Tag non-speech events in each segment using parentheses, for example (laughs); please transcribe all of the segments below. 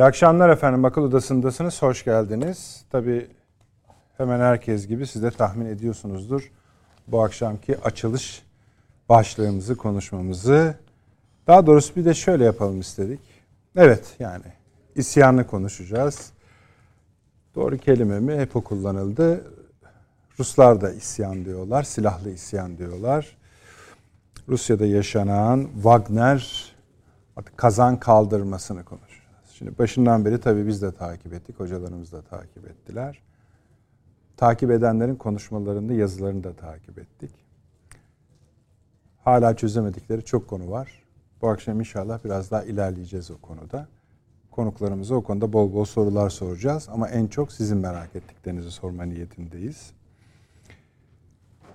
İyi akşamlar efendim. Akıl Odası'ndasınız. Hoş geldiniz. Tabii hemen herkes gibi siz de tahmin ediyorsunuzdur. Bu akşamki açılış başlığımızı, konuşmamızı. Daha doğrusu bir de şöyle yapalım istedik. Evet yani isyanı konuşacağız. Doğru kelime mi? Hep o kullanıldı. Ruslar da isyan diyorlar, silahlı isyan diyorlar. Rusya'da yaşanan Wagner kazan kaldırmasını konuşacağız. Şimdi başından beri tabii biz de takip ettik, hocalarımız da takip ettiler. Takip edenlerin konuşmalarını, yazılarını da takip ettik. Hala çözemedikleri çok konu var. Bu akşam inşallah biraz daha ilerleyeceğiz o konuda. Konuklarımıza o konuda bol bol sorular soracağız. Ama en çok sizin merak ettiklerinizi sorma niyetindeyiz.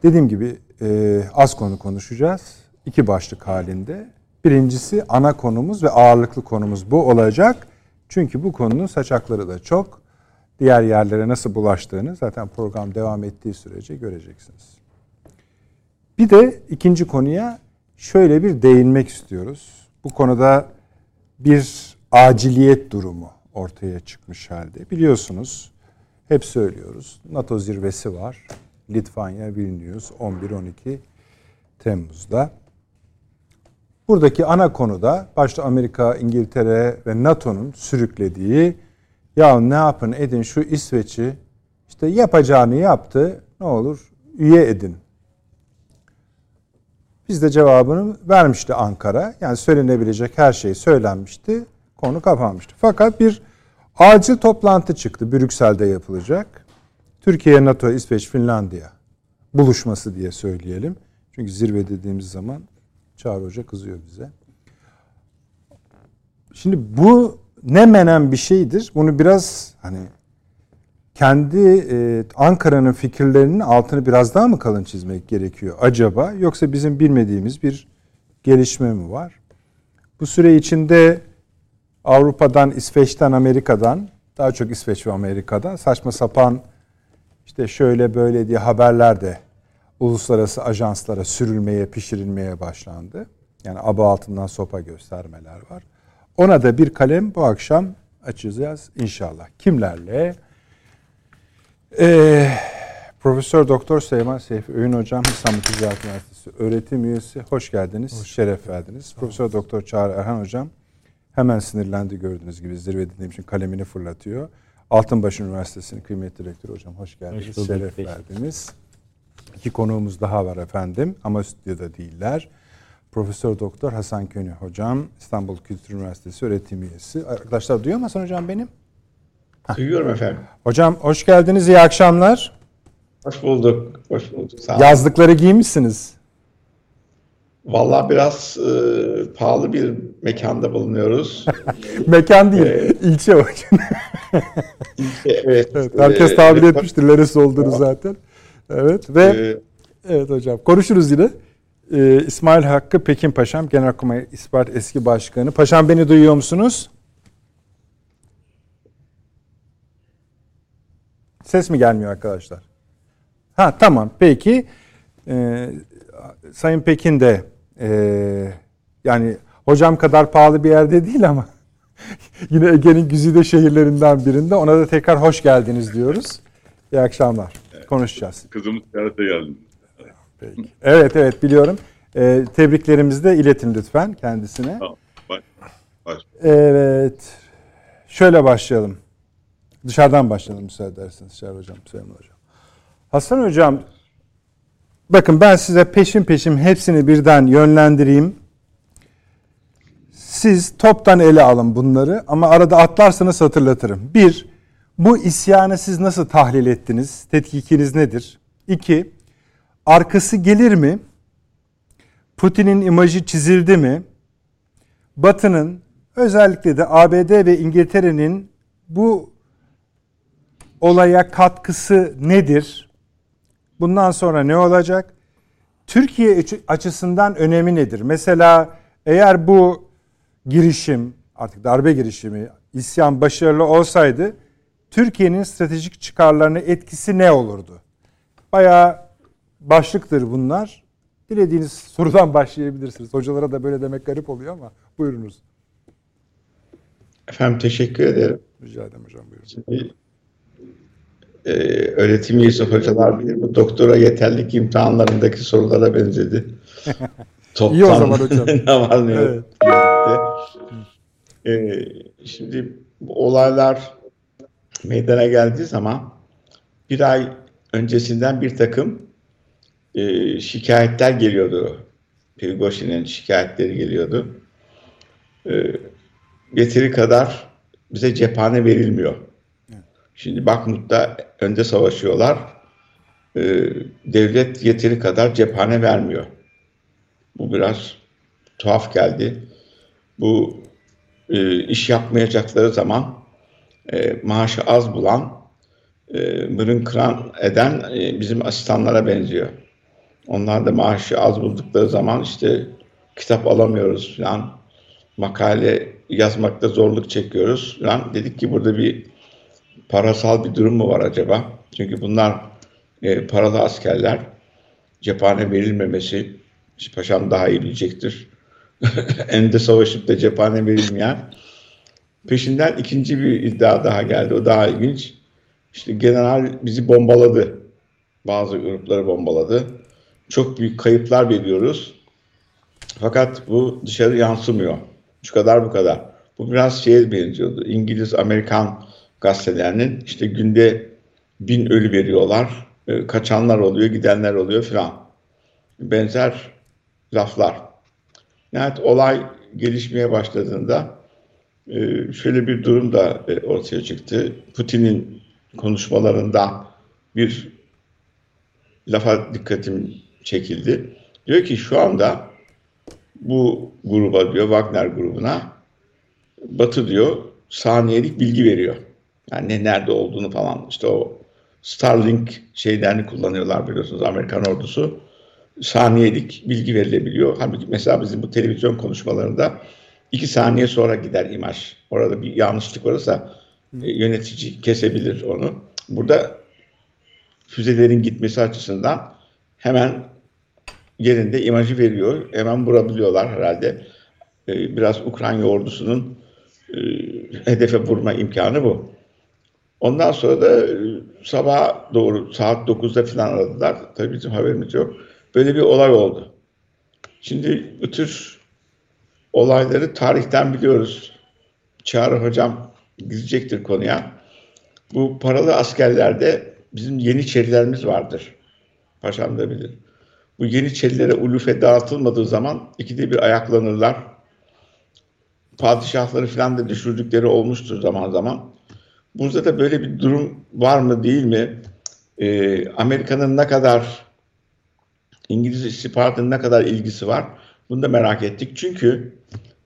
Dediğim gibi e, az konu konuşacağız. İki başlık halinde. Birincisi ana konumuz ve ağırlıklı konumuz bu olacak. Çünkü bu konunun saçakları da çok. Diğer yerlere nasıl bulaştığını zaten program devam ettiği sürece göreceksiniz. Bir de ikinci konuya şöyle bir değinmek istiyoruz. Bu konuda bir aciliyet durumu ortaya çıkmış halde. Biliyorsunuz hep söylüyoruz. NATO zirvesi var. Litvanya, Vilnius 11-12 Temmuz'da. Buradaki ana konu da başta Amerika, İngiltere ve NATO'nun sürüklediği ya ne yapın edin şu İsveç'i işte yapacağını yaptı ne olur üye edin. Biz de cevabını vermişti Ankara. Yani söylenebilecek her şey söylenmişti. Konu kapanmıştı. Fakat bir acil toplantı çıktı. Brüksel'de yapılacak. Türkiye, NATO, İsveç, Finlandiya buluşması diye söyleyelim. Çünkü zirve dediğimiz zaman Çağrı Hoca kızıyor bize. Şimdi bu ne menen bir şeydir. Bunu biraz hani kendi e, Ankara'nın fikirlerinin altını biraz daha mı kalın çizmek gerekiyor acaba? Yoksa bizim bilmediğimiz bir gelişme mi var? Bu süre içinde Avrupa'dan, İsveç'ten, Amerika'dan, daha çok İsveç ve Amerika'dan saçma sapan işte şöyle böyle diye haberler de uluslararası ajanslara sürülmeye, pişirilmeye başlandı. Yani aba altından sopa göstermeler var. Ona da bir kalem bu akşam açacağız inşallah. Kimlerle? Ee, Profesör Doktor Süleyman Seyfi Öğün Hocam İstanbul Ticaret Üniversitesi öğretim üyesi. Hoş geldiniz. Hoş şeref verdiniz. Profesör Doktor Çağrı Erhan Hocam hemen sinirlendi gördüğünüz gibi zirve dediğim için kalemini fırlatıyor. Altınbaş Üniversitesi'nin kıymetli rektörü hocam hoş geldiniz. Hoş şeref verdiniz. İki konuğumuz daha var efendim ama stüdyoda değiller. Profesör Doktor Hasan Köni hocam İstanbul Kültür Üniversitesi öğretim üyesi. Arkadaşlar duyuyor musun hocam benim? Duyuyorum efendim. Hocam hoş geldiniz. İyi akşamlar. Hoş bulduk. Hoş bulduk. Sağ olun. Yazlıkları giymişsiniz. Vallahi biraz e, pahalı bir mekanda bulunuyoruz. (laughs) Mekan değil, ee, ilçe hocam. ilçe, evet. evet. Herkes tahmin e, etmiştir neresi olduğunu zaten. Evet ve ee, evet hocam konuşuruz yine. Ee, İsmail Hakkı Pekin Paşam Genelkurmay İstihbarat Eski Başkanı. Paşam beni duyuyor musunuz? Ses mi gelmiyor arkadaşlar? Ha tamam peki. Ee, Sayın Pekin de e, yani hocam kadar pahalı bir yerde değil ama (laughs) yine Ege'nin güzide şehirlerinden birinde. Ona da tekrar hoş geldiniz diyoruz. İyi akşamlar konuşacağız. Kızımız ziyarete geldi. Peki. Evet evet biliyorum. Ee, tebriklerimizi de iletin lütfen kendisine. Tamam. Baş, baş. Evet. Şöyle başlayalım. Dışarıdan başlayalım müsaade ederseniz Şerif Hocam, Süleyman Hocam. Hasan Hocam, bakın ben size peşin peşin hepsini birden yönlendireyim. Siz toptan ele alın bunları ama arada atlarsanız hatırlatırım. Bir, bu isyanı siz nasıl tahlil ettiniz? Tetkikiniz nedir? İki, arkası gelir mi? Putin'in imajı çizildi mi? Batı'nın özellikle de ABD ve İngiltere'nin bu olaya katkısı nedir? Bundan sonra ne olacak? Türkiye açısından önemi nedir? Mesela eğer bu girişim, artık darbe girişimi, isyan başarılı olsaydı Türkiye'nin stratejik çıkarlarına etkisi ne olurdu? Bayağı başlıktır bunlar. Dilediğiniz sorudan (laughs) başlayabilirsiniz. Hocalara da böyle demek garip oluyor ama buyurunuz. Efendim teşekkür ederim. Rica ederim hocam buyurun. Şimdi, e, öğretim üyesi hocalar bilir bu doktora yeterlik imtihanlarındaki sorulara benzedi. (laughs) İyi o zaman hocam. (laughs) ne var ne yok. E, şimdi bu olaylar meydana geldiği zaman bir ay öncesinden bir takım e, şikayetler geliyordu. Prigozhin'in şikayetleri geliyordu. E, yeteri kadar bize cephane verilmiyor. Şimdi Bakmut'ta önde savaşıyorlar. E, devlet yeteri kadar cephane vermiyor. Bu biraz tuhaf geldi. Bu e, iş yapmayacakları zaman e, maaşı az bulan, e, mırın kıran eden e, bizim asistanlara benziyor. Onlar da maaşı az buldukları zaman işte kitap alamıyoruz falan, makale yazmakta zorluk çekiyoruz falan. Dedik ki burada bir parasal bir durum mu var acaba? Çünkü bunlar e, paralı askerler. Cephane verilmemesi, paşam daha iyi bilecektir. (laughs) Ende savaşıp da cephane verilmeyen. Peşinden ikinci bir iddia daha geldi. O daha ilginç. İşte general bizi bombaladı. Bazı grupları bombaladı. Çok büyük kayıplar veriyoruz. Fakat bu dışarı yansımıyor. Şu kadar bu kadar. Bu biraz şeye benziyordu. İngiliz, Amerikan gazetelerinin işte günde bin ölü veriyorlar. E, kaçanlar oluyor, gidenler oluyor filan. Benzer laflar. Nihayet olay gelişmeye başladığında e, şöyle bir durum da e, ortaya çıktı. Putin'in konuşmalarında bir lafa dikkatim çekildi. Diyor ki şu anda bu gruba diyor Wagner grubuna Batı diyor saniyelik bilgi veriyor. Yani ne nerede olduğunu falan işte o Starlink şeylerini kullanıyorlar biliyorsunuz Amerikan ordusu. Saniyelik bilgi verilebiliyor. Halbuki mesela bizim bu televizyon konuşmalarında iki saniye sonra gider imaj. Orada bir yanlışlık olursa e, yönetici kesebilir onu. Burada füzelerin gitmesi açısından hemen yerinde imajı veriyor. Hemen vurabiliyorlar herhalde. E, biraz Ukrayna ordusunun e, hedefe vurma imkanı bu. Ondan sonra da e, sabah doğru saat 9'da falan aradılar. Tabii bizim haberimiz yok. Böyle bir olay oldu. Şimdi bu tür olayları tarihten biliyoruz. Çağrı Hocam girecektir konuya. Bu paralı askerlerde bizim Yeniçerilerimiz vardır. Paşam da bilir. Bu Yeniçerilere ulufe dağıtılmadığı zaman ikide bir ayaklanırlar. Padişahları falan da düşürdükleri olmuştur zaman zaman. Burada da böyle bir durum var mı değil mi? Ee, Amerika'nın ne kadar İngiliz istihbaratının ne kadar ilgisi var? Bunu da merak ettik. Çünkü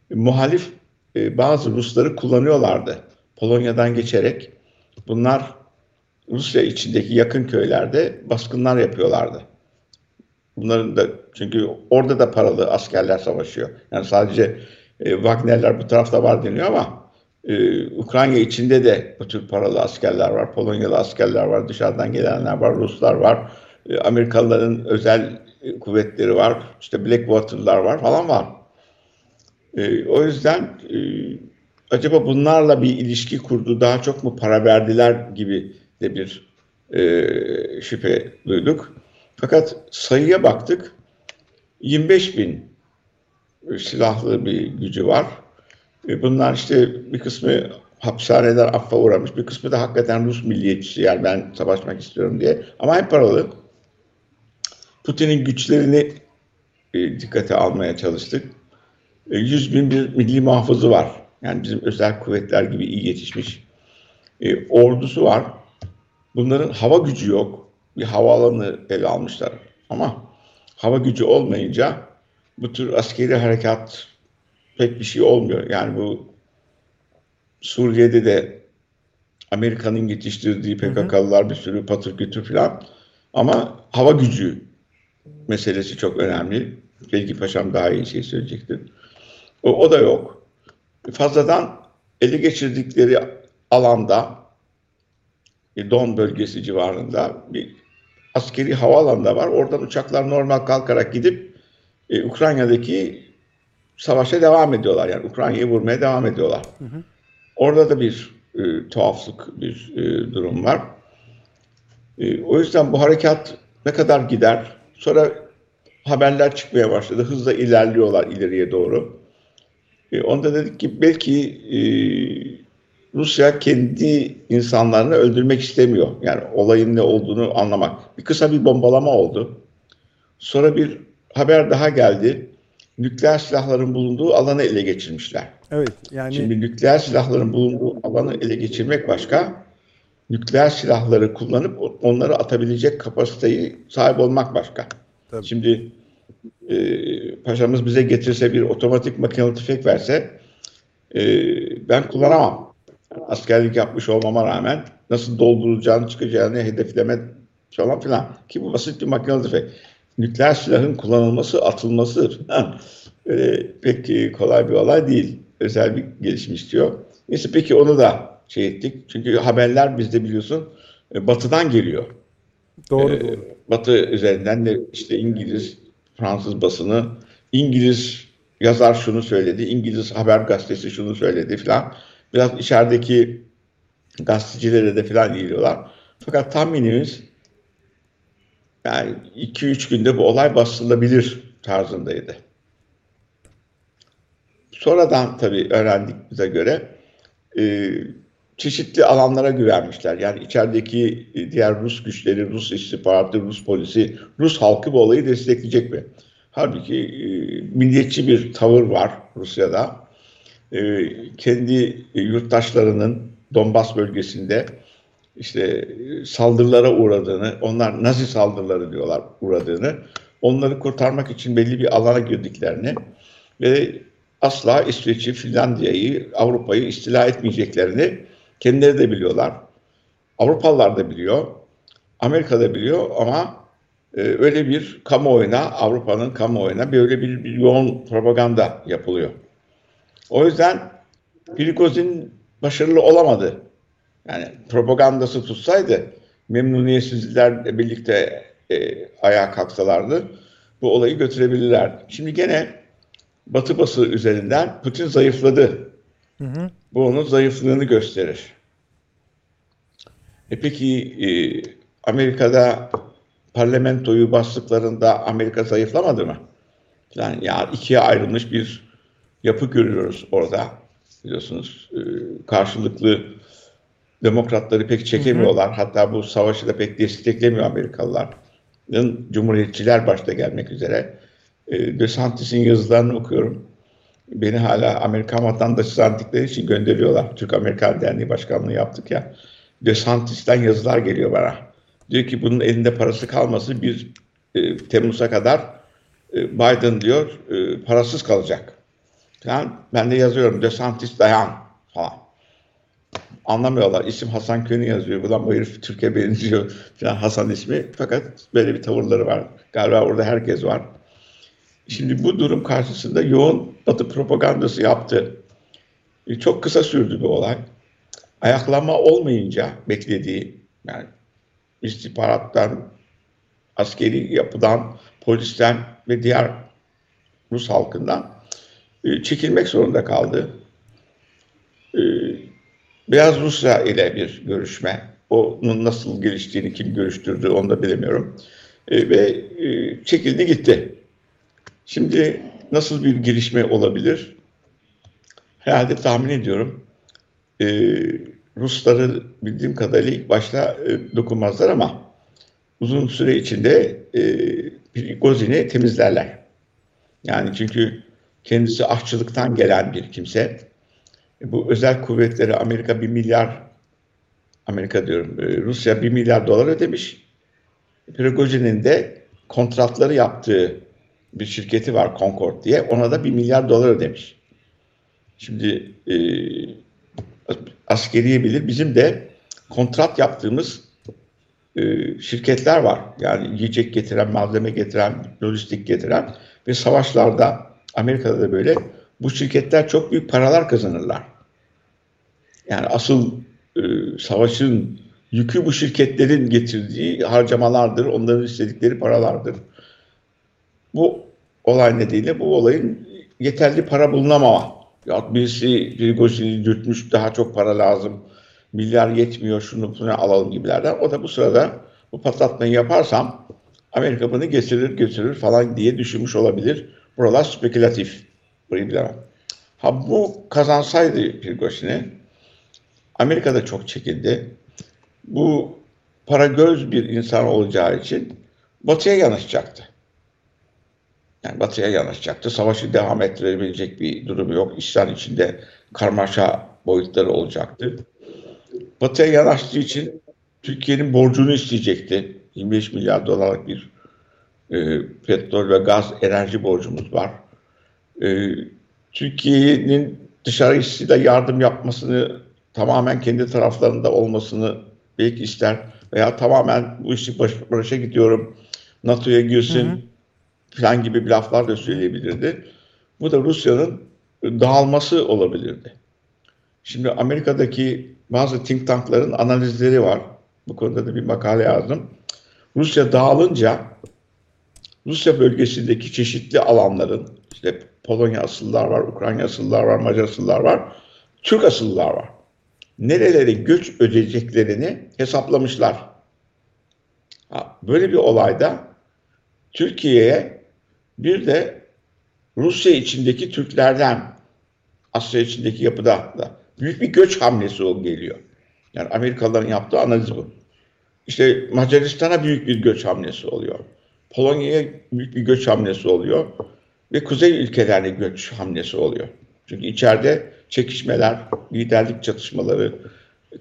muhalif e, bazı Rusları kullanıyorlardı. Polonya'dan geçerek. Bunlar Rusya içindeki yakın köylerde baskınlar yapıyorlardı. Bunların da çünkü orada da paralı askerler savaşıyor. Yani sadece e, Wagnerler bu tarafta var deniyor ama e, Ukrayna içinde de bu tür paralı askerler var. Polonyalı askerler var. Dışarıdan gelenler var. Ruslar var. E, Amerikalıların özel kuvvetleri var. İşte Blackwater'lar var falan var. E, o yüzden e, acaba bunlarla bir ilişki kurdu, daha çok mu para verdiler gibi de bir e, şüphe duyduk. Fakat sayıya baktık. 25 bin silahlı bir gücü var. E, bunlar işte bir kısmı hapishaneden affa uğramış, bir kısmı da hakikaten Rus milliyetçisi yani ben savaşmak istiyorum diye. Ama hep paralı. Putin'in güçlerini e, dikkate almaya çalıştık. 100 e, bin bir milli muhafızı var. Yani bizim özel kuvvetler gibi iyi yetişmiş. E, ordusu var. Bunların hava gücü yok. Bir havaalanı ele almışlar. Ama hava gücü olmayınca bu tür askeri harekat pek bir şey olmuyor. Yani bu Suriye'de de Amerika'nın yetiştirdiği PKK'lılar bir sürü patır kütür falan. Ama hava gücü meselesi çok önemli. Belki Paşam daha iyi şey söyleyecektir. O, o da yok. Fazladan ele geçirdikleri alanda Don bölgesi civarında bir askeri havaalanı var. Oradan uçaklar normal kalkarak gidip e, Ukrayna'daki savaşa devam ediyorlar. Yani Ukrayna'yı vurmaya devam ediyorlar. Hı hı. Orada da bir e, tuhaflık, bir e, durum var. E, o yüzden bu harekat ne kadar gider? Sonra haberler çıkmaya başladı. Hızla ilerliyorlar ileriye doğru. E, onda dedik ki belki e, Rusya kendi insanlarını öldürmek istemiyor. Yani olayın ne olduğunu anlamak. Bir kısa bir bombalama oldu. Sonra bir haber daha geldi. Nükleer silahların bulunduğu alanı ele geçirmişler. Evet yani Şimdi nükleer silahların bulunduğu alanı ele geçirmek başka. Nükleer silahları kullanıp onları atabilecek kapasiteyi sahip olmak başka. Tabii. Şimdi e, paşamız bize getirse bir otomatik makinalı tüfek verse e, ben kullanamam. Askerlik yapmış olmama rağmen nasıl doldurulacağını çıkacağını hedefleme falan filan. Ki bu basit bir makinalı tüfek. Nükleer silahın kullanılması, atılması öyle pek e, kolay bir olay değil. Özel bir gelişim istiyor. Neyse peki onu da şey ettik. Çünkü haberler bizde biliyorsun e, batıdan geliyor. doğru Ee, doğru. Batı üzerinden de işte İngiliz, Fransız basını, İngiliz yazar şunu söyledi, İngiliz haber gazetesi şunu söyledi filan. Biraz içerideki gazetecilere de filan geliyorlar. Fakat tahminimiz yani 2-3 günde bu olay bastırılabilir tarzındaydı. Sonradan tabii öğrendik bize göre e, çeşitli alanlara güvenmişler. Yani içerideki e, diğer Rus güçleri, Rus istihbaratı, Rus polisi, Rus halkı bu olayı destekleyecek mi? Halbuki e, milliyetçi bir tavır var Rusya'da. E, kendi yurttaşlarının Donbas bölgesinde işte e, saldırılara uğradığını, onlar Nazi saldırıları diyorlar uğradığını, onları kurtarmak için belli bir alana girdiklerini ve asla İsveç'i, Finlandiya'yı, Avrupa'yı istila etmeyeceklerini kendileri de biliyorlar. Avrupalılar da biliyor. Amerika da biliyor ama e, öyle bir kamuoyuna, Avrupa'nın kamuoyuna böyle bir, bir yoğun propaganda yapılıyor. O yüzden Prigozhin başarılı olamadı. Yani propagandası tutsaydı memnuniyetsizlerle birlikte e, ayağa kalksalardı bu olayı götürebilirlerdi. Şimdi gene Batı bası üzerinden Putin zayıfladı. Hı hı. Bu onun zayıflığını gösterir. E peki e, Amerika'da parlamentoyu bastıklarında Amerika zayıflamadı mı? Yani ya ikiye ayrılmış bir yapı görüyoruz orada. Biliyorsunuz e, karşılıklı demokratları pek çekemiyorlar. Hatta bu savaşı da pek desteklemiyor Amerikalılar. Cumhuriyetçiler başta gelmek üzere. E, DeSantis'in yazılarını okuyorum. Beni hala Amerikan vatandaşı zannettikleri için gönderiyorlar. Türk-Amerikan Derneği Başkanlığı yaptık ya. DeSantis'ten yazılar geliyor bana. Diyor ki bunun elinde parası kalması bir e, Temmuz'a kadar e, Biden diyor e, parasız kalacak. Yani ben de yazıyorum DeSantis dayan falan. Anlamıyorlar. İsim Hasan Könü yazıyor. Ulan bu herif Türkiye benziyor falan Hasan ismi. Fakat böyle bir tavırları var. Galiba orada herkes var. Şimdi bu durum karşısında yoğun batı propagandası yaptı. E, çok kısa sürdü bu olay. Ayaklanma olmayınca beklediği yani istihbarattan, askeri yapıdan, polisten ve diğer Rus halkından e, çekilmek zorunda kaldı. E, Beyaz Rusya ile bir görüşme. Onun nasıl geliştiğini kim görüştürdü onu da bilemiyorum. E, ve e, çekildi gitti. Şimdi nasıl bir gelişme olabilir? Herhalde tahmin ediyorum. E, Rusları bildiğim kadarıyla ilk başta e, dokunmazlar ama uzun süre içinde e, Prigozhin'i temizlerler. Yani çünkü kendisi aşçılıktan gelen bir kimse. E, bu özel kuvvetleri Amerika bir milyar Amerika diyorum e, Rusya bir milyar dolar ödemiş. Prigozhin'in de kontratları yaptığı bir şirketi var Concord diye. Ona da bir milyar dolar ödemiş. Şimdi e, askeriye bilir. Bizim de kontrat yaptığımız e, şirketler var. Yani yiyecek getiren, malzeme getiren, lojistik getiren ve savaşlarda Amerika'da da böyle bu şirketler çok büyük paralar kazanırlar. Yani asıl e, savaşın yükü bu şirketlerin getirdiği harcamalardır, onların istedikleri paralardır. Bu olay nedeniyle bu olayın yeterli para bulunamama Ya birisi Prigozhin'i dürtmüş daha çok para lazım. Milyar yetmiyor şunu bunu alalım gibilerden. O da bu sırada bu patlatmayı yaparsam Amerika bunu getirir götürür falan diye düşünmüş olabilir. Buralar spekülatif. Burayı bilemem. Ha bu kazansaydı Prigozhin'i Amerika'da çok çekildi. Bu para göz bir insan olacağı için Batı'ya yanaşacaktı. Yani Batı'ya yanaşacaktı. Savaşı devam ettirebilecek bir durum yok. İsyan içinde karmaşa boyutları olacaktı. Batı'ya yanaştığı için Türkiye'nin borcunu isteyecekti. 25 milyar dolarlık bir e, petrol ve gaz enerji borcumuz var. E, Türkiye'nin dışarısıyla yardım yapmasını tamamen kendi taraflarında olmasını belki ister veya tamamen bu işi baş, başa gidiyorum NATO'ya girsin falan gibi bir laflar da söyleyebilirdi. Bu da Rusya'nın dağılması olabilirdi. Şimdi Amerika'daki bazı think tankların analizleri var. Bu konuda da bir makale yazdım. Rusya dağılınca Rusya bölgesindeki çeşitli alanların işte Polonya asıllar var, Ukrayna asıllar var, Macar asıllar var, Türk asıllar var. Nerelere göç ödeyeceklerini hesaplamışlar. Böyle bir olayda Türkiye'ye bir de Rusya içindeki Türklerden Asya içindeki yapıda da büyük bir göç hamlesi o geliyor. Yani Amerikalıların yaptığı analiz bu. İşte Macaristan'a büyük bir göç hamlesi oluyor. Polonya'ya büyük bir göç hamlesi oluyor. Ve kuzey ülkelerine göç hamlesi oluyor. Çünkü içeride çekişmeler, liderlik çatışmaları,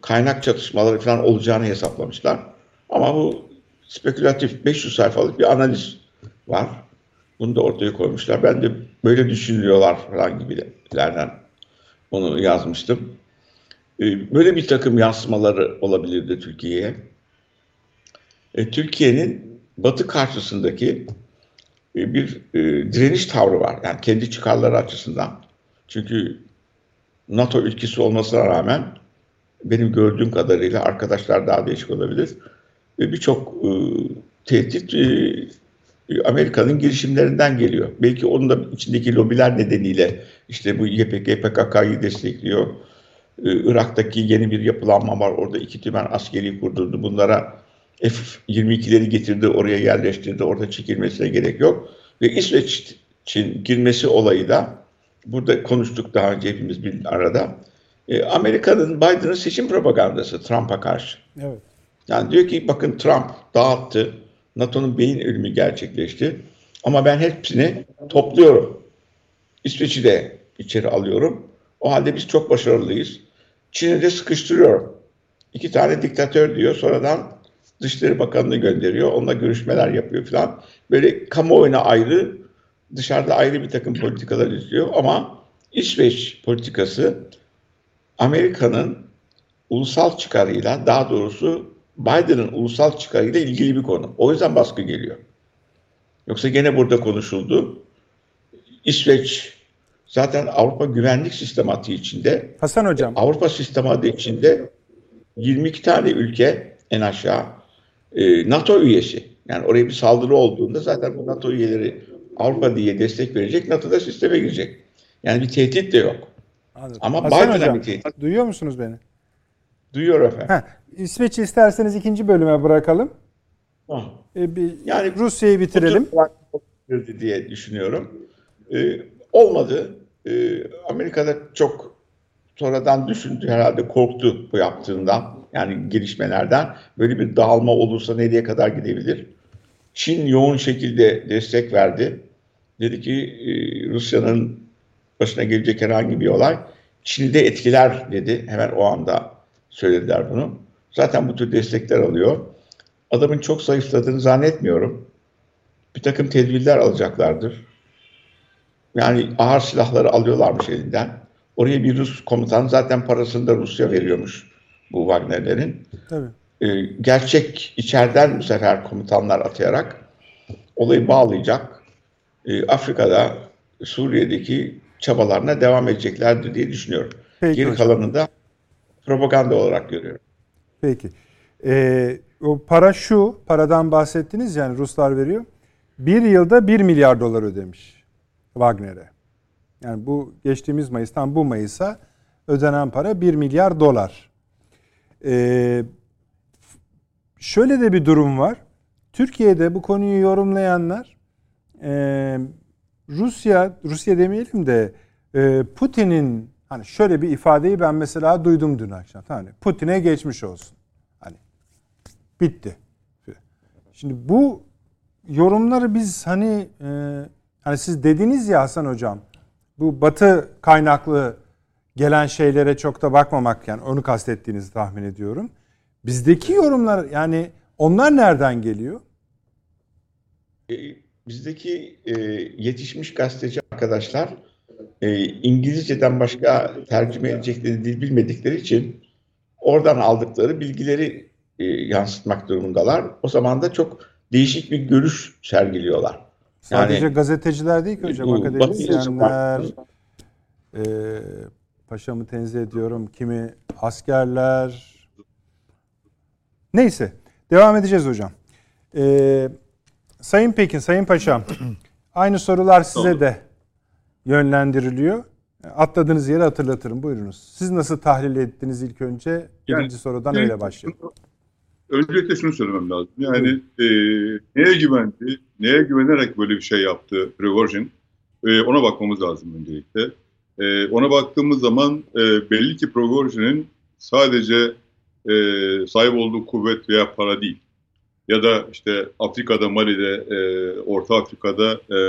kaynak çatışmaları falan olacağını hesaplamışlar. Ama bu spekülatif 500 sayfalık bir analiz var. Bunu da ortaya koymuşlar. Ben de böyle düşünüyorlar falan gibilerden onu yazmıştım. Ee, böyle bir takım yansımaları olabilirdi Türkiye'ye. E, Türkiye'nin batı karşısındaki e, bir e, direniş tavrı var. Yani kendi çıkarları açısından. Çünkü NATO ülkesi olmasına rağmen benim gördüğüm kadarıyla arkadaşlar daha değişik olabilir. Birçok e, tehdit Amerika'nın girişimlerinden geliyor. Belki onun da içindeki lobiler nedeniyle işte bu YPG, PKK'yı destekliyor. Ee, Irak'taki yeni bir yapılanma var. Orada iki tümen askeri kurdurdu. Bunlara F-22'leri getirdi, oraya yerleştirdi. Orada çekilmesine gerek yok. Ve İsveç'in girmesi olayı da burada konuştuk daha önce hepimiz bir arada. Ee, Amerika'nın Biden'ın seçim propagandası Trump'a karşı. Evet. Yani diyor ki bakın Trump dağıttı NATO'nun beyin ölümü gerçekleşti. Ama ben hepsini topluyorum. İsveç'i de içeri alıyorum. O halde biz çok başarılıyız. Çin'i de sıkıştırıyorum. İki tane diktatör diyor. Sonradan Dışişleri Bakanı'nı gönderiyor. Onunla görüşmeler yapıyor falan. Böyle kamuoyuna ayrı, dışarıda ayrı bir takım politikalar izliyor. Ama İsveç politikası Amerika'nın ulusal çıkarıyla daha doğrusu Biden'ın ulusal çıkarıyla ilgili bir konu. O yüzden baskı geliyor. Yoksa gene burada konuşuldu. İsveç zaten Avrupa güvenlik sistematiği içinde. Hasan Hocam. Avrupa sistematiği içinde 22 tane ülke en aşağı e, NATO üyesi. Yani oraya bir saldırı olduğunda zaten bu NATO üyeleri Avrupa diye destek verecek, NATO'da sisteme girecek. Yani bir tehdit de yok. Anladım. Ama Biden'a bir tehdit. Duyuyor musunuz beni? Duyuyor efendim. Heh, İsveç'i isterseniz ikinci bölüme bırakalım. Ee, bir yani Rusya'yı bitirelim. diye düşünüyorum. Ee, olmadı. Ee, Amerika'da çok sonradan düşündü herhalde korktu bu yaptığından. Yani gelişmelerden. Böyle bir dağılma olursa nereye kadar gidebilir? Çin yoğun şekilde destek verdi. Dedi ki e, Rusya'nın başına gelecek herhangi bir olay Çin'i de etkiler dedi. Hemen o anda söylediler bunu. Zaten bu tür destekler alıyor. Adamın çok zayıfladığını zannetmiyorum. Bir takım tedbirler alacaklardır. Yani ağır silahları alıyorlarmış elinden. Oraya bir Rus komutan zaten parasını da Rusya veriyormuş bu Wagner'lerin. Tabii. Ee, gerçek içeriden bu sefer komutanlar atayarak olayı bağlayacak. Ee, Afrika'da Suriye'deki çabalarına devam edeceklerdir diye düşünüyorum. Peki Geri kalanını da propaganda olarak görüyorum. Peki. Ee, o para şu, paradan bahsettiniz yani Ruslar veriyor. Bir yılda 1 milyar dolar ödemiş Wagner'e. Yani bu geçtiğimiz Mayıs'tan bu Mayıs'a ödenen para 1 milyar dolar. Ee, şöyle de bir durum var. Türkiye'de bu konuyu yorumlayanlar e, Rusya, Rusya demeyelim de e, Putin'in hani şöyle bir ifadeyi ben mesela duydum dün akşam. Hani Putin'e geçmiş olsun. Hani bitti. Şimdi bu yorumları biz hani e, hani siz dediniz ya Hasan hocam bu batı kaynaklı gelen şeylere çok da bakmamak yani onu kastettiğinizi tahmin ediyorum. Bizdeki yorumlar yani onlar nereden geliyor? E, bizdeki e, yetişmiş gazeteci arkadaşlar e, İngilizceden başka tercüme edecekleri dil bilmedikleri için oradan aldıkları bilgileri e, yansıtmak durumundalar. O zaman da çok değişik bir görüş sergiliyorlar. Sadece yani, gazeteciler değil ki hocam, akademisyenler, e, paşamı tenzih ediyorum, kimi askerler. Neyse, devam edeceğiz hocam. E, Sayın Pekin, Sayın Paşam, (clears throat) aynı sorular size de yönlendiriliyor. Atladığınız yeri hatırlatırım. Buyurunuz. Siz nasıl tahlil ettiniz ilk önce? Birinci yani, sorudan öyle başlayalım. Öncelikle şunu söylemem lazım. Yani e, neye güvendi, neye güvenerek böyle bir şey yaptı Prigozhin? E, ona bakmamız lazım öncelikle. E, ona baktığımız zaman e, belli ki Prigozhin'in sadece e, sahip olduğu kuvvet veya para değil. Ya da işte Afrika'da, Mali'de, e, Orta Afrika'da e,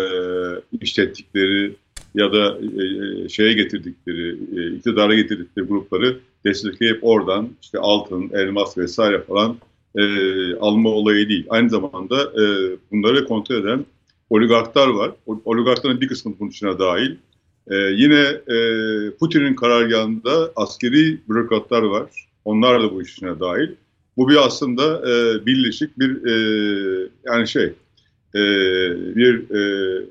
işlettikleri ya da e, e, şeye getirdikleri, e, iktidara getirdikleri grupları destekleyip oradan işte altın, elmas vesaire falan e, alma olayı değil. Aynı zamanda e, bunları kontrol eden oligarklar var. Oligarkların bir kısmı bunun içine dahil. E, yine e, Putin'in karargahında askeri bürokratlar var. Onlar da bu işine dahil. Bu bir aslında e, birleşik bir e, yani şey e, bir e,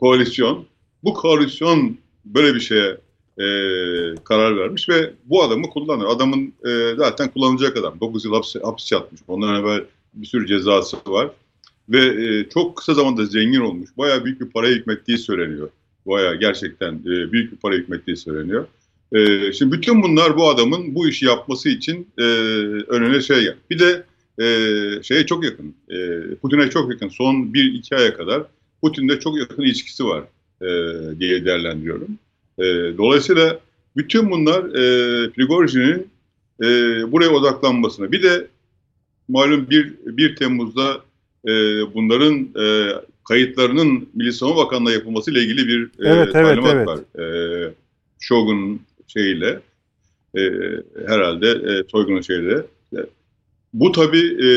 koalisyon. Bu koalisyon böyle bir şeye e, karar vermiş ve bu adamı kullanır. Adamın e, zaten kullanacak adam. 9 yıl hapis, hapis yatmış. Ondan evvel bir sürü cezası var. Ve e, çok kısa zamanda zengin olmuş. Bayağı büyük bir para hükmettiği söyleniyor. Bayağı gerçekten e, büyük bir para hükmettiği söyleniyor. E, şimdi bütün bunlar bu adamın bu işi yapması için e, önüne şey gel. Bir de e, şeye çok yakın. E, Putin'e çok yakın. Son 1-2 aya kadar Putin'de çok yakın ilişkisi var e, diye değerlendiriyorum. E, dolayısıyla bütün bunlar e, Prigojin'in e, buraya odaklanmasına. Bir de malum 1, 1 Temmuz'da e, bunların e, kayıtlarının Milli Savunma Bakanlığı'na yapılması ile ilgili bir e, evet, talimat evet, evet. var. E, Shogun'un şeyiyle e, herhalde e, Toygun'un şeyle. E, bu tabii e,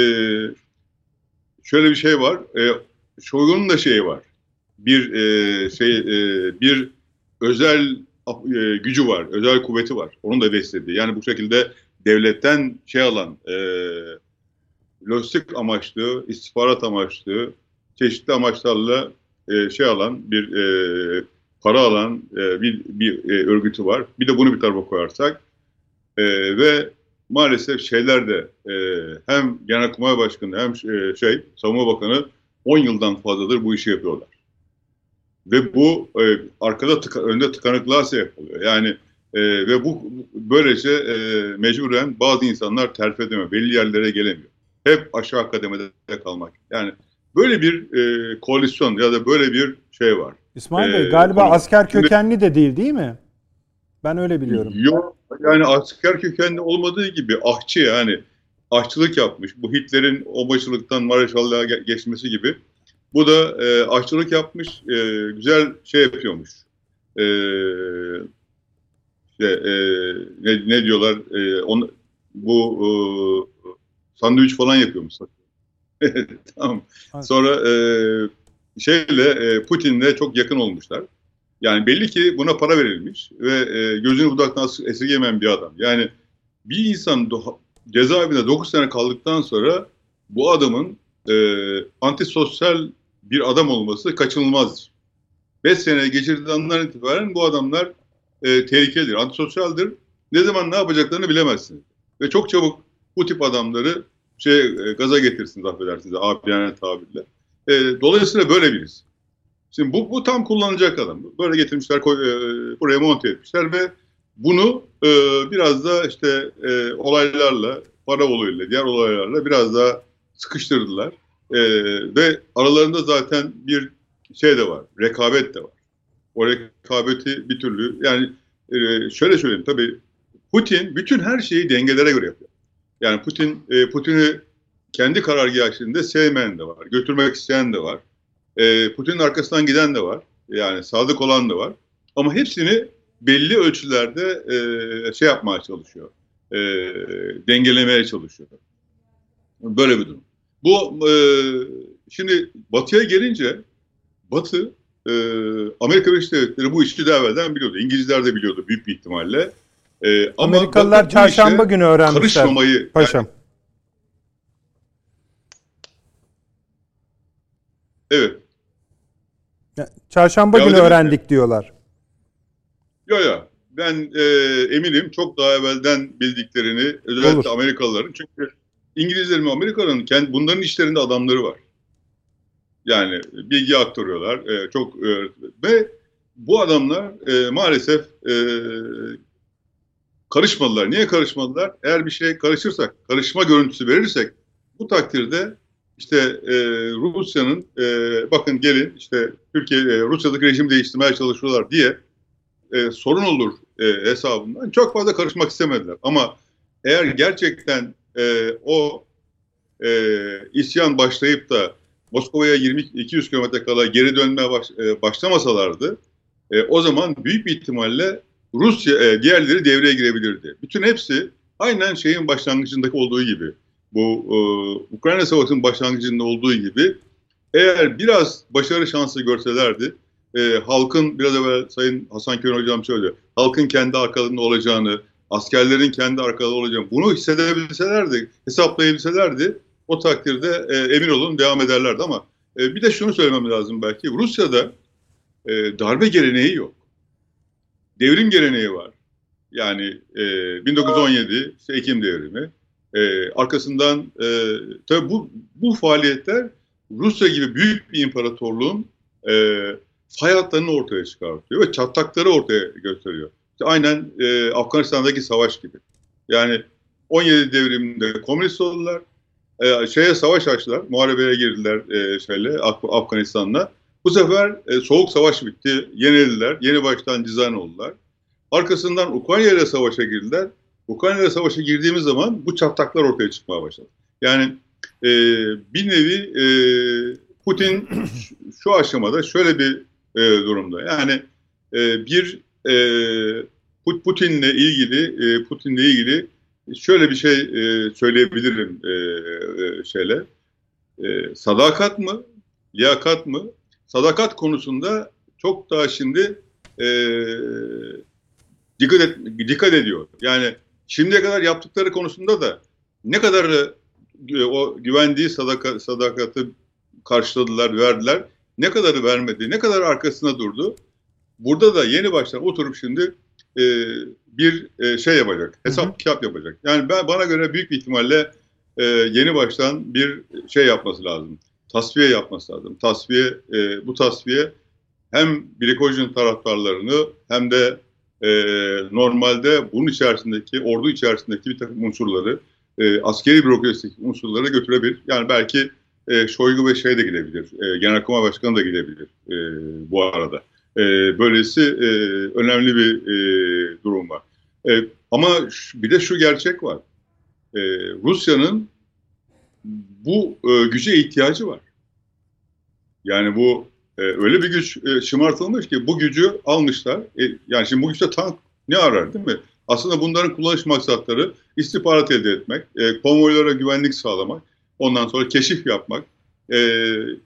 şöyle bir şey var. E, Shogun'un da şeyi var. Bir e, şey e, bir özel e, gücü var, özel kuvveti var. Onun da beslediği. Yani bu şekilde devletten şey alan, e, lojistik amaçlı, istihbarat amaçlı, çeşitli amaçlarla e, şey alan bir e, para alan e, bir, bir e, örgütü var. Bir de bunu bir tarafa koyarsak e, ve maalesef şeyler de e, hem Genelkurmay Başkanı hem e, şey Savunma Bakanı 10 yıldan fazladır bu işi yapıyorlar. Ve bu e, arkada tıka, önde tıkanıklığa sebep oluyor. Yani e, ve bu böylece e, mecburen bazı insanlar terfi edemiyor. Belli yerlere gelemiyor. Hep aşağı kademede kalmak. Yani böyle bir e, koalisyon ya da böyle bir şey var. İsmail Bey ee, galiba konu, asker kökenli de değil değil mi? Ben öyle biliyorum. Yok yani asker kökenli olmadığı gibi ahçı yani aşçılık yapmış. Bu Hitler'in o başılıktan Mareşallığa geçmesi gibi. Bu da e, aşçılık yapmış, e, güzel şey yapıyormuş. E, işte, e, ne, ne diyorlar? E, on, bu e, sandviç falan yapıyormuş. (laughs) tamam. Sonra e, şeyle e, Putin'le çok yakın olmuşlar. Yani belli ki buna para verilmiş ve e, gözünü budaktan esirgemeyen bir adam. Yani bir insan cezaevinde 9 sene kaldıktan sonra bu adamın e, antisosyal bir adam olması kaçınılmazdır. 5 sene geçirdiği andan itibaren bu adamlar e, tehlikelidir, antisosyaldir. Ne zaman ne yapacaklarını bilemezsiniz. Ve çok çabuk bu tip adamları şey e, gaza getirsiniz affedersiniz abiyane tabirle. E, dolayısıyla böyle biriz. Şimdi bu, bu tam kullanacak adam. Böyle getirmişler, e, buraya monte etmişler ve bunu e, biraz da işte e, olaylarla, para olayıyla, diğer olaylarla biraz daha sıkıştırdılar. E, ve aralarında zaten bir şey de var, rekabet de var. O rekabeti bir türlü, yani e, şöyle söyleyeyim tabii Putin bütün her şeyi dengelere göre yapıyor. Yani Putin e, Putin'i kendi karargahı içinde sevmeyen de var, götürmek isteyen de var. E, Putin'in arkasından giden de var. Yani sadık olan da var. Ama hepsini belli ölçülerde e, şey yapmaya çalışıyor. E, dengelemeye çalışıyor. Böyle bir durum. Bu e, şimdi Batı'ya gelince Batı e, Amerika Birleşik Devletleri bu işi daha evvelden biliyordu. İngilizler de biliyordu büyük bir ihtimalle. E, ama Amerikalılar çarşamba günü öğrenmişler. Karışmamayı, Paşam. Yani, evet. Çarşamba ya günü öğrendik mi? diyorlar. Yok yok. Ben e, eminim çok daha evvelden bildiklerini özellikle Olur. Amerikalıların. Çünkü İngilizlerin ve Amerikalıların kendi, bunların işlerinde adamları var. Yani bilgi aktarıyorlar. E, çok e, ve bu adamlar e, maalesef e, karışmadılar. Niye karışmadılar? Eğer bir şey karışırsak, karışma görüntüsü verirsek bu takdirde işte e, Rusya'nın e, bakın gelin işte Türkiye e, Rusya'daki rejimi değiştirmeye çalışıyorlar diye e, sorun olur e, hesabından çok fazla karışmak istemediler. Ama eğer gerçekten e, o e, isyan başlayıp da Moskova'ya 20-200 kilometre kala geri dönmeye baş, e, başlamasalardı e, o zaman büyük bir ihtimalle Rusya e, diğerleri devreye girebilirdi. Bütün hepsi aynen şeyin başlangıcındaki olduğu gibi bu e, Ukrayna Savaşı'nın başlangıcında olduğu gibi eğer biraz başarı şansı görselerdi e, halkın biraz evvel Sayın Hasan Kören Hocam söylüyor. Halkın kendi arkalarında olacağını, askerlerin kendi arkalarında olacağını bunu hissedebilselerdi, hesaplayabilselerdi o takdirde e, emin olun devam ederlerdi ama e, bir de şunu söylemem lazım belki. Rusya'da e, darbe geleneği yok. Devrim geleneği var. Yani e, 1917 işte Ekim devrimi. E, arkasından e, tabii bu, bu faaliyetler Rusya gibi büyük bir imparatorluğun e, fay hatlarını ortaya çıkartıyor ve çatlakları ortaya gösteriyor. Aynen e, Afganistan'daki savaş gibi. Yani 17 devriminde komünist oldular. E, şeye savaş açtılar. Muharebeye girdiler e, şeyle Af Afganistan'la. Bu sefer e, soğuk savaş bitti. Yenildiler. Yeni baştan dizayn oldular. Arkasından Ukrayna ile savaşa girdiler. Ukrayna ile savaşa girdiğimiz zaman bu çatlaklar ortaya çıkmaya başladı. Yani e, bir nevi e, Putin şu aşamada şöyle bir e, durumda. Yani e, bir e, Putin'le ilgili e, Putin'le ilgili şöyle bir şey e, söyleyebilirim e, e, şeyle. E, sadakat mı? Liyakat mı? Sadakat konusunda çok daha şimdi e, dikkat, et, dikkat ediyor. Yani şimdiye kadar yaptıkları konusunda da ne kadar e, o güvendiği sadaka, sadakati karşıladılar, verdiler ne kadarı vermedi, ne kadar arkasına durdu. Burada da yeni baştan oturup şimdi e, bir e, şey yapacak, hesap kitap yapacak. Yani ben bana göre büyük bir ihtimalle e, yeni baştan bir şey yapması lazım. Tasfiye yapması lazım. Tasfiye, e, bu tasfiye hem Birikojin taraftarlarını hem de e, normalde bunun içerisindeki, ordu içerisindeki bir takım unsurları, e, askeri bürokrasideki unsurları götürebilir. Yani belki e, Şoygu ve şey de gidebilir. E, Genelkurmay Başkanı da gidebilir e, bu arada. E, böylesi e, önemli bir e, durum var. E, ama bir de şu gerçek var. E, Rusya'nın bu e, güce ihtiyacı var. Yani bu e, öyle bir güç e, şımartılmış ki bu gücü almışlar. E, yani şimdi bu güçte tank ne arar değil mi? Aslında bunların kullanış maksatları istihbarat elde etmek, e, konvoylara güvenlik sağlamak, Ondan sonra keşif yapmak, e,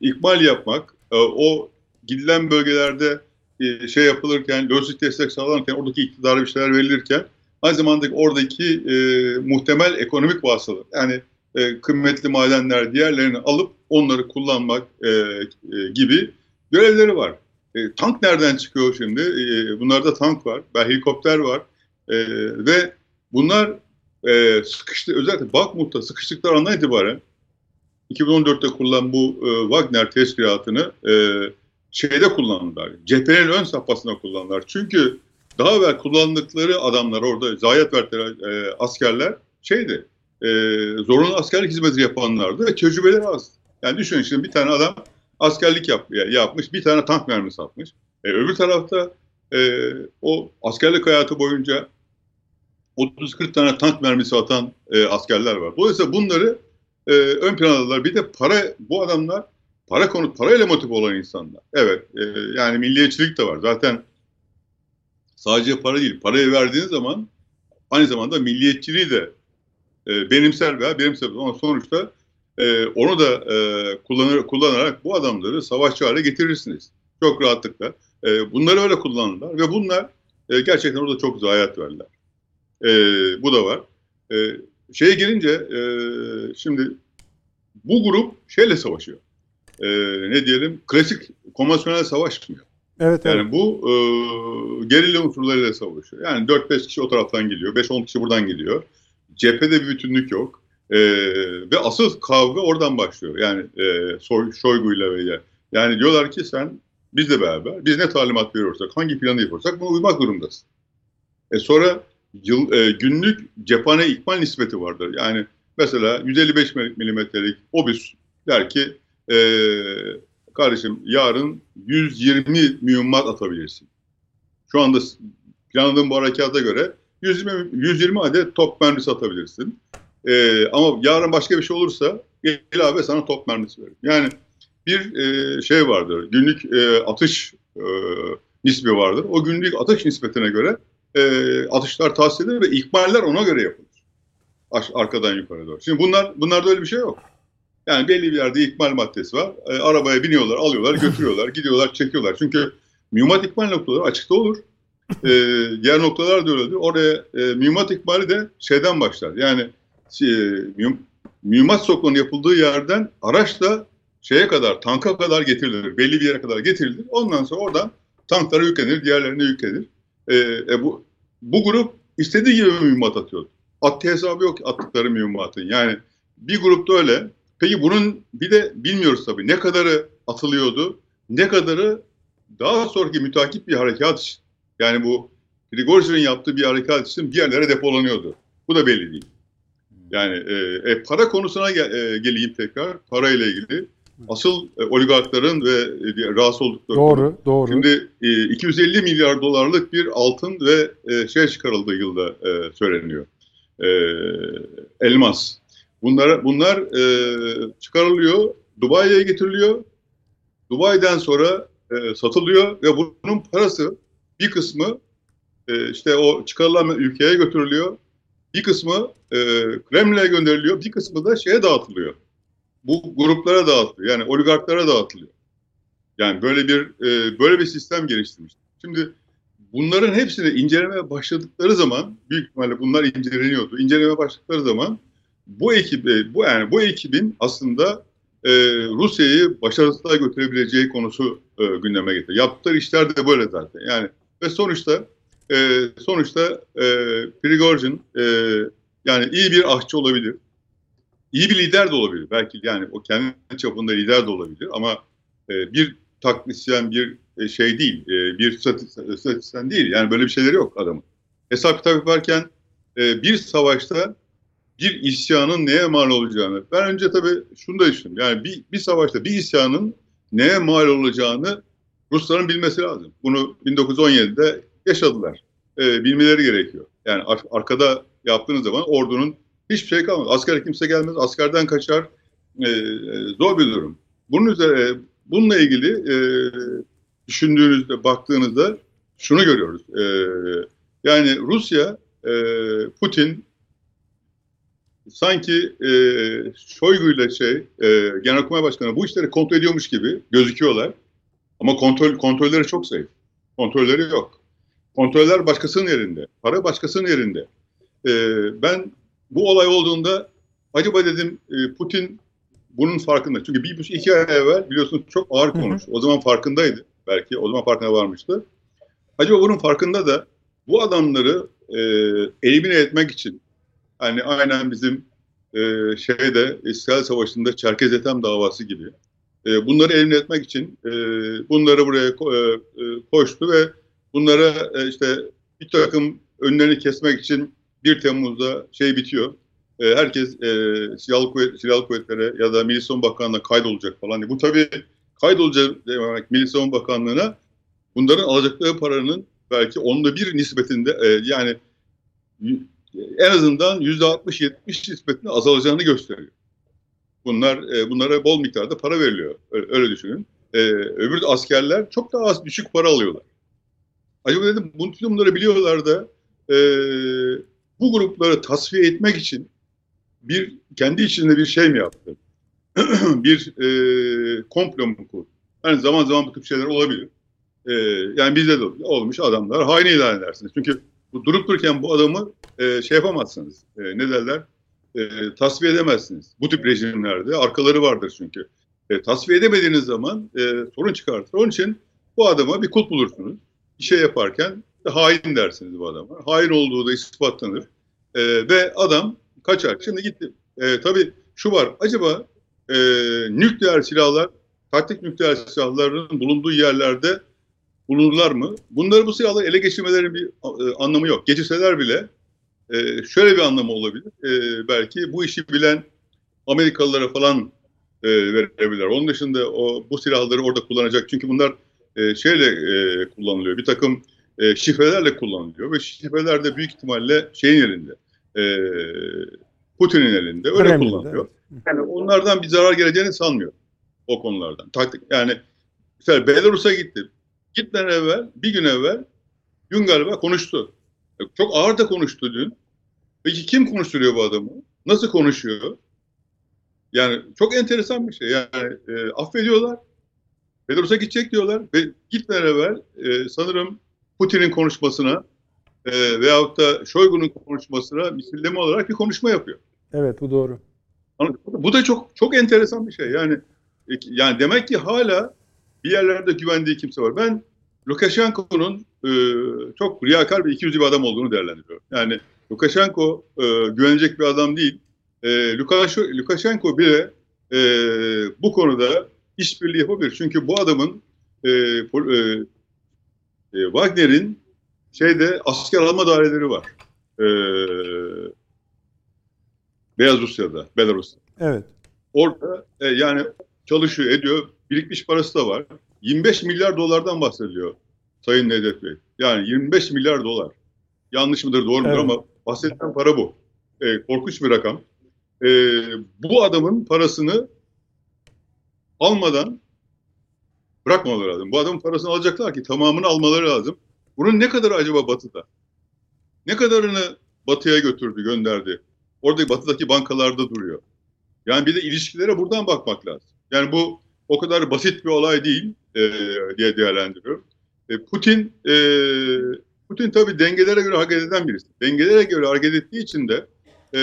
ikmal yapmak, e, o gidilen bölgelerde e, şey yapılırken, lojistik destek sağlanırken, oradaki iktidara bir şeyler verilirken, aynı zamanda oradaki e, muhtemel ekonomik vasıtalar, yani e, kıymetli madenler diğerlerini alıp onları kullanmak e, e, gibi görevleri var. E, tank nereden çıkıyor şimdi? E, bunlarda tank var, helikopter var e, ve bunlar e, sıkıştı, özellikle Bakmut'ta sıkıştıkları andan itibaren 2014'te kurulan bu e, Wagner teşkilatını e, şeyde kullandılar. Cephenin ön safhasında kullandılar. Çünkü daha evvel kullandıkları adamlar orada zayiat verdiler e, askerler şeydi. E, zorunlu askerlik hizmeti yapanlardı ve tecrübeleri az. Yani düşünün şimdi bir tane adam askerlik yap, yapmış, bir tane tank mermisi atmış. E, öbür tarafta e, o askerlik hayatı boyunca 30-40 tane tank mermisi atan e, askerler var. Dolayısıyla bunları e, ön plana aldılar. Bir de para, bu adamlar para konu parayla motive olan insanlar. Evet, e, yani milliyetçilik de var. Zaten sadece para değil, parayı verdiğiniz zaman aynı zamanda milliyetçiliği de e, benimser veya benimser ama sonuçta e, onu da e, kullanır, kullanarak bu adamları savaşçı hale getirirsiniz. Çok rahatlıkla. E, bunları öyle kullanırlar ve bunlar e, gerçekten orada çok hayat verdiler. E, bu da var. E, şeye gelince e, şimdi bu grup şeyle savaşıyor. E, ne diyelim klasik konvansiyonel savaşmıyor. Evet, yani bu e, gerilla unsurlarıyla savaşıyor. Yani 4-5 kişi o taraftan geliyor, 5-10 kişi buradan geliyor. Cephede bir bütünlük yok. E, ve asıl kavga oradan başlıyor. Yani e, Soy, Şoygu'yla ve yani diyorlar ki sen bizle beraber biz ne talimat veriyorsak, hangi planı yapıyorsak buna uymak zorundasın. E sonra yıl, e, günlük cephane ikmal nispeti vardır. Yani mesela 155 milimetrelik obüs der ki e, kardeşim yarın 120 mühimmat atabilirsin. Şu anda planladığım bu harekata göre 120, 120 adet top mermisi atabilirsin. E, ama yarın başka bir şey olursa ilave sana top mermisi verir. Yani bir e, şey vardır, günlük e, atış e, nisbi vardır. O günlük atış nispetine göre e, atışlar tahsis edilir ve ikmaller ona göre yapılır. Arkadan yukarı doğru. Şimdi bunlar bunlarda öyle bir şey yok. Yani belli bir yerde ikmal maddesi var. E, arabaya biniyorlar, alıyorlar, (laughs) götürüyorlar, gidiyorlar, çekiyorlar. Çünkü mühimmat ikmal noktaları açıkta olur. E, diğer noktalar da öyledir. Oraya e, mühimmat ikmali de şeyden başlar. Yani e, mühimmat sokmanın yapıldığı yerden araçla şeye kadar, tanka kadar getirilir. Belli bir yere kadar getirilir. Ondan sonra oradan tanklara yüklenir, diğerlerine yüklenir. E, e, bu, bu grup istediği gibi mühimmat atıyor. Attığı hesabı yok attıkları mühimmatın. Yani bir grupta öyle. Peki bunun bir de bilmiyoruz tabii ne kadarı atılıyordu, ne kadarı daha sonraki mütakip bir harekat için. Yani bu Prigozhin'in yaptığı bir harekat için bir yerlere depolanıyordu. Bu da belli değil. Yani e, e, para konusuna gel, e, geleyim tekrar. Para ile ilgili. Asıl e, oligarkların ve e, rahatsız oldukları Doğru, konu. doğru. Şimdi e, 250 milyar dolarlık bir altın ve e, şey çıkarıldığı yılda e, söyleniyor. E, elmas. Bunlar bunlar e, çıkarılıyor, Dubai'ye getiriliyor. Dubai'den sonra e, satılıyor ve bunun parası bir kısmı e, işte o çıkarılan ülkeye götürülüyor. Bir kısmı e, Kremlin'e gönderiliyor, bir kısmı da şeye dağıtılıyor. Bu gruplara dağıtılıyor. Yani oligarklara dağıtılıyor. Yani böyle bir e, böyle bir sistem geliştirmiş. Şimdi bunların hepsini incelemeye başladıkları zaman büyük ihtimalle bunlar inceleniyordu. İncelemeye başladıkları zaman bu ekip bu yani bu ekibin aslında e, Rusya'yı başarısızlığa götürebileceği konusu e, gündeme getirdi. Yaptıkları işler de böyle zaten. Yani ve sonuçta e, sonuçta e, Prigozhin e, yani iyi bir ahçı olabilir. İyi bir lider de olabilir. Belki yani o kendi çapında lider de olabilir ama e, bir taklisyen bir e, şey değil. E, bir statistisyen değil. Yani böyle bir şeyleri yok adamın. Hesap kitap yaparken e, bir savaşta bir isyanın neye mal olacağını. Ben önce tabii şunu da düşündüm. Yani bir, bir savaşta bir isyanın neye mal olacağını Rusların bilmesi lazım. Bunu 1917'de yaşadılar. E, bilmeleri gerekiyor. Yani ar arkada yaptığınız zaman ordunun hiçbir şey kalmaz. Asker kimse gelmez. Askerden kaçar. E, zor bir durum. Bunun üzerine bununla ilgili e, düşündüğünüzde, baktığınızda şunu görüyoruz. E, yani Rusya, e, Putin sanki e, Şoygu ile şey, e, Genelkurmay Başkanı bu işleri kontrol ediyormuş gibi gözüküyorlar. Ama kontrol kontrolleri çok zayıf. Kontrolleri yok. Kontroller başkasının yerinde. Para başkasının yerinde. E, ben bu olay olduğunda acaba dedim e, Putin bunun farkında. Çünkü bir buçuk iki ay evvel biliyorsunuz çok ağır konuş. O zaman farkındaydı. Belki o zaman farkına varmıştı. Acaba bunun farkında da bu adamları e, elimine etmek için hani aynen bizim e, şeyde İstiklal Savaşı'nda Çerkez Ethem davası gibi e, bunları elimine etmek için e, bunları buraya e, e, koştu ve bunlara e, işte bir takım önlerini kesmek için 1 Temmuz'da şey bitiyor. E, herkes e, silahlı, kuvvet, silahlı kuvvetlere ya da Milli Savunma Bakanlığı'na kaydolacak falan. Bu tabii kaydolacak demek Milli Savunma Bakanlığı'na bunların alacakları paranın belki onda bir nispetinde e, yani en azından yüzde 60-70 nispetinde azalacağını gösteriyor. Bunlar e, bunlara bol miktarda para veriliyor. Öyle, öyle düşünün. E, öbür askerler çok daha az düşük para alıyorlar. Acaba dedim bunları biliyorlar da e, bu grupları tasfiye etmek için bir kendi içinde bir şey mi yaptı? (clears throat) bir e, komplo mu kurdu? Yani zaman zaman bu tip şeyler olabilir. E, yani bizde de olmuş adamlar hain ilan edersiniz. Çünkü bu durup dururken bu adamı e, şey yapamazsınız. E, ne derler? E, tasfiye edemezsiniz. Bu tip rejimlerde arkaları vardır çünkü. E, tasfiye edemediğiniz zaman e, sorun çıkartır. Onun için bu adama bir kulp bulursunuz. Bir şey yaparken de hain dersiniz bu adama. Hain olduğu da ispatlanır. E, ve adam kaçar. Şimdi gitti. E, tabii şu var. Acaba e, nükleer silahlar, taktik nükleer silahların bulunduğu yerlerde bulunurlar mı? Bunları bu silahları ele geçirmelerin bir e, anlamı yok. Geçirseler bile e, şöyle bir anlamı olabilir. E, belki bu işi bilen Amerikalılara falan e, verebilirler. Onun dışında o bu silahları orada kullanacak. Çünkü bunlar e, şeyle e, kullanılıyor. Bir takım e, şifrelerle kullanılıyor ve şifreler de büyük ihtimalle şeyin elinde. E, Putin'in elinde. Öyle Kremlin'de. kullanılıyor. Yani onlardan bir zarar geleceğini sanmıyorum. O konulardan. Taktik yani mesela Belarus'a gitti. Gitmeden evvel, bir gün evvel dün galiba konuştu. Çok ağır da konuştu dün. Peki kim konuşturuyor bu adamı? Nasıl konuşuyor? Yani çok enteresan bir şey. Yani e, affediyorlar. Belarus'a gidecek diyorlar ve gitmeden evvel e, sanırım Putin'in konuşmasına e, veyahut da Şoygu'nun konuşmasına misilleme olarak bir konuşma yapıyor. Evet bu doğru. Bu da çok çok enteresan bir şey. Yani e, yani demek ki hala bir yerlerde güvendiği kimse var. Ben Lukashenko'nun e, çok riyakar ve ikiyüzlü bir adam olduğunu değerlendiriyorum. Yani Lukashenko e, güvenecek bir adam değil. E, Lukashenko bile e, bu konuda işbirliği yapabilir. Çünkü bu adamın e, e, e, Wagner'in şeyde asker alma daireleri var. E, Beyaz Rusya'da, Belarus'ta. Evet. Orada e, yani çalışıyor, ediyor. Birikmiş parası da var. 25 milyar dolardan bahsediyor Sayın Nedret Bey. Yani 25 milyar dolar. Yanlış mıdır, doğru mudur evet. ama bahsedilen para bu. E, korkunç bir rakam. E, bu adamın parasını almadan bırakmaları lazım. Bu adamın parasını alacaklar ki tamamını almaları lazım. Bunun ne kadar acaba batıda? Ne kadarını batıya götürdü, gönderdi? Orada batıdaki bankalarda duruyor. Yani bir de ilişkilere buradan bakmak lazım. Yani bu o kadar basit bir olay değil e, diye değerlendiriyorum. E, Putin e, Putin tabii dengelere göre hareket eden birisi. Dengelere göre hareket ettiği için de e,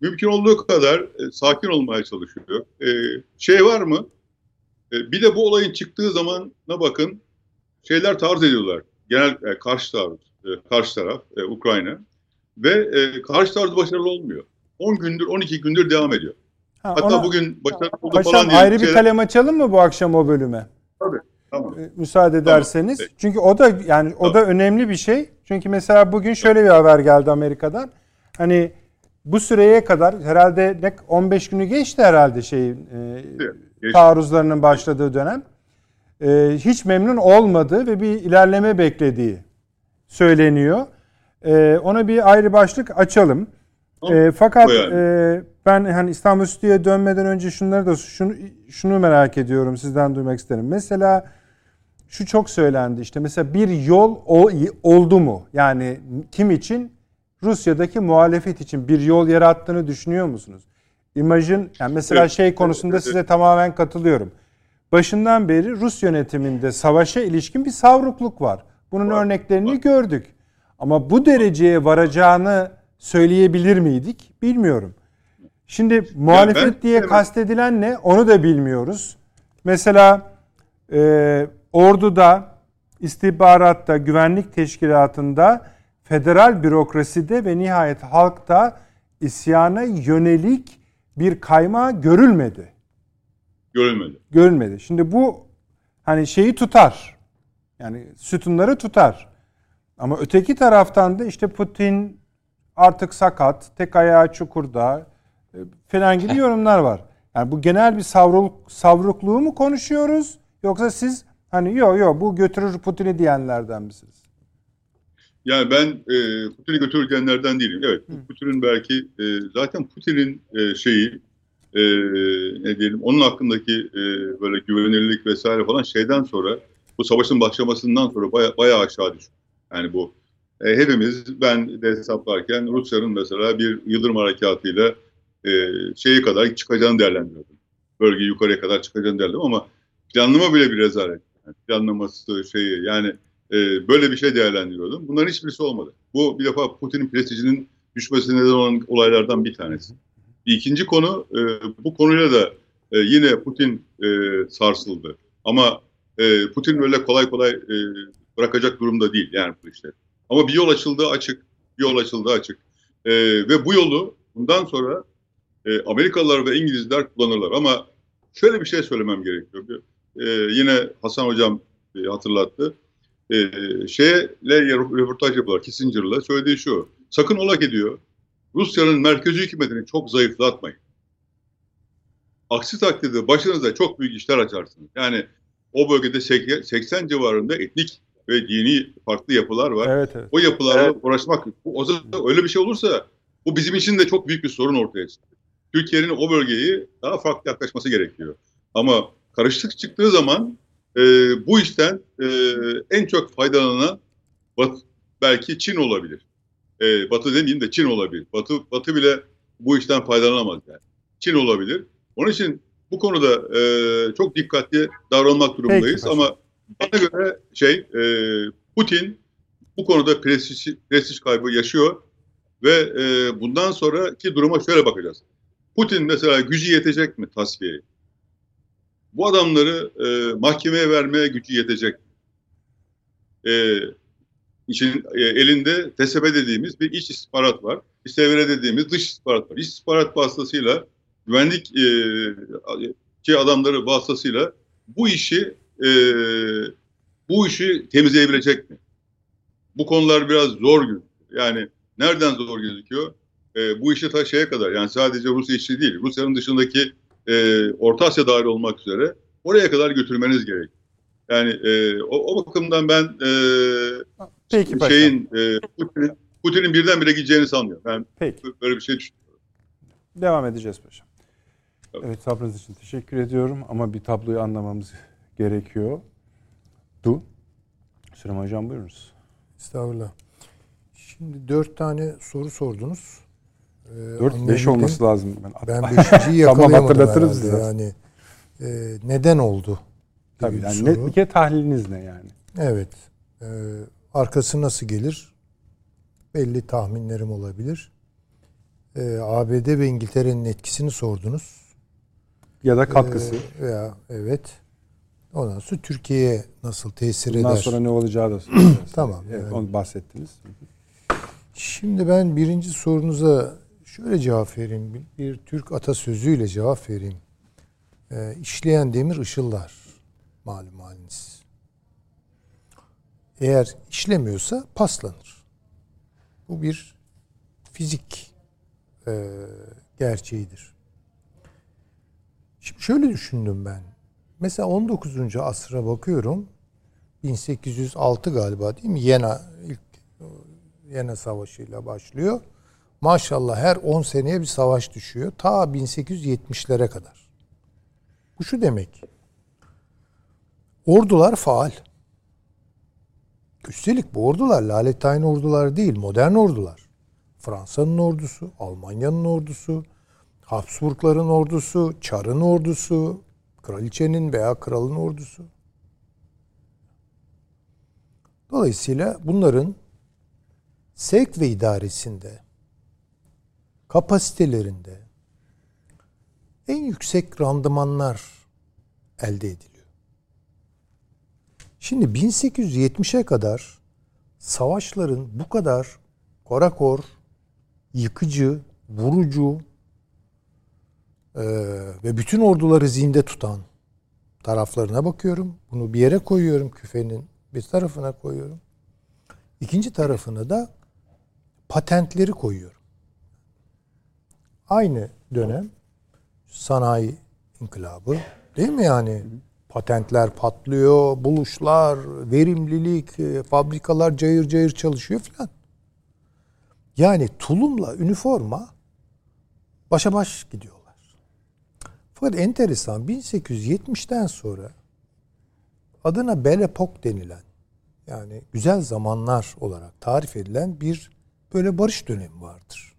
mümkün olduğu kadar e, sakin olmaya çalışıyor. E, şey var mı? E, bir de bu olayın çıktığı zamana bakın şeyler tarz ediyorlar. Genel e, karşı taraf, e, karşı taraf e, Ukrayna ve e, karşı tarz başarılı olmuyor. 10 gündür, 12 gündür devam ediyor. Ha, Hatta ona, bugün başarılı oldu paşam, falan diye. ayrı bir şeyler... kalem açalım mı bu akşam o bölüme? Tabii. Tamam. E, müsaade ederseniz. Tamam. Çünkü o da yani tamam. o da önemli bir şey. Çünkü mesela bugün şöyle bir haber geldi Amerika'dan. Hani bu süreye kadar herhalde ne 15 günü geçti herhalde şeyin e, taarruzlarının başladığı dönem. E, hiç memnun olmadığı ve bir ilerleme beklediği söyleniyor. E, ona bir ayrı başlık açalım. E, fakat e, ben hani İstanbul Stüdyo'ya dönmeden önce şunları da şunu, şunu merak ediyorum sizden duymak isterim. Mesela şu çok söylendi işte mesela bir yol o, oldu mu? Yani kim için? Rusya'daki muhalefet için bir yol yarattığını düşünüyor musunuz? İmajın yani mesela şey konusunda size tamamen katılıyorum. Başından beri Rus yönetiminde savaşa ilişkin bir savrukluk var. Bunun var, örneklerini var. gördük. Ama bu dereceye varacağını söyleyebilir miydik? Bilmiyorum. Şimdi muhalefet ben, diye evet. kastedilen ne? Onu da bilmiyoruz. Mesela e, orduda, istihbaratta, güvenlik teşkilatında, federal bürokraside ve nihayet halkta isyana yönelik bir kayma görülmedi. Görülmedi. Görülmedi. Şimdi bu hani şeyi tutar. Yani sütunları tutar. Ama öteki taraftan da işte Putin artık sakat, tek ayağı çukurda e, falan gibi yorumlar var. Yani bu genel bir savruluk, savrukluğu mu konuşuyoruz? Yoksa siz hani yok yok bu götürür Putin'i diyenlerden misiniz? Yani ben e, Putin'i götürürkenlerden değilim. Evet, Hı. Putin'in belki e, zaten Putin'in e, şeyi e, ne diyelim onun hakkındaki e, böyle güvenilirlik vesaire falan şeyden sonra bu savaşın başlamasından sonra baya, bayağı aşağı düştü. Yani bu e, hepimiz ben de hesaplarken Rusya'nın mesela bir Yıldırım Harekatı'yla e, şeyi kadar çıkacağını değerlendiriyordum. Bölge yukarıya kadar çıkacağını değerlendiriyordum ama planlama bile bir rezalet. Yani planlaması şeyi yani e, böyle bir şey değerlendiriyordum. Bunların hiçbirisi olmadı. Bu bir defa Putin'in prestijinin düşmesine neden olan olaylardan bir tanesi. İkinci konu e, bu konuyla da e, yine Putin e, sarsıldı. Ama e, Putin böyle kolay kolay e, bırakacak durumda değil yani bu işte. Ama bir yol açıldı açık. Bir yol açıldı açık. E, ve bu yolu bundan sonra e, Amerikalılar ve İngilizler kullanırlar. Ama şöyle bir şey söylemem gerekiyor. E, yine Hasan Hocam e, hatırlattı e, şeyle röportaj yapıyorlar Kissinger'la. Söylediği şu. Sakın ola ki diyor Rusya'nın merkezi hükümetini çok zayıflatmayın. Aksi takdirde başınıza çok büyük işler açarsınız. Yani o bölgede 80 civarında etnik ve dini farklı yapılar var. Evet, evet. O yapılarla evet. uğraşmak, o zaman öyle bir şey olursa bu bizim için de çok büyük bir sorun ortaya çıkıyor. Türkiye'nin o bölgeyi daha farklı yaklaşması gerekiyor. Ama karışık çıktığı zaman e, bu işten e, en çok faydalanan Batı, belki Çin olabilir. E, Batı demeyeyim de Çin olabilir. Batı, Batı bile bu işten faydalanamaz yani. Çin olabilir. Onun için bu konuda e, çok dikkatli davranmak durumundayız. Peki, Ama bana göre şey e, Putin bu konuda prestij, prestij kaybı yaşıyor ve e, bundan sonraki duruma şöyle bakacağız. Putin mesela gücü yetecek mi tasfiyeye? bu adamları e, mahkemeye vermeye gücü yetecek. E, için e, elinde TSB dediğimiz bir iç istihbarat var. İstevre dediğimiz dış istihbarat var. İç istihbarat vasıtasıyla güvenlik e, adamları vasıtasıyla bu işi e, bu işi temizleyebilecek mi? Bu konular biraz zor gözüküyor. Yani nereden zor gözüküyor? E, bu işi ta şeye kadar yani sadece Rusya işi değil. Rusya'nın dışındaki e, Orta Asya dahil olmak üzere oraya kadar götürmeniz gerek. Yani e, o, o bakımdan ben e, Peki, şeyin e, Putin'in Putin'in birdenbire gideceğini sanmıyorum. Ben Peki. böyle bir şey düşünüyorum. Devam edeceğiz paşam. Evet. evet sabrınız için teşekkür ediyorum ama bir tabloyu anlamamız gerekiyor. Du. Süleyman Hocam buyurunuz. Estağfurullah. Şimdi dört tane soru sordunuz. 4-5 ee, olması lazım. Ben, ben (laughs) 5.yi yakalayamadım tamam, herhalde. Size. Yani e, neden oldu? Tabii yani ne, bir tahliliniz ne yani? Evet. E, arkası nasıl gelir? Belli tahminlerim olabilir. E, ABD ve İngiltere'nin etkisini sordunuz. Ya da katkısı. E, veya evet. Ondan sonra Türkiye'ye nasıl tesir Bundan eder? Bundan sonra ne olacağı da (clears throat) tamam. Evet, yani. onu bahsettiniz. Şimdi ben birinci sorunuza Şöyle cevap vereyim. Bir, Türk atasözüyle cevap vereyim. E, işleyen demir ışıllar. Malum haliniz. Eğer işlemiyorsa paslanır. Bu bir fizik e, gerçeğidir. Şimdi şöyle düşündüm ben. Mesela 19. asra bakıyorum. 1806 galiba değil mi? Yena ilk Yena Savaşı ile başlıyor. Maşallah her 10 seneye bir savaş düşüyor. Ta 1870'lere kadar. Bu şu demek. Ordular faal. Üstelik bu ordular lalettayn ordular değil, modern ordular. Fransa'nın ordusu, Almanya'nın ordusu, Habsburgların ordusu, Çar'ın ordusu, kraliçenin veya kralın ordusu. Dolayısıyla bunların sevk ve idaresinde kapasitelerinde en yüksek randımanlar elde ediliyor. Şimdi 1870'e kadar savaşların bu kadar korakor, yıkıcı, vurucu Ee, ve bütün orduları zinde tutan taraflarına bakıyorum. Bunu bir yere koyuyorum küfenin bir tarafına koyuyorum. İkinci tarafına da patentleri koyuyorum. Aynı dönem sanayi inkılabı değil mi yani? Patentler patlıyor, buluşlar, verimlilik, e, fabrikalar cayır cayır çalışıyor filan. Yani tulumla üniforma başa baş gidiyorlar. Fakat enteresan 1870'ten sonra adına Belle Époque denilen yani güzel zamanlar olarak tarif edilen bir böyle barış dönemi vardır.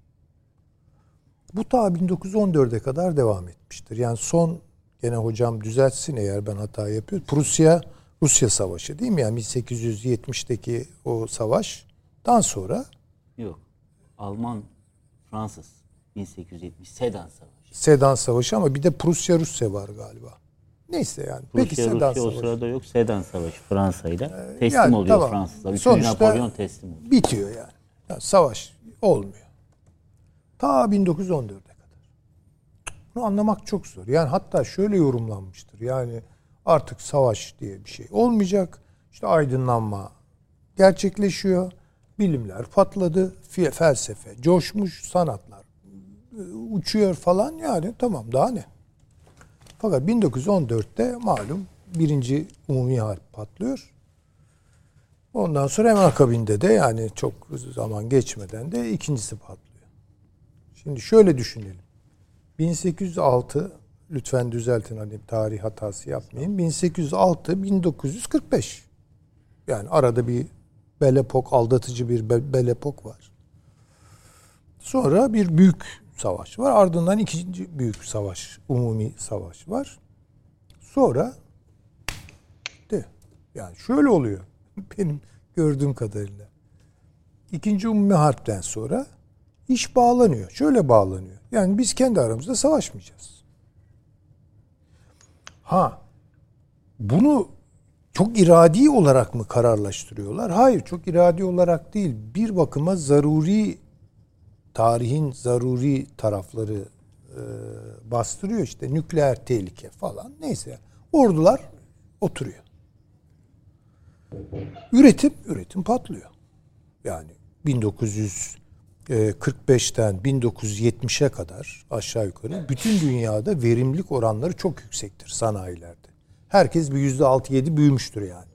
Bu ta 1914'e kadar devam etmiştir. Yani son gene hocam düzeltsin eğer ben hata yapıyorum. Prusya Rusya Savaşı değil mi? Yani 1870'teki o savaştan sonra Yok. Alman Fransız 1870 Sedan Savaşı. Sedan Savaşı ama bir de Prusya Rusya var galiba. Neyse yani. Peki Rusya, Sedan Rusya o Savaşı. sırada yok. Sedan Savaşı Fransa ile teslim yani oluyor tamam. Fransızlar. Üçüncü Sonuçta- Napolyon teslim oluyor. Bitiyor yani. yani. Savaş olmuyor. Ta 1914'e kadar. Bunu anlamak çok zor. Yani hatta şöyle yorumlanmıştır. Yani artık savaş diye bir şey olmayacak. İşte aydınlanma gerçekleşiyor. Bilimler patladı. Fe- Felsefe coşmuş. Sanatlar uçuyor falan. Yani tamam daha ne? Fakat 1914'te malum birinci umumi harp patlıyor. Ondan sonra hemen akabinde de yani çok zaman geçmeden de ikincisi patlıyor. Şimdi şöyle düşünelim. 1806 lütfen düzeltin hani tarih hatası yapmayın. 1806 1945. Yani arada bir Belepok aldatıcı bir Be- Belepok var. Sonra bir büyük savaş var. Ardından ikinci büyük savaş, umumi savaş var. Sonra de yani şöyle oluyor. (laughs) Benim gördüğüm kadarıyla. İkinci umumi harpten sonra iş bağlanıyor. Şöyle bağlanıyor. Yani biz kendi aramızda savaşmayacağız. Ha bunu çok iradi olarak mı kararlaştırıyorlar? Hayır, çok iradi olarak değil. Bir bakıma zaruri tarihin zaruri tarafları e, bastırıyor işte nükleer tehlike falan neyse. Ordular oturuyor. Üretim, üretim patlıyor. Yani 1945'ten 1970'e kadar aşağı yukarı bütün dünyada verimlilik oranları çok yüksektir sanayilerde. Herkes bir yüzde altı yedi büyümüştür yani.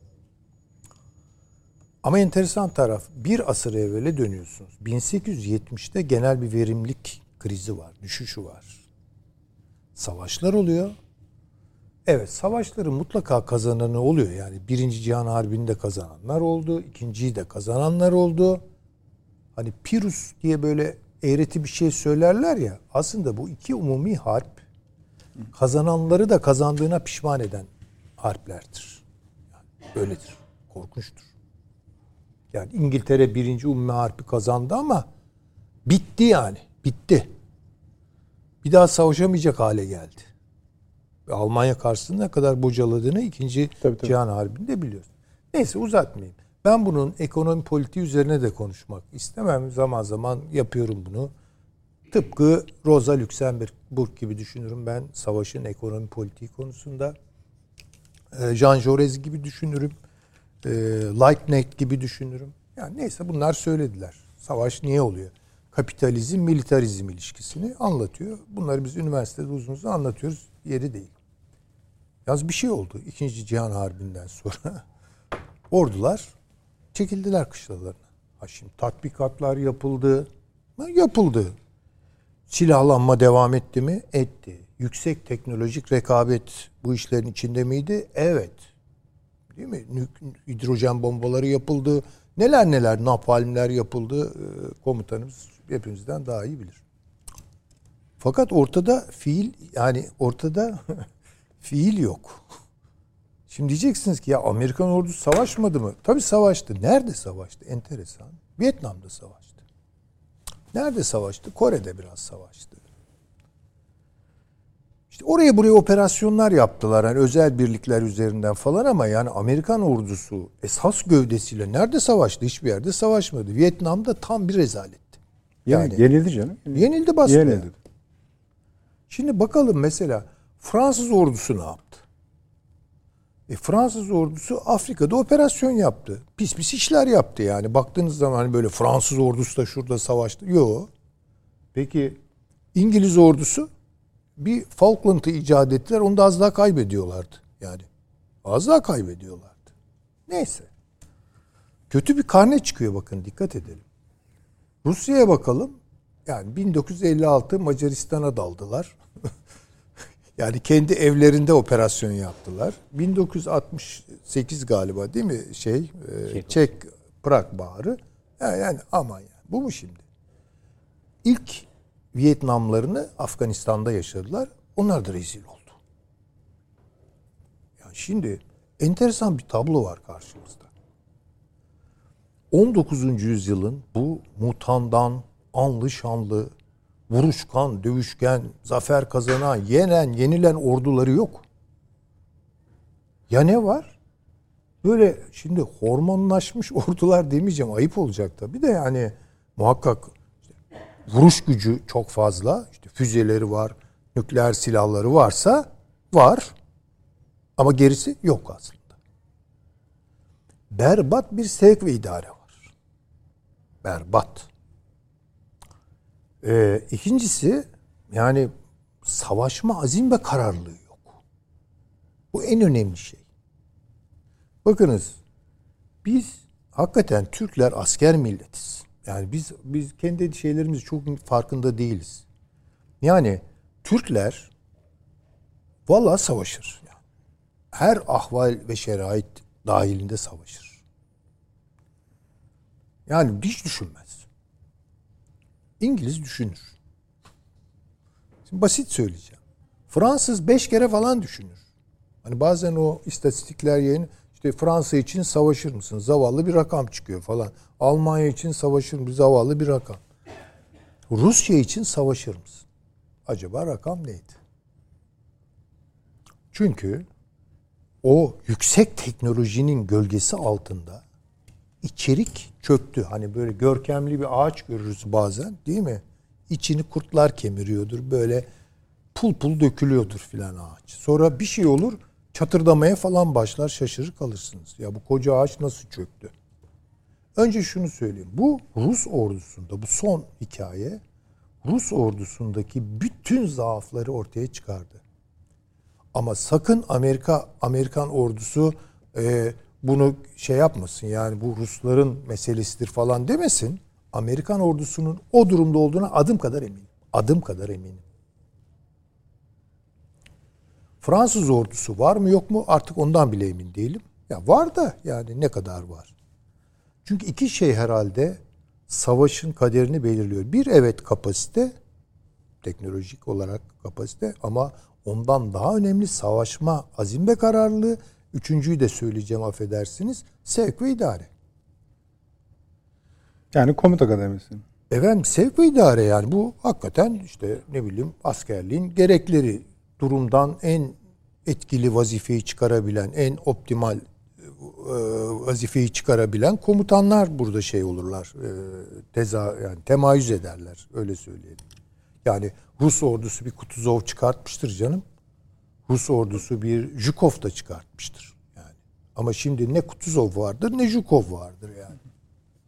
Ama enteresan taraf bir asır evvele dönüyorsunuz. 1870'te genel bir verimlilik krizi var, düşüşü var. Savaşlar oluyor. Evet savaşların mutlaka kazananı oluyor. Yani Birinci Cihan Harbi'nde kazananlar oldu. ikinciyi de kazananlar oldu. Hani Pirus diye böyle eğreti bir şey söylerler ya. Aslında bu iki umumi harp kazananları da kazandığına pişman eden harplerdir. Yani böyledir. Korkunçtur. Yani İngiltere birinci umumi harpi kazandı ama bitti yani. Bitti. Bir daha savaşamayacak hale geldi. Ve Almanya karşısında ne kadar bocaladığını ikinci Tabii, tabii. Cihan Harbi'nde biliyoruz. Neyse uzatmayayım. Ben bunun ekonomi politiği üzerine de konuşmak istemem. Zaman zaman yapıyorum bunu. Tıpkı Rosa Luxemburg gibi düşünürüm ben savaşın ekonomi politiği konusunda. Ee, Jean Jaurès gibi düşünürüm. Ee, Leibniz gibi düşünürüm. Yani neyse bunlar söylediler. Savaş niye oluyor? Kapitalizm, militarizm ilişkisini anlatıyor. Bunları biz üniversitede uzun uzun anlatıyoruz. Yeri değil. Yalnız bir şey oldu. İkinci Cihan Harbi'nden sonra (laughs) ordular çekildiler kışlalarına. Ha şimdi tatbikatlar yapıldı. Yapıldı. Silahlanma devam etti mi? Etti. Yüksek teknolojik rekabet bu işlerin içinde miydi? Evet. Değil mi? Hidrojen bombaları yapıldı. Neler neler napalmler yapıldı. Ee, Komutanımız hepimizden daha iyi bilir. Fakat ortada fiil yani ortada (laughs) fiil yok. Şimdi diyeceksiniz ki ya Amerikan ordusu savaşmadı mı? Tabii savaştı. Nerede savaştı? Enteresan. Vietnam'da savaştı. Nerede savaştı? Kore'de biraz savaştı. İşte oraya buraya operasyonlar yaptılar. Yani özel birlikler üzerinden falan ama yani Amerikan ordusu esas gövdesiyle nerede savaştı? Hiçbir yerde savaşmadı. Vietnam'da tam bir rezaletti. Yani, Yani- yenildi canım. Yenildi bastı. Yenildi. Şimdi bakalım mesela Fransız ordusu ne yaptı? E, Fransız ordusu Afrika'da operasyon yaptı. Pis pis işler yaptı yani. Baktığınız zaman hani böyle Fransız ordusu da şurada savaştı. Yok. Peki İngiliz ordusu bir Falkland'ı icat ettiler. Onu da az daha kaybediyorlardı. Yani az daha kaybediyorlardı. Neyse. Kötü bir karne çıkıyor bakın dikkat edelim. Rusya'ya bakalım. Yani 1956 Macaristan'a daldılar. (laughs) yani kendi evlerinde operasyon yaptılar. 1968 galiba değil mi şey e, Çek Prag Baharı. Yani, yani aman yani bu mu şimdi? İlk Vietnamlarını Afganistan'da yaşadılar. Onlar da rezil oldu. Yani şimdi enteresan bir tablo var karşımızda. 19. yüzyılın bu mutandan, anlı şanlı, vuruşkan, dövüşken, zafer kazanan, yenen, yenilen orduları yok. Ya ne var? Böyle şimdi hormonlaşmış (laughs) ordular demeyeceğim ayıp olacak da. Bir de yani muhakkak vuruş gücü çok fazla. İşte füzeleri var, nükleer silahları varsa var. Ama gerisi yok aslında. Berbat bir sevk ve idare var. Berbat. Ee, ikincisi yani savaşma azim ve kararlılığı yok. Bu en önemli şey. Bakınız biz hakikaten Türkler asker milletiz. Yani biz biz kendi şeylerimiz çok farkında değiliz. Yani Türkler valla savaşır. Yani. Her ahval ve şerait dahilinde savaşır. Yani hiç düşünmez. İngiliz düşünür. Şimdi basit söyleyeceğim. Fransız beş kere falan düşünür. Hani bazen o istatistikler yayın işte Fransa için savaşır mısın? Zavallı bir rakam çıkıyor falan. Almanya için savaşır mı? Zavallı bir rakam. Rusya için savaşır mısın? Acaba rakam neydi? Çünkü o yüksek teknolojinin gölgesi altında içerik çöktü. Hani böyle görkemli bir ağaç görürüz bazen değil mi? İçini kurtlar kemiriyordur. Böyle pul pul dökülüyordur filan ağaç. Sonra bir şey olur çatırdamaya falan başlar şaşırır kalırsınız. Ya bu koca ağaç nasıl çöktü? Önce şunu söyleyeyim. Bu Rus ordusunda bu son hikaye Rus ordusundaki bütün zaafları ortaya çıkardı. Ama sakın Amerika Amerikan ordusu e, bunu şey yapmasın yani bu Rusların meselesidir falan demesin. Amerikan ordusunun o durumda olduğuna adım kadar eminim. Adım kadar eminim. Fransız ordusu var mı yok mu artık ondan bile emin değilim. Ya var da yani ne kadar var? Çünkü iki şey herhalde savaşın kaderini belirliyor. Bir evet kapasite, teknolojik olarak kapasite ama ondan daha önemli savaşma azim ve kararlılığı. Üçüncüyü de söyleyeceğim affedersiniz. Sevk ve idare. Yani komuta kademesi. Efendim sevk ve idare yani bu hakikaten işte ne bileyim askerliğin gerekleri durumdan en etkili vazifeyi çıkarabilen, en optimal vazifeyi çıkarabilen komutanlar burada şey olurlar. E, teza yani temayüz ederler öyle söyleyelim. Yani Rus ordusu bir Kutuzov çıkartmıştır canım. Rus ordusu bir Zhukov da çıkartmıştır. Yani. Ama şimdi ne Kutuzov vardır ne Zhukov vardır yani.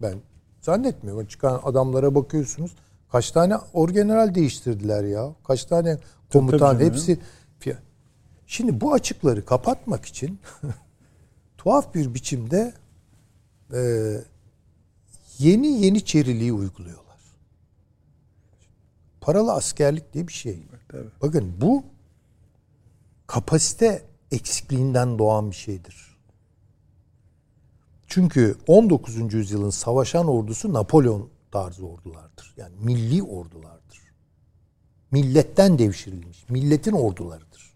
Ben zannetmiyorum. Çıkan adamlara bakıyorsunuz. Kaç tane orgeneral değiştirdiler ya. Kaç tane komutan hepsi. Şimdi bu açıkları kapatmak için (laughs) tuhaf bir biçimde e, yeni yeniçeriliği uyguluyorlar. Paralı askerlik diye bir şey. Evet, Bakın bu kapasite eksikliğinden doğan bir şeydir. Çünkü 19. yüzyılın savaşan ordusu Napolyon tarzı ordulardır. Yani milli ordulardır. Milletten devşirilmiş, milletin ordularıdır.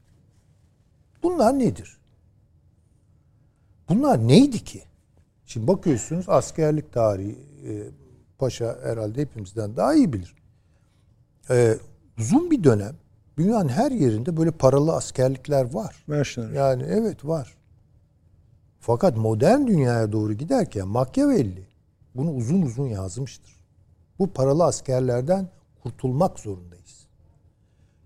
Bunlar nedir? Bunlar neydi ki? Şimdi bakıyorsunuz askerlik tarihi e, paşa herhalde hepimizden daha iyi bilir. E, uzun bir dönem dünyanın her yerinde böyle paralı askerlikler var. Mercenary. Yani evet var. Fakat modern dünyaya doğru giderken Machiavelli bunu uzun uzun yazmıştır. Bu paralı askerlerden kurtulmak zorundayız.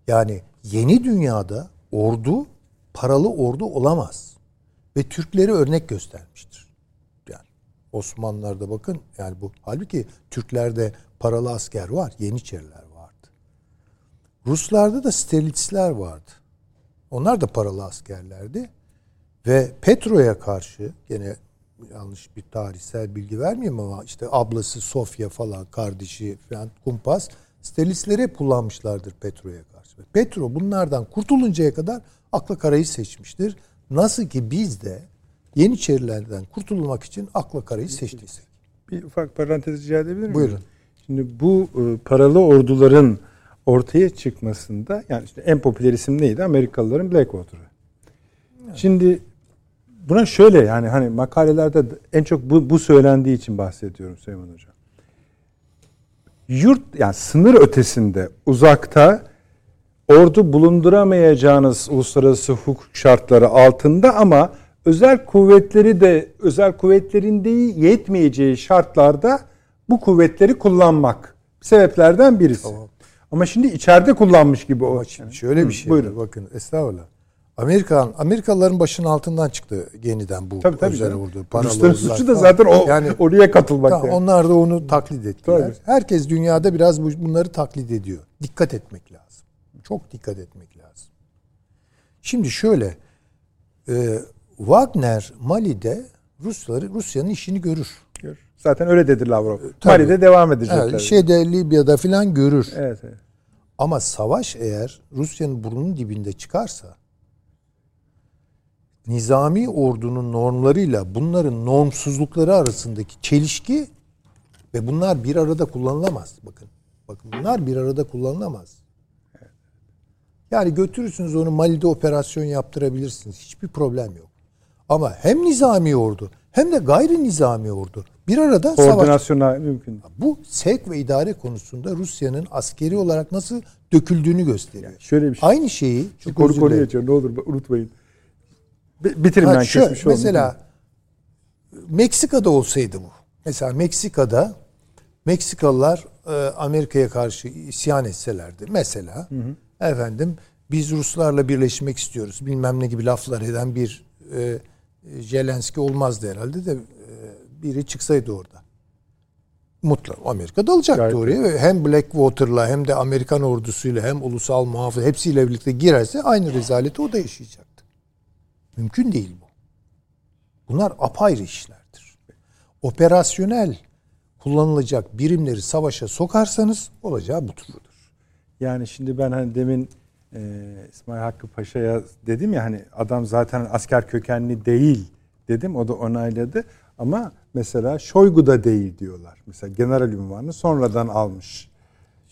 Yani yeni dünyada ordu paralı ordu olamaz. Ve Türkleri örnek göstermiştir. Yani Osmanlılar'da bakın yani bu halbuki Türklerde paralı asker var. Yeniçeriler vardı. Ruslarda da stelitsler vardı. Onlar da paralı askerlerdi. Ve Petro'ya karşı gene yanlış bir tarihsel bilgi vermeyeyim ama işte ablası Sofya falan kardeşi falan kumpas Stelisleri hep kullanmışlardır Petro'ya karşı. Petro bunlardan kurtuluncaya kadar akla karayı seçmiştir. Nasıl ki biz de Yeniçerilerden kurtulmak için akla karayı seçtiysek. Bir ufak parantez rica edebilir miyim? Buyurun. Şimdi bu e, paralı orduların ortaya çıkmasında yani işte en popüler isim neydi? Amerikalıların Blackwater'ı. Şimdi buna şöyle yani hani makalelerde en çok bu, bu söylendiği için bahsediyorum Süleyman Hocam. Yurt yani sınır ötesinde uzakta ordu bulunduramayacağınız uluslararası hukuk şartları altında ama özel kuvvetleri de özel kuvvetlerin de yetmeyeceği şartlarda bu kuvvetleri kullanmak sebeplerden birisi. Ama şimdi içeride kullanmış gibi o. Şimdi şöyle bir şey Buyurun. var. Bakın estağfurullah. Amerikan Amerikalıların başının altından çıktı yeniden bu Tabii tabii. ordu. paralı Rusların suçu da zaten o yani (laughs) oraya katılmak. Tamam, yani. onlar da onu taklit ettiler. Tabii. Herkes dünyada biraz bu- bunları taklit ediyor. Dikkat etmek lazım. Çok dikkat etmek lazım. Şimdi şöyle e, Wagner Mali'de Rusları Rusya'nın işini görür. Gör. Zaten öyle dedi Lavrov. Tabii. Mali'de devam edecekler. Evet, şeyde Libya'da filan görür. evet, evet. Ama savaş eğer Rusya'nın burnunun dibinde çıkarsa nizami ordunun normlarıyla bunların normsuzlukları arasındaki çelişki ve bunlar bir arada kullanılamaz. Bakın. Bakın bunlar bir arada kullanılamaz. Yani götürürsünüz onu Mali'de operasyon yaptırabilirsiniz. Hiçbir problem yok. Ama hem nizami ordu hem de gayri nizami ordu bir arada savaş Koordinasyona mümkün. bu sevk ve idare konusunda Rusya'nın askeri olarak nasıl döküldüğünü gösteriyor. Şöyle bir şey. Aynı şeyi çok Koru dilerim. geçiyor. Ne olur unutmayın. Bi- Bitirin ben şu, kesmiş mesela Meksika'da olsaydı bu. Mesela Meksika'da Meksikalılar e, Amerika'ya karşı isyan etselerdi. Mesela efendim biz Ruslarla birleşmek istiyoruz. Bilmem ne gibi laflar eden bir e, Jelenski olmazdı herhalde de e, biri çıksaydı orada. Mutlaka Amerika dalacaktı Gayet oraya hem Blackwater'la hem de Amerikan ordusuyla hem ulusal muhafız hepsiyle birlikte girerse aynı rezaleti o da yaşayacaktı. Mümkün değil bu. Bunlar apayrı işlerdir. Operasyonel kullanılacak birimleri savaşa sokarsanız olacağı budur. Yani şimdi ben hani demin e, İsmail Hakkı Paşa'ya dedim ya hani adam zaten asker kökenli değil dedim. O da onayladı. Ama mesela Şoygu da değil diyorlar. Mesela general ünvanını sonradan almış.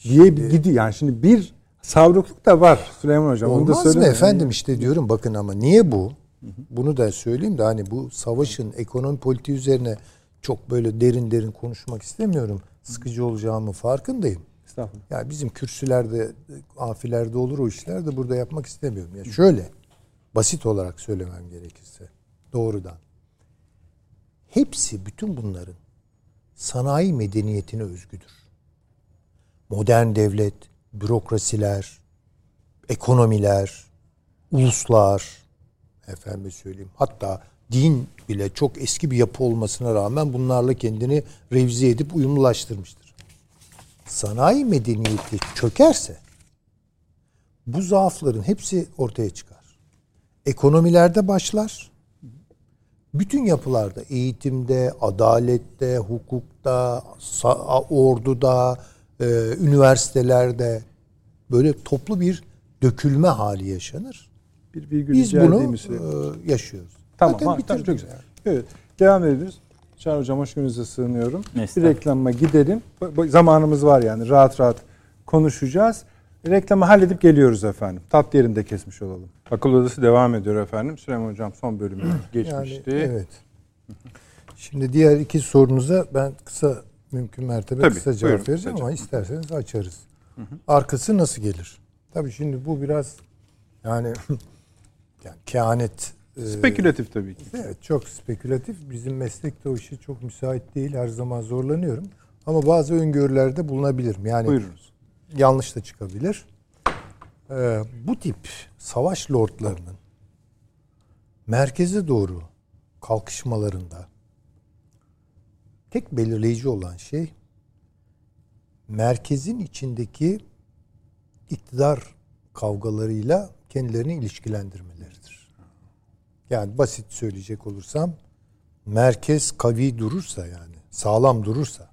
Diye bir gidiyor. Yani şimdi bir savrukluk da var Süleyman Hocam. Onu da Olmaz mı efendim işte diyorum bakın ama niye bu? Bunu da söyleyeyim de hani bu savaşın ekonomi politiği üzerine çok böyle derin derin konuşmak istemiyorum. Sıkıcı olacağımı farkındayım. Estağfurullah. Yani bizim kürsülerde, afilerde olur o işler de burada yapmak istemiyorum. Ya şöyle, basit olarak söylemem gerekirse, doğrudan. Hepsi, bütün bunların sanayi medeniyetine özgüdür. Modern devlet, bürokrasiler, ekonomiler, uluslar, efendim söyleyeyim, hatta din bile çok eski bir yapı olmasına rağmen bunlarla kendini revize edip uyumlulaştırmıştır sanayi medeniyeti çökerse bu zaafların hepsi ortaya çıkar. Ekonomilerde başlar. Bütün yapılarda, eğitimde, adalette, hukukta, orduda, e, üniversitelerde böyle toplu bir dökülme hali yaşanır. Bir virgül Biz bunu e, yaşıyoruz. Tamam, Zaten ha, tamam çok güzel. Evet, devam ediyoruz. Çağrı Hocam hoş gününüze sığınıyorum. Bir reklama gidelim. Zamanımız var yani rahat rahat konuşacağız. Reklamı halledip geliyoruz efendim. Tat yerinde kesmiş olalım. Akıl odası devam ediyor efendim. Süleyman Hocam son bölümü geçmişti. Yani, evet. Şimdi diğer iki sorunuza ben kısa mümkün mertebe Tabii, kısa cevap buyurun, vereceğim kısaca. ama isterseniz açarız. Arkası nasıl gelir? Tabii şimdi bu biraz yani (laughs) yani kehanet Spekülatif tabii ki. Evet çok spekülatif. Bizim meslekte o işi çok müsait değil. Her zaman zorlanıyorum. Ama bazı öngörülerde bulunabilirim. Yani Buyurunuz. yanlış da çıkabilir. Ee, bu tip savaş lordlarının merkeze doğru kalkışmalarında tek belirleyici olan şey merkezin içindeki iktidar kavgalarıyla kendilerini ilişkilendirmeleridir. Yani basit söyleyecek olursam merkez kavi durursa yani sağlam durursa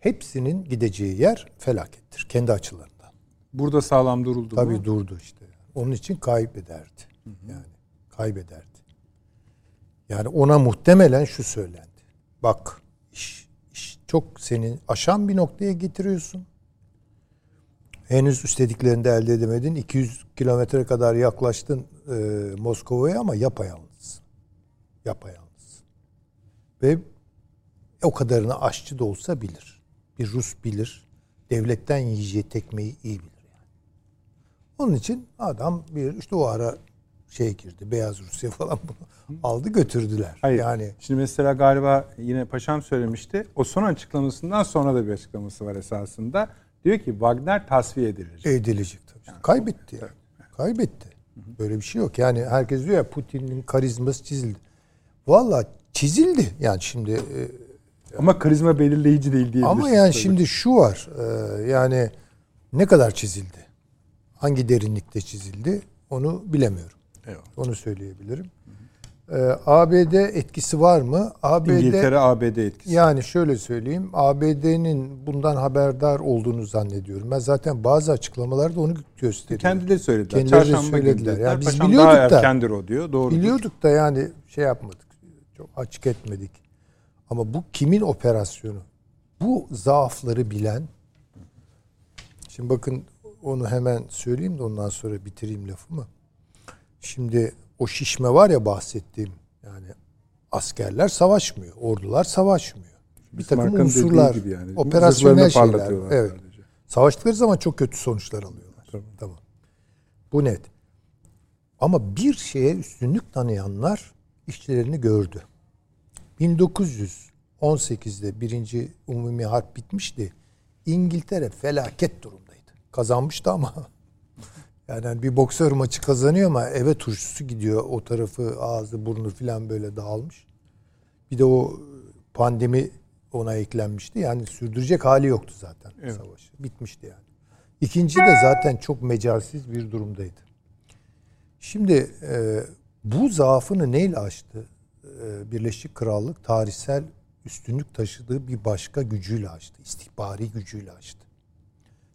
hepsinin gideceği yer felakettir kendi açılarından. Burada sağlam duruldu Tabii mu? durdu işte. Onun için kaybederdi. Yani kaybederdi. Yani ona muhtemelen şu söylendi. Bak iş, iş çok senin aşan bir noktaya getiriyorsun. Henüz istediklerini de elde edemedin. 200 kilometre kadar yaklaştın e, Moskova'ya ama yapayalnız. Yapayalnız. Ve o kadarını aşçı da olsa bilir. Bir Rus bilir. Devletten yiyeceği tekmeyi iyi bilir yani. Onun için adam bir işte o ara şey girdi. Beyaz Rusya (laughs) falan bunu aldı götürdüler. Hayır. Yani Şimdi mesela galiba yine paşam söylemişti. O son açıklamasından sonra da bir açıklaması var esasında. Diyor ki Wagner tasfiye edilir. edilecek tabii. Kaybetti ya. Kaybetti. Böyle bir şey yok. Yani herkes diyor ya Putin'in karizması çizildi. Vallahi çizildi. Yani şimdi e, Ama karizma belirleyici değil diyebiliriz. Ama yani tabii. şimdi şu var. e, yani ne kadar çizildi? Hangi derinlikte çizildi? Onu bilemiyorum. Eyvallah. Onu söyleyebilirim. E, ABD etkisi var mı? ABD İngiltere ABD etkisi. yani şöyle söyleyeyim. ABD'nin bundan haberdar olduğunu zannediyorum. Ben zaten bazı açıklamalarda onu gösteriyorum. Kendileri söylediler. Kendileri de Çarşamba söylediler. dediler. Yani biz Paşam biliyorduk daha da. erkendir o diyor. Doğru. Biliyorduk da yani şey yapmadık. Çok açık etmedik. Ama bu kimin operasyonu? Bu zaafları bilen Şimdi bakın onu hemen söyleyeyim de ondan sonra bitireyim lafımı. Şimdi o şişme var ya bahsettiğim yani askerler savaşmıyor, ordular savaşmıyor. Bir takım dediği unsurlar, gibi yani. operasyonel şeyler. Evet. sadece. Savaştıkları zaman çok kötü sonuçlar alıyorlar. Tamam. Bu net. Ama bir şeye üstünlük tanıyanlar işçilerini gördü. 1918'de birinci umumi harp bitmişti. İngiltere felaket durumdaydı. Kazanmıştı ama (laughs) yani hani bir boksör maçı kazanıyor ama eve turşusu gidiyor. O tarafı ağzı burnu filan böyle dağılmış. Bir de o pandemi ona eklenmişti. Yani sürdürecek hali yoktu zaten savaşı. Bitmişti yani. İkinci de zaten çok mecalsiz bir durumdaydı. Şimdi e, bu zaafını neyle aştı? E, Birleşik Krallık tarihsel üstünlük taşıdığı bir başka gücüyle açtı. İstihbari gücüyle açtı.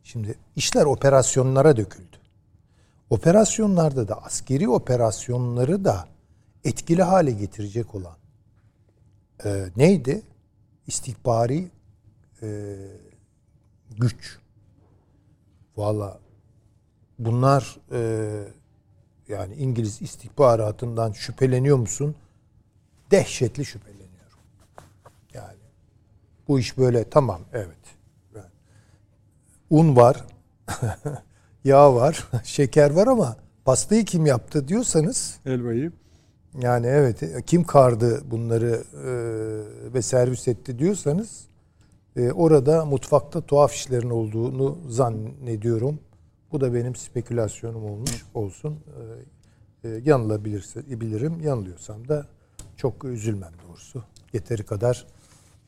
Şimdi işler operasyonlara döküldü. Operasyonlarda da askeri operasyonları da etkili hale getirecek olan e, neydi? İstihbari e, güç. Valla bunlar e, yani İngiliz istihbaratından şüpheleniyor musun? Dehşetli şüpheleniyorum. Yani bu iş böyle tamam evet. Un var, (laughs) yağ var, (laughs) şeker var ama pastayı kim yaptı diyorsanız Elbayı. yani evet kim kardı bunları e, ve servis etti diyorsanız e, orada mutfakta tuhaf işlerin olduğunu zannediyorum. Bu da benim spekülasyonum olmuş olsun. E, e, yanılabilirse bilirim. Yanılıyorsam da çok üzülmem doğrusu. Yeteri kadar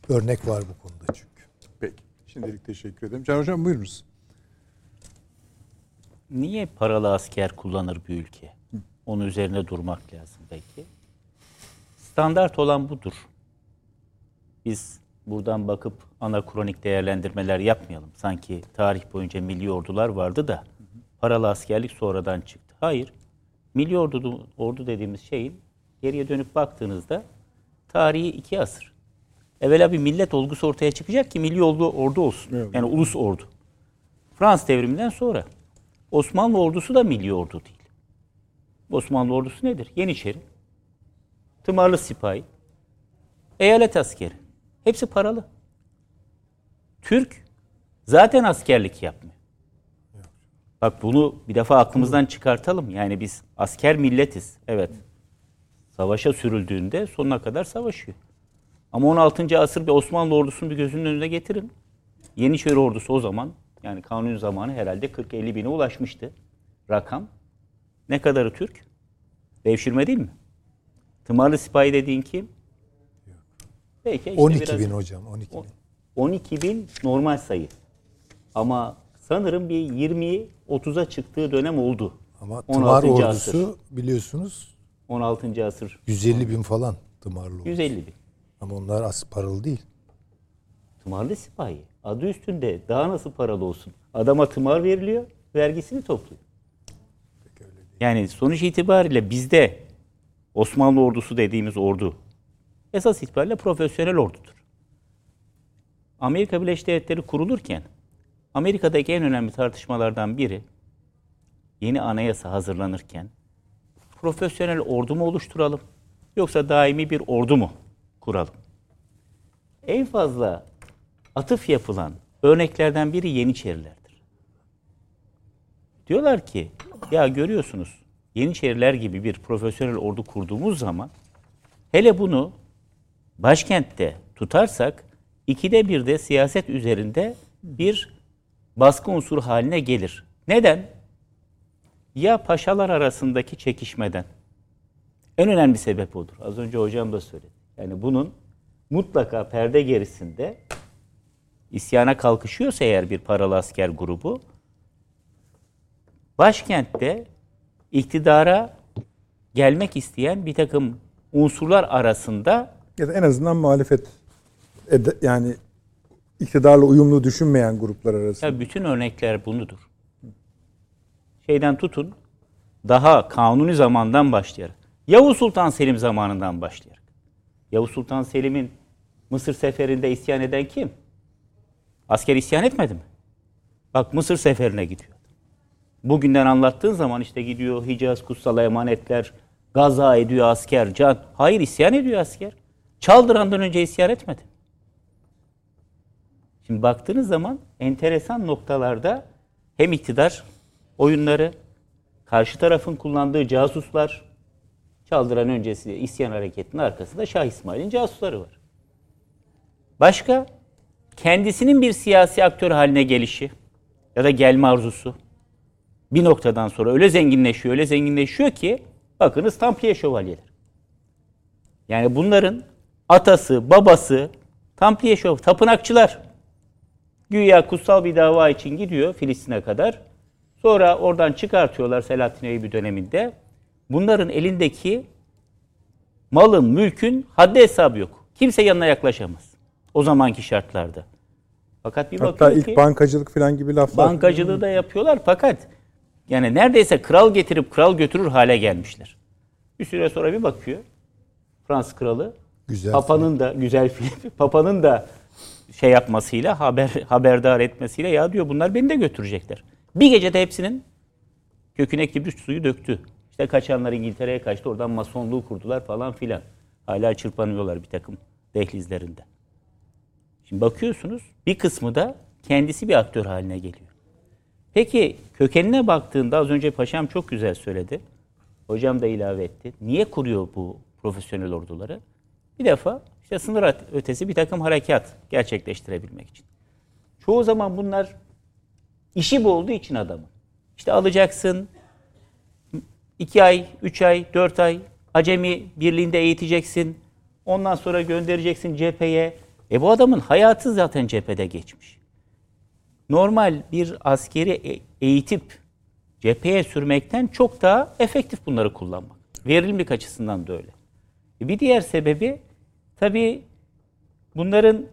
örnek var bu konuda çünkü. Peki. Şimdilik teşekkür ederim. Can Hocam buyurunuz. Niye paralı asker kullanır bir ülke? Onun üzerine durmak lazım belki. Standart olan budur. Biz buradan bakıp anakronik değerlendirmeler yapmayalım. Sanki tarih boyunca milli ordular vardı da paralı askerlik sonradan çıktı. Hayır. Milli ordu, ordu dediğimiz şeyin geriye dönüp baktığınızda tarihi iki asır. Evvela bir millet olgusu ortaya çıkacak ki milli ordu, ordu olsun. Evet. Yani ulus ordu. Fransız devriminden sonra Osmanlı ordusu da milli ordu değil. Osmanlı ordusu nedir? Yeniçeri, tımarlı sipahi, eyalet askeri. Hepsi paralı. Türk zaten askerlik yapmıyor. Bak bunu bir defa aklımızdan çıkartalım. Yani biz asker milletiz. Evet. Savaşa sürüldüğünde sonuna kadar savaşıyor. Ama 16. asır bir Osmanlı ordusunu bir gözünün önüne getirin. Yeniçeri ordusu o zaman Yani kanun zamanı herhalde 40-50 bine ulaşmıştı rakam. Ne kadarı Türk? Devşirme değil mi? Tımarlı sipahi dediğin kim? Belki işte 12 biraz, bin hocam 12 bin. 12 bin normal sayı. Ama sanırım bir 20 30'a çıktığı dönem oldu. Ama tımar ordusu asır. biliyorsunuz 16. asır. 150 bin falan tımarlı ordusu. 150 bin. Ama onlar az paralı değil. Tımarlı sipahi. Adı üstünde daha nasıl paralı olsun? Adama tımar veriliyor, vergisini topluyor. Yani sonuç itibariyle bizde Osmanlı ordusu dediğimiz ordu esas itibariyle profesyonel ordudur. Amerika Birleşik Devletleri kurulurken Amerika'daki en önemli tartışmalardan biri yeni anayasa hazırlanırken profesyonel ordu mu oluşturalım yoksa daimi bir ordu mu kuralım? En fazla atıf yapılan örneklerden biri Yeniçerilerdir. Diyorlar ki ya görüyorsunuz Yeniçeriler gibi bir profesyonel ordu kurduğumuz zaman hele bunu başkentte tutarsak ikide bir de siyaset üzerinde bir baskı unsuru haline gelir. Neden? Ya paşalar arasındaki çekişmeden. En önemli sebep odur. Az önce hocam da söyledi. Yani bunun mutlaka perde gerisinde isyana kalkışıyorsa eğer bir paralı asker grubu başkentte iktidara gelmek isteyen bir takım unsurlar arasında ya da en azından muhalefet yani iktidarla uyumlu düşünmeyen gruplar arasında. Ya bütün örnekler bunudur. Şeyden tutun daha kanuni zamandan başlayarak Yavuz Sultan Selim zamanından başlayarak. Yavuz Sultan Selim'in Mısır seferinde isyan eden kim? Asker isyan etmedi mi? Bak Mısır seferine gidiyor. Bugünden anlattığın zaman işte gidiyor Hicaz kutsal emanetler, gaza ediyor asker, can. Hayır isyan ediyor asker. Çaldıran'dan önce isyan etmedi. Şimdi baktığınız zaman enteresan noktalarda hem iktidar oyunları, karşı tarafın kullandığı casuslar, Çaldıran öncesi isyan hareketinin arkasında Şah İsmail'in casusları var. Başka kendisinin bir siyasi aktör haline gelişi ya da gelme arzusu bir noktadan sonra öyle zenginleşiyor, öyle zenginleşiyor ki bakınız Tampliye şövalyeler. Yani bunların atası, babası Tampliye şövalye, tapınakçılar. Güya kutsal bir dava için gidiyor Filistin'e kadar. Sonra oradan çıkartıyorlar Selahattin Eyyubi döneminde. Bunların elindeki malın, mülkün haddi hesabı yok. Kimse yanına yaklaşamaz. O zamanki şartlarda. Fakat bir Hatta ilk ki, bankacılık falan gibi laflar. Bankacılığı da yapıyorlar fakat yani neredeyse kral getirip kral götürür hale gelmişler. Bir süre sonra bir bakıyor. Fransız kralı güzel Papa'nın film. da güzel film. (laughs) Papa'nın da şey yapmasıyla haber haberdar etmesiyle ya diyor bunlar beni de götürecekler. Bir gecede hepsinin köküne kibrit suyu döktü. İşte kaçanlar İngiltere'ye kaçtı. Oradan masonluğu kurdular falan filan. Hala çırpanıyorlar bir takım dehlizlerinde. Şimdi bakıyorsunuz bir kısmı da kendisi bir aktör haline geliyor. Peki kökenine baktığında az önce paşam çok güzel söyledi. Hocam da ilave etti. Niye kuruyor bu profesyonel orduları? Bir defa işte sınır ötesi bir takım harekat gerçekleştirebilmek için. Çoğu zaman bunlar işi bu olduğu için adamın. İşte alacaksın, iki ay, üç ay, dört ay acemi birliğinde eğiteceksin. Ondan sonra göndereceksin cepheye. E bu adamın hayatı zaten cephede geçmiş. Normal bir askeri e, eğitip cepheye sürmekten çok daha efektif bunları kullanmak. Verimlilik açısından da öyle. E bir diğer sebebi tabii bunların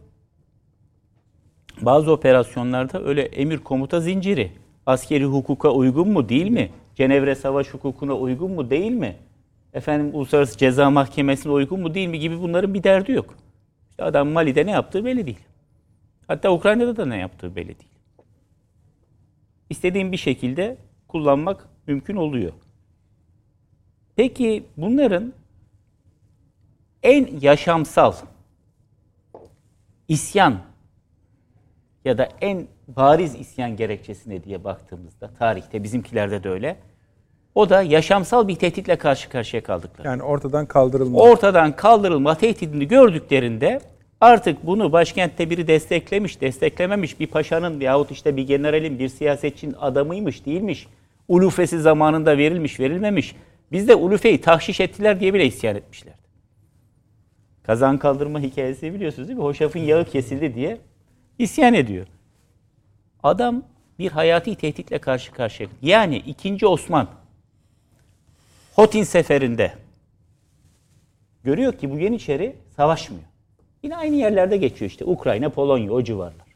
bazı operasyonlarda öyle emir komuta zinciri askeri hukuka uygun mu değil mi? Cenevre Savaş hukukuna uygun mu değil mi? Efendim Uluslararası Ceza Mahkemesi'ne uygun mu değil mi gibi bunların bir derdi yok. Adam Mali'de ne yaptığı belli değil. Hatta Ukrayna'da da ne yaptığı belli değil. İstediğin bir şekilde kullanmak mümkün oluyor. Peki bunların en yaşamsal isyan ya da en bariz isyan gerekçesi ne diye baktığımızda tarihte bizimkilerde de öyle. O da yaşamsal bir tehditle karşı karşıya kaldıkları. Yani ortadan kaldırılma. Ortadan kaldırılma tehdidini gördüklerinde Artık bunu başkentte biri desteklemiş, desteklememiş bir paşanın yahut işte bir generalin, bir siyasetçinin adamıymış, değilmiş. Ulufesi zamanında verilmiş, verilmemiş. Bizde ulufeyi tahşiş ettiler diye bile isyan etmişler. Kazan kaldırma hikayesi biliyorsunuz değil mi? Hoşaf'ın yağı kesildi diye isyan ediyor. Adam bir hayati tehditle karşı karşıya. Yani 2. Osman Hotin seferinde görüyor ki bu Yeniçeri savaşmıyor. Yine aynı yerlerde geçiyor işte Ukrayna, Polonya o civarlar.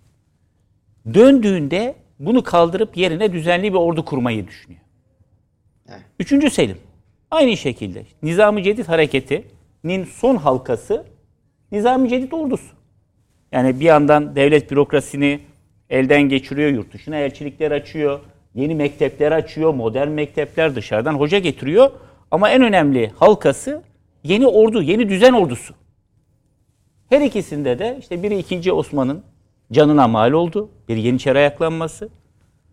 Döndüğünde bunu kaldırıp yerine düzenli bir ordu kurmayı düşünüyor. Üçüncü Selim. Aynı şekilde Nizami Cedid hareketinin son halkası Nizami Cedid ordusu. Yani bir yandan devlet bürokrasisini elden geçiriyor, yurt dışına elçilikler açıyor, yeni mektepler açıyor, modern mektepler dışarıdan hoca getiriyor. Ama en önemli halkası yeni ordu, yeni düzen ordusu. Her ikisinde de işte biri 2. Osman'ın canına mal oldu. Bir Yeniçeri ayaklanması.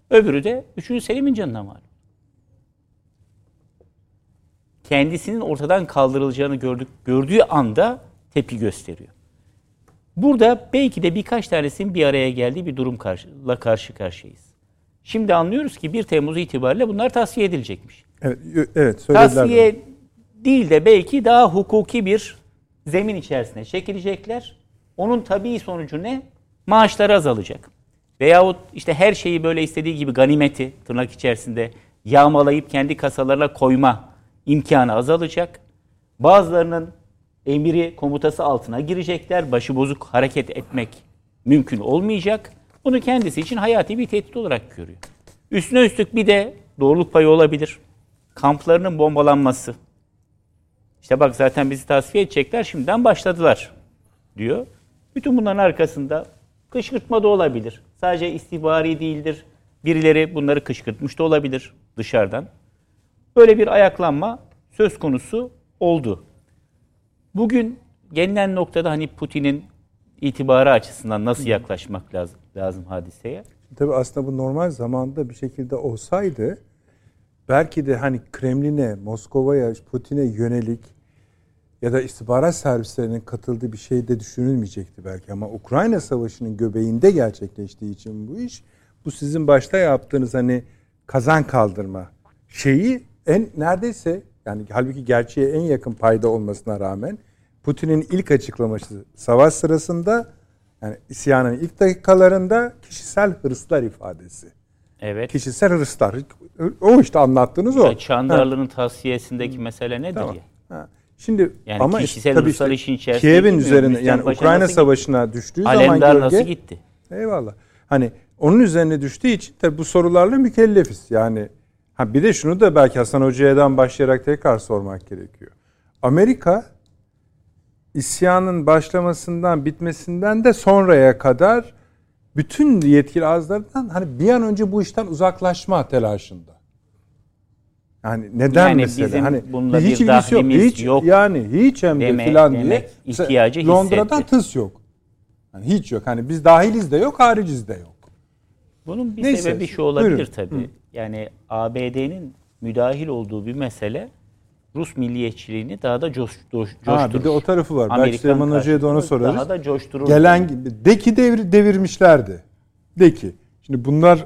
Öbürü de 3. Selim'in canına mal. Kendisinin ortadan kaldırılacağını gördük, gördüğü anda tepki gösteriyor. Burada belki de birkaç tanesinin bir araya geldiği bir durumla karşı, karşı karşıyayız. Şimdi anlıyoruz ki 1 Temmuz itibariyle bunlar tasfiye edilecekmiş. Evet, evet söylediler. Tasfiye değil de belki daha hukuki bir zemin içerisine çekilecekler. Onun tabii sonucu ne? Maaşları azalacak. Veyahut işte her şeyi böyle istediği gibi ganimeti tırnak içerisinde yağmalayıp kendi kasalarına koyma imkanı azalacak. Bazılarının emiri komutası altına girecekler. Başıbozuk hareket etmek mümkün olmayacak. Bunu kendisi için hayati bir tehdit olarak görüyor. Üstüne üstlük bir de doğruluk payı olabilir. Kamplarının bombalanması. İşte bak zaten bizi tasfiye edecekler şimdiden başladılar diyor. Bütün bunların arkasında kışkırtma da olabilir. Sadece istihbari değildir. Birileri bunları kışkırtmış da olabilir dışarıdan. Böyle bir ayaklanma söz konusu oldu. Bugün gelinen noktada hani Putin'in itibarı açısından nasıl yaklaşmak lazım, lazım hadiseye? Tabii aslında bu normal zamanda bir şekilde olsaydı belki de hani Kremlin'e, Moskova'ya, Putin'e yönelik ya da istihbarat servislerinin katıldığı bir şey de düşünülmeyecekti belki ama Ukrayna Savaşı'nın göbeğinde gerçekleştiği için bu iş bu sizin başta yaptığınız hani kazan kaldırma şeyi en neredeyse yani halbuki gerçeğe en yakın payda olmasına rağmen Putin'in ilk açıklaması savaş sırasında yani isyanın ilk dakikalarında kişisel hırslar ifadesi. Evet. Kişisel hırslar. O işte anlattığınız o. Ya Çandarlı'nın tasfiyesindeki mesele nedir Tamam. ya? Ha. Şimdi Yani ama kişisel işte, tabii işte işin Kiev'in üzerine yani Paşa Ukrayna Savaşı'na düştüğü zaman Alemdar gölge nasıl gitti? Eyvallah. Hani onun üzerine düştüğü için tabii bu sorularla mükellefiz. Yani ha bir de şunu da belki Hasan Hoca'dan başlayarak tekrar sormak gerekiyor. Amerika isyanın başlamasından bitmesinden de sonraya kadar bütün yetkili ağızlarından hani bir an önce bu işten uzaklaşma telaşında. Yani neden Yani mesela? bizim hani bunda hiç bir ilgisi yok. Hiç yok yani hiç hem de filan diye. ihtiyacı Londra'dan hissetti. tıs yok. Yani hiç yok. Hani biz dahiliz de yok, hariciz de yok. Bunun bir Neyse, sebebi şu olabilir buyurun. tabii. Hı. Yani ABD'nin müdahil olduğu bir mesele Rus milliyetçiliğini daha da coş, coş, coşturur. Ha, bir de o tarafı var. Belki Amerikan Süleyman Hoca'ya da onu sorarız. Daha da coşturur. Gelen gibi de ki devir, devirmişlerdi. De ki. Şimdi bunlar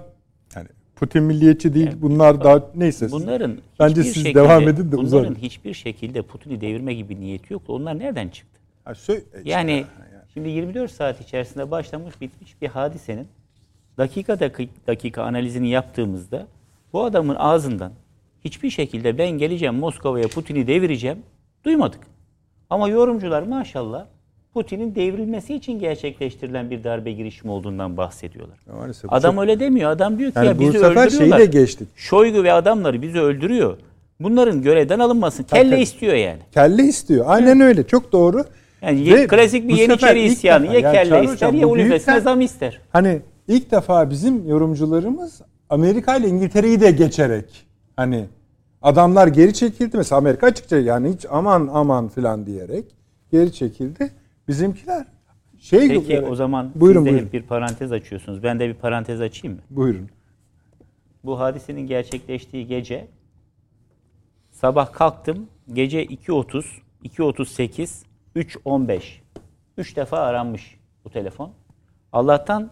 Putin milliyetçi değil. bunlar daha neyse. Bunların Bence siz şekilde, devam edin de Bunların uzarın. hiçbir şekilde Putin'i devirme gibi niyeti yoktu. Onlar nereden çıktı? Ha, sö- Yani şimdi 24 saat içerisinde başlamış bitmiş bir hadisenin dakika, dakika analizini yaptığımızda bu adamın ağzından hiçbir şekilde ben geleceğim Moskova'ya Putin'i devireceğim duymadık. Ama yorumcular maşallah Putin'in devrilmesi için gerçekleştirilen bir darbe girişimi olduğundan bahsediyorlar. Maalesef Adam çok- öyle demiyor. Adam diyor ki Yani ya bizi sefer şeyi öldürüyorlar. de geçtik. Şoygu ve adamları bizi öldürüyor. Bunların görevden alınmasın. Kelle tabii. istiyor yani. Kelle istiyor. Aynen öyle. Çok doğru. Yani Ve klasik bir Yeniçeri isyanı. Ya yani kelle ister Hocam, ya ulufesine zam ister. Hani ilk defa bizim yorumcularımız Amerika ile İngiltere'yi de geçerek hani adamlar geri çekildi mesela Amerika açıkça yani hiç aman aman filan diyerek geri çekildi. Bizimkiler şey Peki yani- o zaman buyurun siz de buyurun. hep bir parantez açıyorsunuz. Ben de bir parantez açayım mı? Buyurun. Bu hadisenin gerçekleştiği gece sabah kalktım. Gece 2.30, 2.38, 3.15. Üç defa aranmış bu telefon. Allah'tan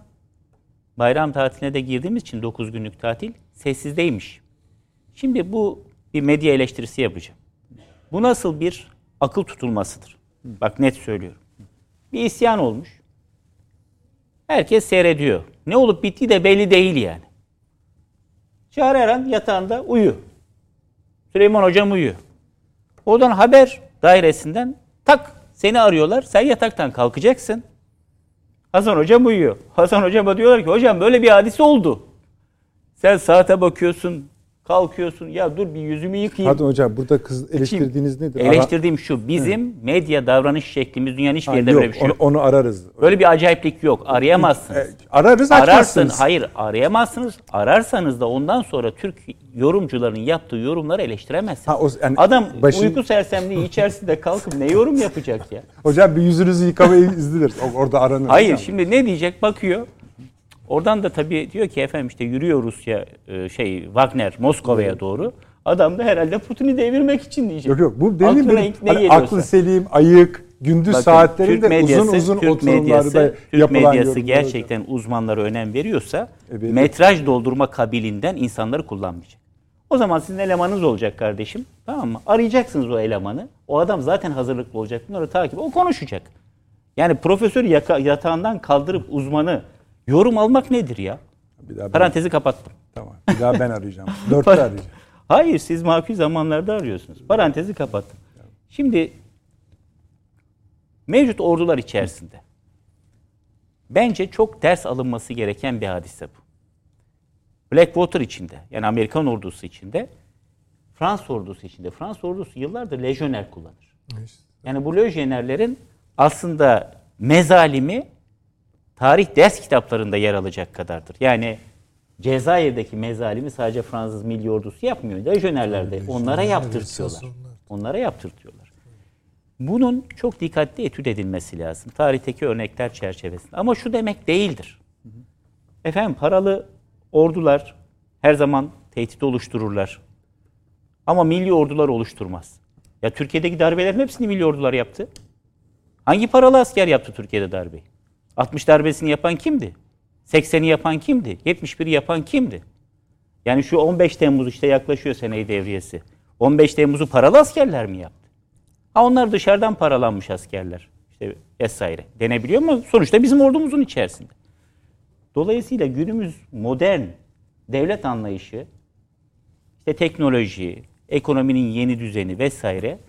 bayram tatiline de girdiğimiz için 9 günlük tatil sessizdeymiş. Şimdi bu bir medya eleştirisi yapacağım. Bu nasıl bir akıl tutulmasıdır? Bak net söylüyorum. Bir isyan olmuş. Herkes seyrediyor. Ne olup bittiği de belli değil yani. Çağrı Eren yatağında uyu. Süleyman Hocam uyuyor. Oradan haber dairesinden tak seni arıyorlar. Sen yataktan kalkacaksın. Hasan Hocam uyuyor. Hasan Hocam'a diyorlar ki hocam böyle bir hadise oldu. Sen saate bakıyorsun, kalkıyorsun. Ya dur bir yüzümü yıkayayım. Pardon hocam burada kız eleştirdiğiniz nedir? Eleştirdiğim şu. Bizim medya davranış şeklimiz dünyanın hiçbir yerinde Ha, böyle yok, bir şey onu, yok. onu ararız. Böyle bir acayiplik yok. Arayamazsınız. E, ararız Ararsın, açmazsınız. hayır arayamazsınız. Ararsanız da ondan sonra Türk yorumcuların yaptığı yorumları eleştiremezsiniz. Ha, o- yani Adam başın- uyku sersemliği içerisinde kalkıp ne yorum yapacak ya? Hocam bir yüzünüzü yıkamayı (laughs) izlenir. Orada aranır. Hayır hocam. şimdi ne diyecek bakıyor. Oradan da tabii diyor ki efendim işte yürüyor Rusya e, şey Wagner Moskova'ya doğru. Adam da herhalde Putin'i devirmek için diyecek. Yok yok bu benim ne hani aklı selim, ayık, gündüz Bakın, saatlerinde medyası, uzun uzun Türk oturumlarda medyası, Türk medyası gerçekten uzmanlara önem veriyorsa E, metraj doldurma kabiliğinden insanları kullanmayacak. O zaman sizin elemanınız olacak kardeşim. Tamam mı? Arayacaksınız o elemanı. O adam zaten hazırlıklı olacak. Bunları takip. O konuşacak. Yani profesörü yaka- yatağından kaldırıp uzmanı yorum almak nedir ya? Bir daha ben, Parantezi kapattım. tamam. Bir daha ben arayacağım. (laughs) Dörtte arayacağım. Hayır siz makul zamanlarda arıyorsunuz. Parantezi kapattım. Şimdi mevcut ordular içerisinde bence çok ders alınması gereken bir hadise bu. Blackwater içinde yani Amerikan ordusu içinde Fransız ordusu içinde. Fransız ordusu yıllardır lejyoner kullanır. Yani bu lejyonerlerin aslında mezalimi tarih ders kitaplarında yer alacak kadardır. Yani Cezayir'deki mezalimi sadece Fransız milli ordusu yapmıyor. Lejyonerler de onlara yaptırtıyorlar. Onlara yaptırtıyorlar. Bunun çok dikkatli etüt edilmesi lazım. Tarihteki örnekler çerçevesinde. Ama şu demek değildir. Efendim paralı ordular her zaman tehdit oluştururlar. Ama milli ordular oluşturmaz. Ya Türkiye'deki darbelerin hepsini milli ordular yaptı. Hangi paralı asker yaptı Türkiye'de darbeyi? 60 darbesini yapan kimdi? 80'i yapan kimdi? 71'i yapan kimdi? Yani şu 15 Temmuz işte yaklaşıyor seneyi devriyesi. 15 Temmuz'u paralı askerler mi yaptı? Ha onlar dışarıdan paralanmış askerler. İşte vesaire. Denebiliyor mu? Sonuçta bizim ordumuzun içerisinde. Dolayısıyla günümüz modern devlet anlayışı, işte teknoloji, ekonominin yeni düzeni vesaire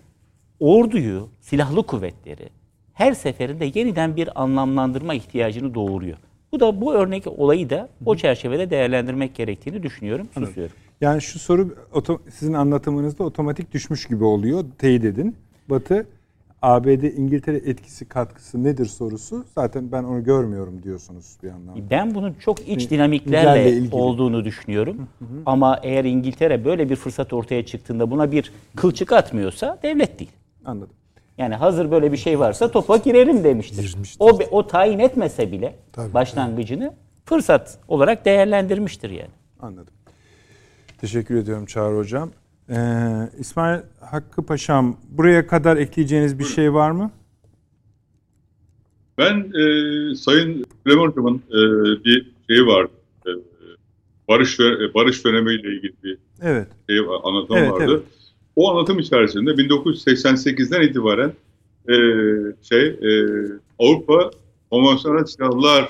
orduyu, silahlı kuvvetleri her seferinde yeniden bir anlamlandırma ihtiyacını doğuruyor. Bu da bu örnek olayı da o çerçevede değerlendirmek gerektiğini düşünüyorum. Susuyorum. Yani şu soru sizin anlatımınızda otomatik düşmüş gibi oluyor. Teyit edin. Batı ABD İngiltere etkisi katkısı nedir sorusu. Zaten ben onu görmüyorum diyorsunuz bir yandan. Ben bunun çok iç dinamiklerle olduğunu düşünüyorum. Ama eğer İngiltere böyle bir fırsat ortaya çıktığında buna bir kılçık atmıyorsa devlet değil. Anladım. Yani hazır böyle bir şey varsa topa girelim demiştir. Girmiştir. O o tayin etmese bile Tabii, başlangıcını fırsat olarak değerlendirmiştir yani. Anladım. Teşekkür ediyorum Çağrı Hocam. Ee, İsmail Hakkı Paşam buraya kadar ekleyeceğiniz bir şey var mı? Ben e, Sayın Süleyman Hocam'ın e, bir şeyi vardı. E, barış ve barış dönemiyle ilgili bir Evet. şey, anlatım Evet, vardı. evet. O anlatım içerisinde 1988'den itibaren e, şey e, Avrupa konvansiyonel silahlarla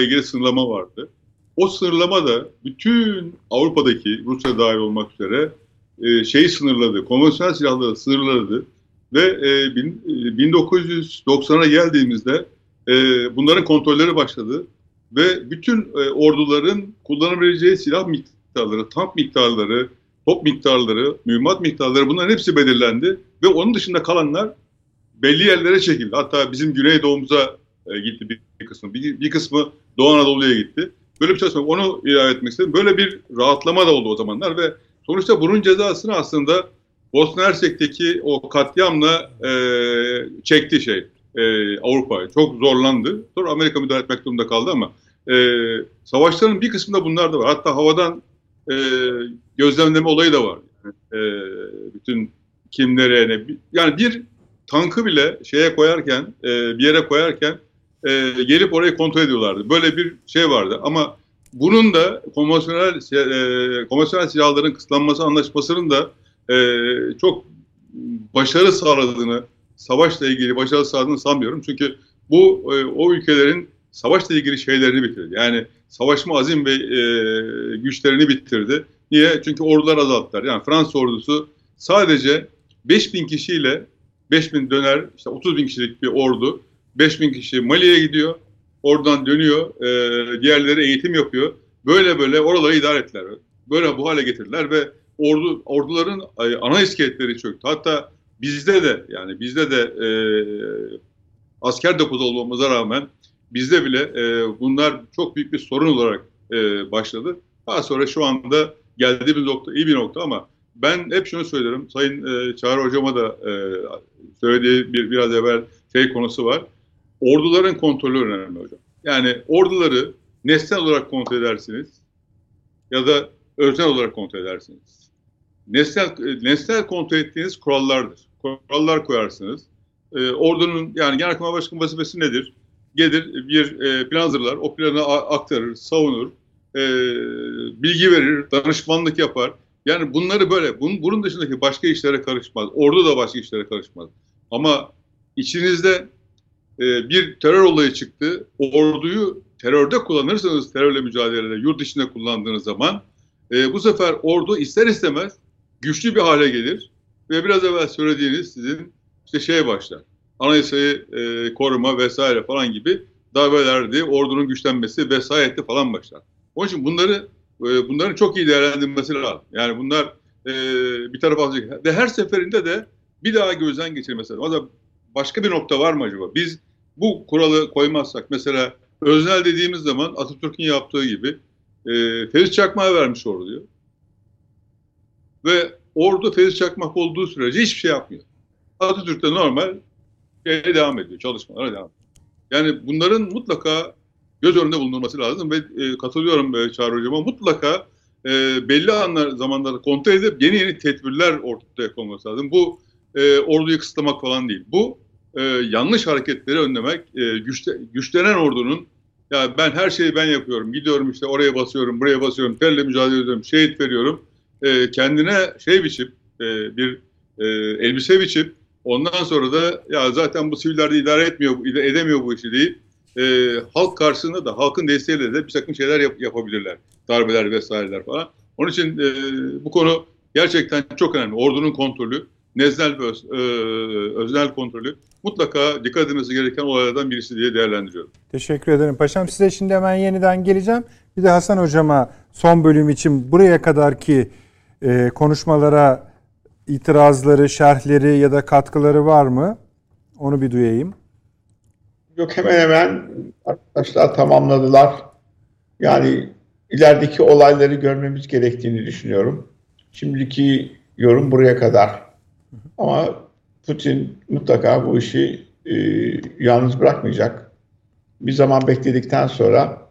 ilgili sınırlama vardı. O sınırlama da bütün Avrupa'daki Rusya dahil olmak üzere e, şeyi sınırladı. Konvansiyonel silahları sınırladı. Ve e, bin- e, 1990'a geldiğimizde e, bunların kontrolleri başladı. Ve bütün e, orduların kullanabileceği silah miktarları, tank miktarları, top miktarları, mühimmat miktarları bunların hepsi belirlendi. Ve onun dışında kalanlar belli yerlere çekildi. Hatta bizim güneydoğumuza e, gitti bir, bir kısmı. Bir, bir kısmı Doğu Anadolu'ya gitti. Böyle bir çalışma onu ilave etmek istedim. Böyle bir rahatlama da oldu o zamanlar ve sonuçta bunun cezasını aslında Bosna Hersek'teki o katliamla e, çekti şey e, Avrupa. Çok zorlandı. Sonra Amerika müdahale etmek durumunda kaldı ama e, savaşların bir kısmında bunlar da var. Hatta havadan e, gözlemleme olayı da var. E, bütün kim nereye ne. Yani bir tankı bile şeye koyarken, e, bir yere koyarken e, gelip orayı kontrol ediyorlardı. Böyle bir şey vardı ama bunun da konvansiyonel, e, konvansiyonel silahların kısıtlanması anlaşmasının da e, çok başarı sağladığını, savaşla ilgili başarı sağladığını sanmıyorum. Çünkü bu e, o ülkelerin savaşla ilgili şeylerini bitirdi. Yani savaşma azim ve e, güçlerini bitirdi. Niye? Çünkü ordular azalttılar. Yani Fransız ordusu sadece 5000 kişiyle 5000 döner, işte 30 bin kişilik bir ordu. 5000 kişi Mali'ye gidiyor. Oradan dönüyor. E, diğerleri eğitim yapıyor. Böyle böyle oraları idare ettiler. Böyle bu hale getirdiler ve ordu orduların ana iskeletleri çöktü. Hatta bizde de yani bizde de e, asker deposu olmamıza rağmen bizde bile e, bunlar çok büyük bir sorun olarak e, başladı. Daha sonra şu anda geldiğimiz nokta iyi bir nokta ama ben hep şunu söylerim. Sayın e, Çağrı Hocama da e, söylediği bir, biraz evvel şey konusu var. Orduların kontrolü önemli hocam. Yani orduları nesnel olarak kontrol edersiniz ya da öznel olarak kontrol edersiniz. Nesnel, e, nesnel kontrol ettiğiniz kurallardır. Kurallar koyarsınız. E, ordunun yani Genelkurmay Başkanı vazifesi nedir? Gelir bir e, plan hazırlar, o planı aktarır, savunur, e, bilgi verir, danışmanlık yapar. Yani bunları böyle, bunun, bunun dışındaki başka işlere karışmaz. Ordu da başka işlere karışmaz. Ama içinizde e, bir terör olayı çıktı. Orduyu terörde kullanırsanız, terörle mücadelede, yurt dışında kullandığınız zaman e, bu sefer ordu ister istemez güçlü bir hale gelir. Ve biraz evvel söylediğiniz sizin işte şey başlar. Anayasayı e, koruma vesaire falan gibi darbelerdi, ordunun güçlenmesi vesayeti falan başlar. Onun için bunları e, bunların çok iyi değerlendirilmesi lazım. Yani bunlar e, bir tarafa alacak. Ve her seferinde de bir daha gözden geçirmesi lazım. Da başka bir nokta var mı acaba? Biz bu kuralı koymazsak mesela öznel dediğimiz zaman Atatürk'ün yaptığı gibi e, Feriz Çakmak'a vermiş orduyu. Ve ordu Feriz Çakmak olduğu sürece hiçbir şey yapmıyor. Atatürk de normal şeye devam ediyor, çalışmalara devam ediyor. Yani bunların mutlaka göz önünde bulunması lazım ve e, katılıyorum e, Çağrı Hocam'a mutlaka e, belli anlar zamanlarda kontrol edip yeni yeni tedbirler ortaya konması lazım. Bu e, orduyu kısıtlamak falan değil. Bu e, yanlış hareketleri önlemek, e, güçte, güçlenen ordunun ya ben her şeyi ben yapıyorum, gidiyorum işte oraya basıyorum, buraya basıyorum, terle mücadele ediyorum, şehit veriyorum. E, kendine şey biçip, e, bir e, elbise biçip ondan sonra da ya zaten bu siviller de idare etmiyor, edemiyor bu işi deyip e, halk karşısında da halkın desteğiyle de bir takım şeyler yap, yapabilirler. Darbeler vesaireler falan. Onun için e, bu konu gerçekten çok önemli. Ordunun kontrolü, neznel ve öz, e, öznel kontrolü mutlaka dikkat edilmesi gereken olaylardan birisi diye değerlendiriyorum. Teşekkür ederim paşam. Size şimdi hemen yeniden geleceğim. Bir de Hasan hocama son bölüm için buraya kadarki e, konuşmalara itirazları, şerhleri ya da katkıları var mı? Onu bir duyayım. Yok hemen hemen arkadaşlar tamamladılar. Yani ilerideki olayları görmemiz gerektiğini düşünüyorum. Şimdiki yorum buraya kadar. Ama Putin mutlaka bu işi e, yalnız bırakmayacak. Bir zaman bekledikten sonra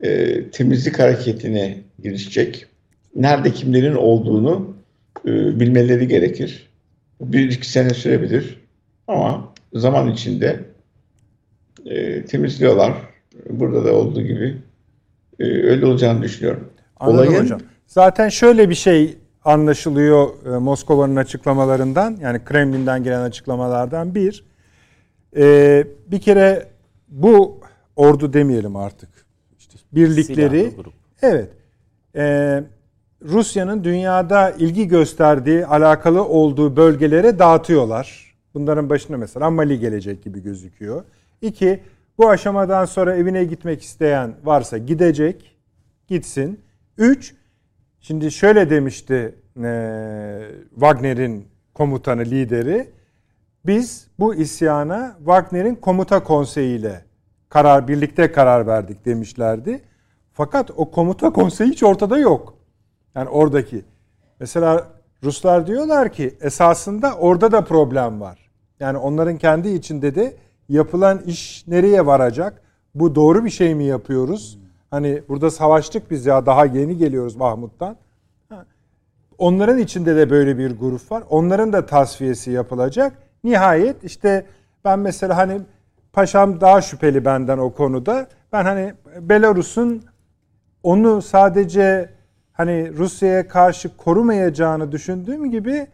e, temizlik hareketine girişecek. Nerede kimlerin olduğunu e, bilmeleri gerekir. Bir iki sene sürebilir. Ama zaman içinde e, temizliyorlar. Burada da olduğu gibi e, öyle olacağını düşünüyorum. Anladım Olayın, hocam. Zaten şöyle bir şey anlaşılıyor e, Moskova'nın açıklamalarından yani Kremlin'den gelen açıklamalardan bir e, bir kere bu ordu demeyelim artık işte birlikleri evet e, Rusya'nın dünyada ilgi gösterdiği alakalı olduğu bölgelere dağıtıyorlar. Bunların başına mesela Mali gelecek gibi gözüküyor. İki, bu aşamadan sonra evine gitmek isteyen varsa gidecek, gitsin. Üç, şimdi şöyle demişti e, Wagner'in komutanı, lideri. Biz bu isyana Wagner'in komuta konseyiyle karar birlikte karar verdik demişlerdi. Fakat o komuta konseyi hiç ortada yok. Yani oradaki. Mesela Ruslar diyorlar ki esasında orada da problem var. Yani onların kendi içinde de yapılan iş nereye varacak? Bu doğru bir şey mi yapıyoruz? Hani burada savaştık biz ya daha yeni geliyoruz Mahmut'tan. Onların içinde de böyle bir grup var. Onların da tasfiyesi yapılacak. nihayet işte ben mesela hani paşam daha şüpheli benden o konuda. Ben hani Belarus'un onu sadece hani Rusya'ya karşı korumayacağını düşündüğüm gibi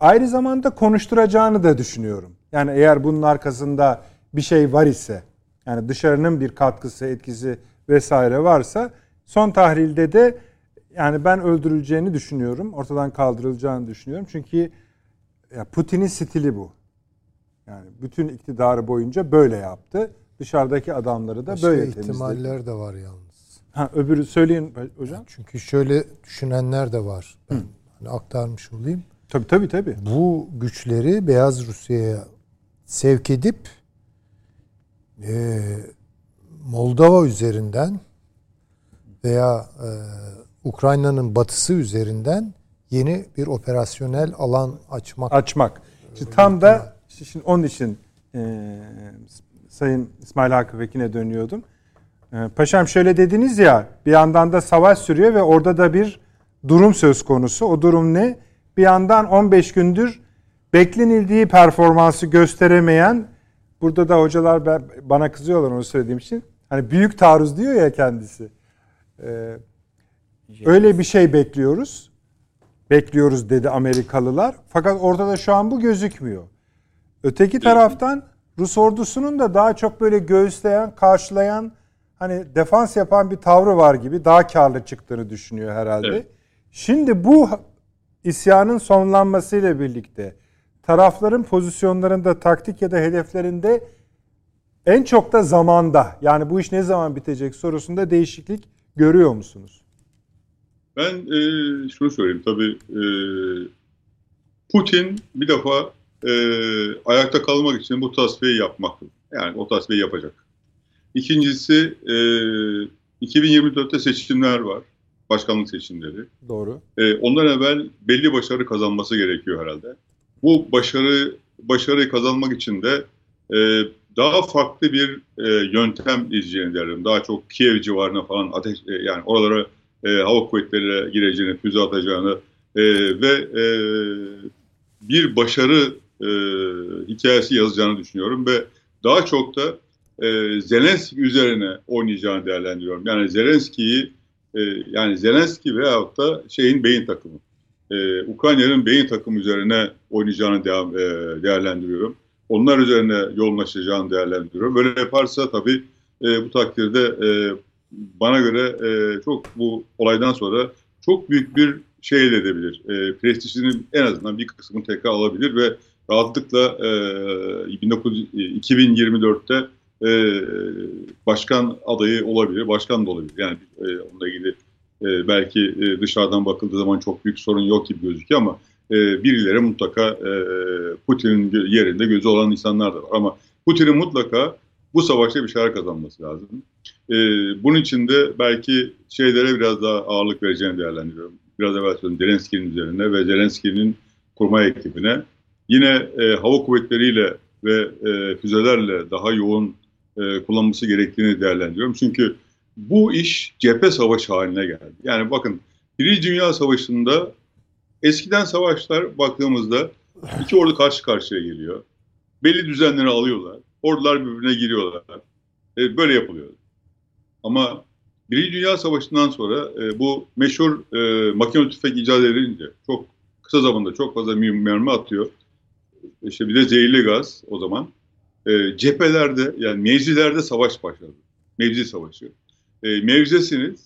aynı zamanda konuşturacağını da düşünüyorum. Yani eğer bunun arkasında bir şey var ise yani dışarının bir katkısı, etkisi vesaire varsa son tahrilde de yani ben öldürüleceğini düşünüyorum. Ortadan kaldırılacağını düşünüyorum. Çünkü Putin'in stili bu. Yani bütün iktidarı boyunca böyle yaptı. Dışarıdaki adamları da Başka böyle temizledi. ihtimaller de var yalnız. Ha öbürü söyleyin hocam. Çünkü şöyle düşünenler de var. Ben hani aktarmış olayım. Tabii tabii tabii. Bu güçleri Beyaz Rusya'ya sevk edip e, Moldova üzerinden veya e, Ukrayna'nın batısı üzerinden yeni bir operasyonel alan açmak. Açmak. Şimdi tam da şimdi onun için e, Sayın İsmail Hakkı Vekin'e dönüyordum. E, Paşam şöyle dediniz ya bir yandan da savaş sürüyor ve orada da bir durum söz konusu. O durum ne? Bir yandan 15 gündür beklenildiği performansı gösteremeyen burada da hocalar ben, bana kızıyorlar onu söylediğim için. Hani büyük taarruz diyor ya kendisi. Ee, öyle bir şey bekliyoruz. Bekliyoruz dedi Amerikalılar. Fakat ortada şu an bu gözükmüyor. Öteki taraftan Rus ordusunun da daha çok böyle göğüsleyen, karşılayan, hani defans yapan bir tavrı var gibi daha karlı çıktığını düşünüyor herhalde. Evet. Şimdi bu isyanın sonlanmasıyla birlikte tarafların pozisyonlarında, taktik ya da hedeflerinde en çok da zamanda yani bu iş ne zaman bitecek sorusunda değişiklik görüyor musunuz? Ben e, şunu söyleyeyim tabii e, Putin bir defa e, ayakta kalmak için bu tasfiyeyi yapmak. Yani o tasfiyeyi yapacak. İkincisi e, 2024'te seçimler var. Başkanlık seçimleri. Doğru. E, ondan evvel belli başarı kazanması gerekiyor herhalde. Bu başarı başarıyı kazanmak için de e, daha farklı bir e, yöntem izleyeceğini derim. Daha çok Kiev civarına falan ateş e, yani oralara e, hava kuvvetleriyle gireceğini, füze atacağını e, ve e, bir başarı e, hikayesi yazacağını düşünüyorum ve daha çok da e, Zelenski üzerine oynayacağını değerlendiriyorum. Yani Zelenski'yi e, yani Zelenski veyahut da şeyin beyin takımı. E, Ukrayna'nın beyin takımı üzerine oynayacağını devam, e, değerlendiriyorum. Onlar üzerine yoğunlaşacağını değerlendiriyorum. Böyle yaparsa tabii e, bu takdirde e, bana göre e, çok bu olaydan sonra çok büyük bir şey elde edebilir. E, prestijinin en azından bir kısmını tekrar alabilir ve rahatlıkla e, 19, 2024'te e, başkan adayı olabilir, başkan da olabilir. Yani e, onunla ilgili e, belki e, dışarıdan bakıldığı zaman çok büyük sorun yok gibi gözüküyor ama e, birileri mutlaka e, Putin'in yerinde gözü olan insanlar da var. Ama Putin'in mutlaka bu savaşta bir şeyler kazanması lazım. E, bunun için de belki şeylere biraz daha ağırlık vereceğini değerlendiriyorum. Biraz evvel söyledim Zelenski'nin üzerine ve Zelenski'nin kurma ekibine. Yine e, hava kuvvetleriyle ve e, füzelerle daha yoğun e, kullanması gerektiğini değerlendiriyorum. Çünkü bu iş cephe savaşı haline geldi. Yani bakın Birinci Dünya Savaşı'nda eskiden savaşlar baktığımızda iki ordu karşı karşıya geliyor. Belli düzenleri alıyorlar. Ordular birbirine giriyorlar. E, böyle yapılıyor. Ama Birinci Dünya Savaşı'ndan sonra e, bu meşhur e, makine tüfek icat edilince çok kısa zamanda çok fazla mermi atıyor. İşte bir de zehirli gaz o zaman. E, cephelerde yani mevzilerde savaş başladı. Mevzi savaşı. E, mevzesiniz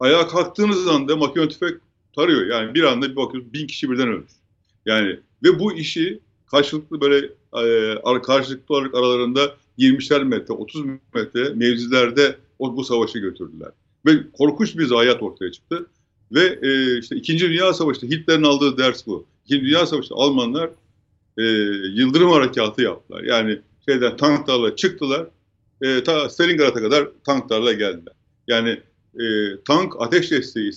ayağa kalktığınız anda makine tüfek tarıyor. Yani bir anda bir bakıyorsunuz bin kişi birden ölür. Yani ve bu işi karşılıklı böyle e, karşılıklı olarak aralarında 20'şer metre, 30 metre mevzilerde o, bu savaşı götürdüler. Ve korkunç bir zayiat ortaya çıktı. Ve e, işte İkinci Dünya Savaşı'nda Hitler'in aldığı ders bu. İkinci Dünya Savaşı'nda Almanlar e, Yıldırım Harekatı yaptılar. Yani şeyden tanklarla çıktılar. E, ta Stalingrad'a kadar tanklarla geldiler. Yani e, tank ateş desteği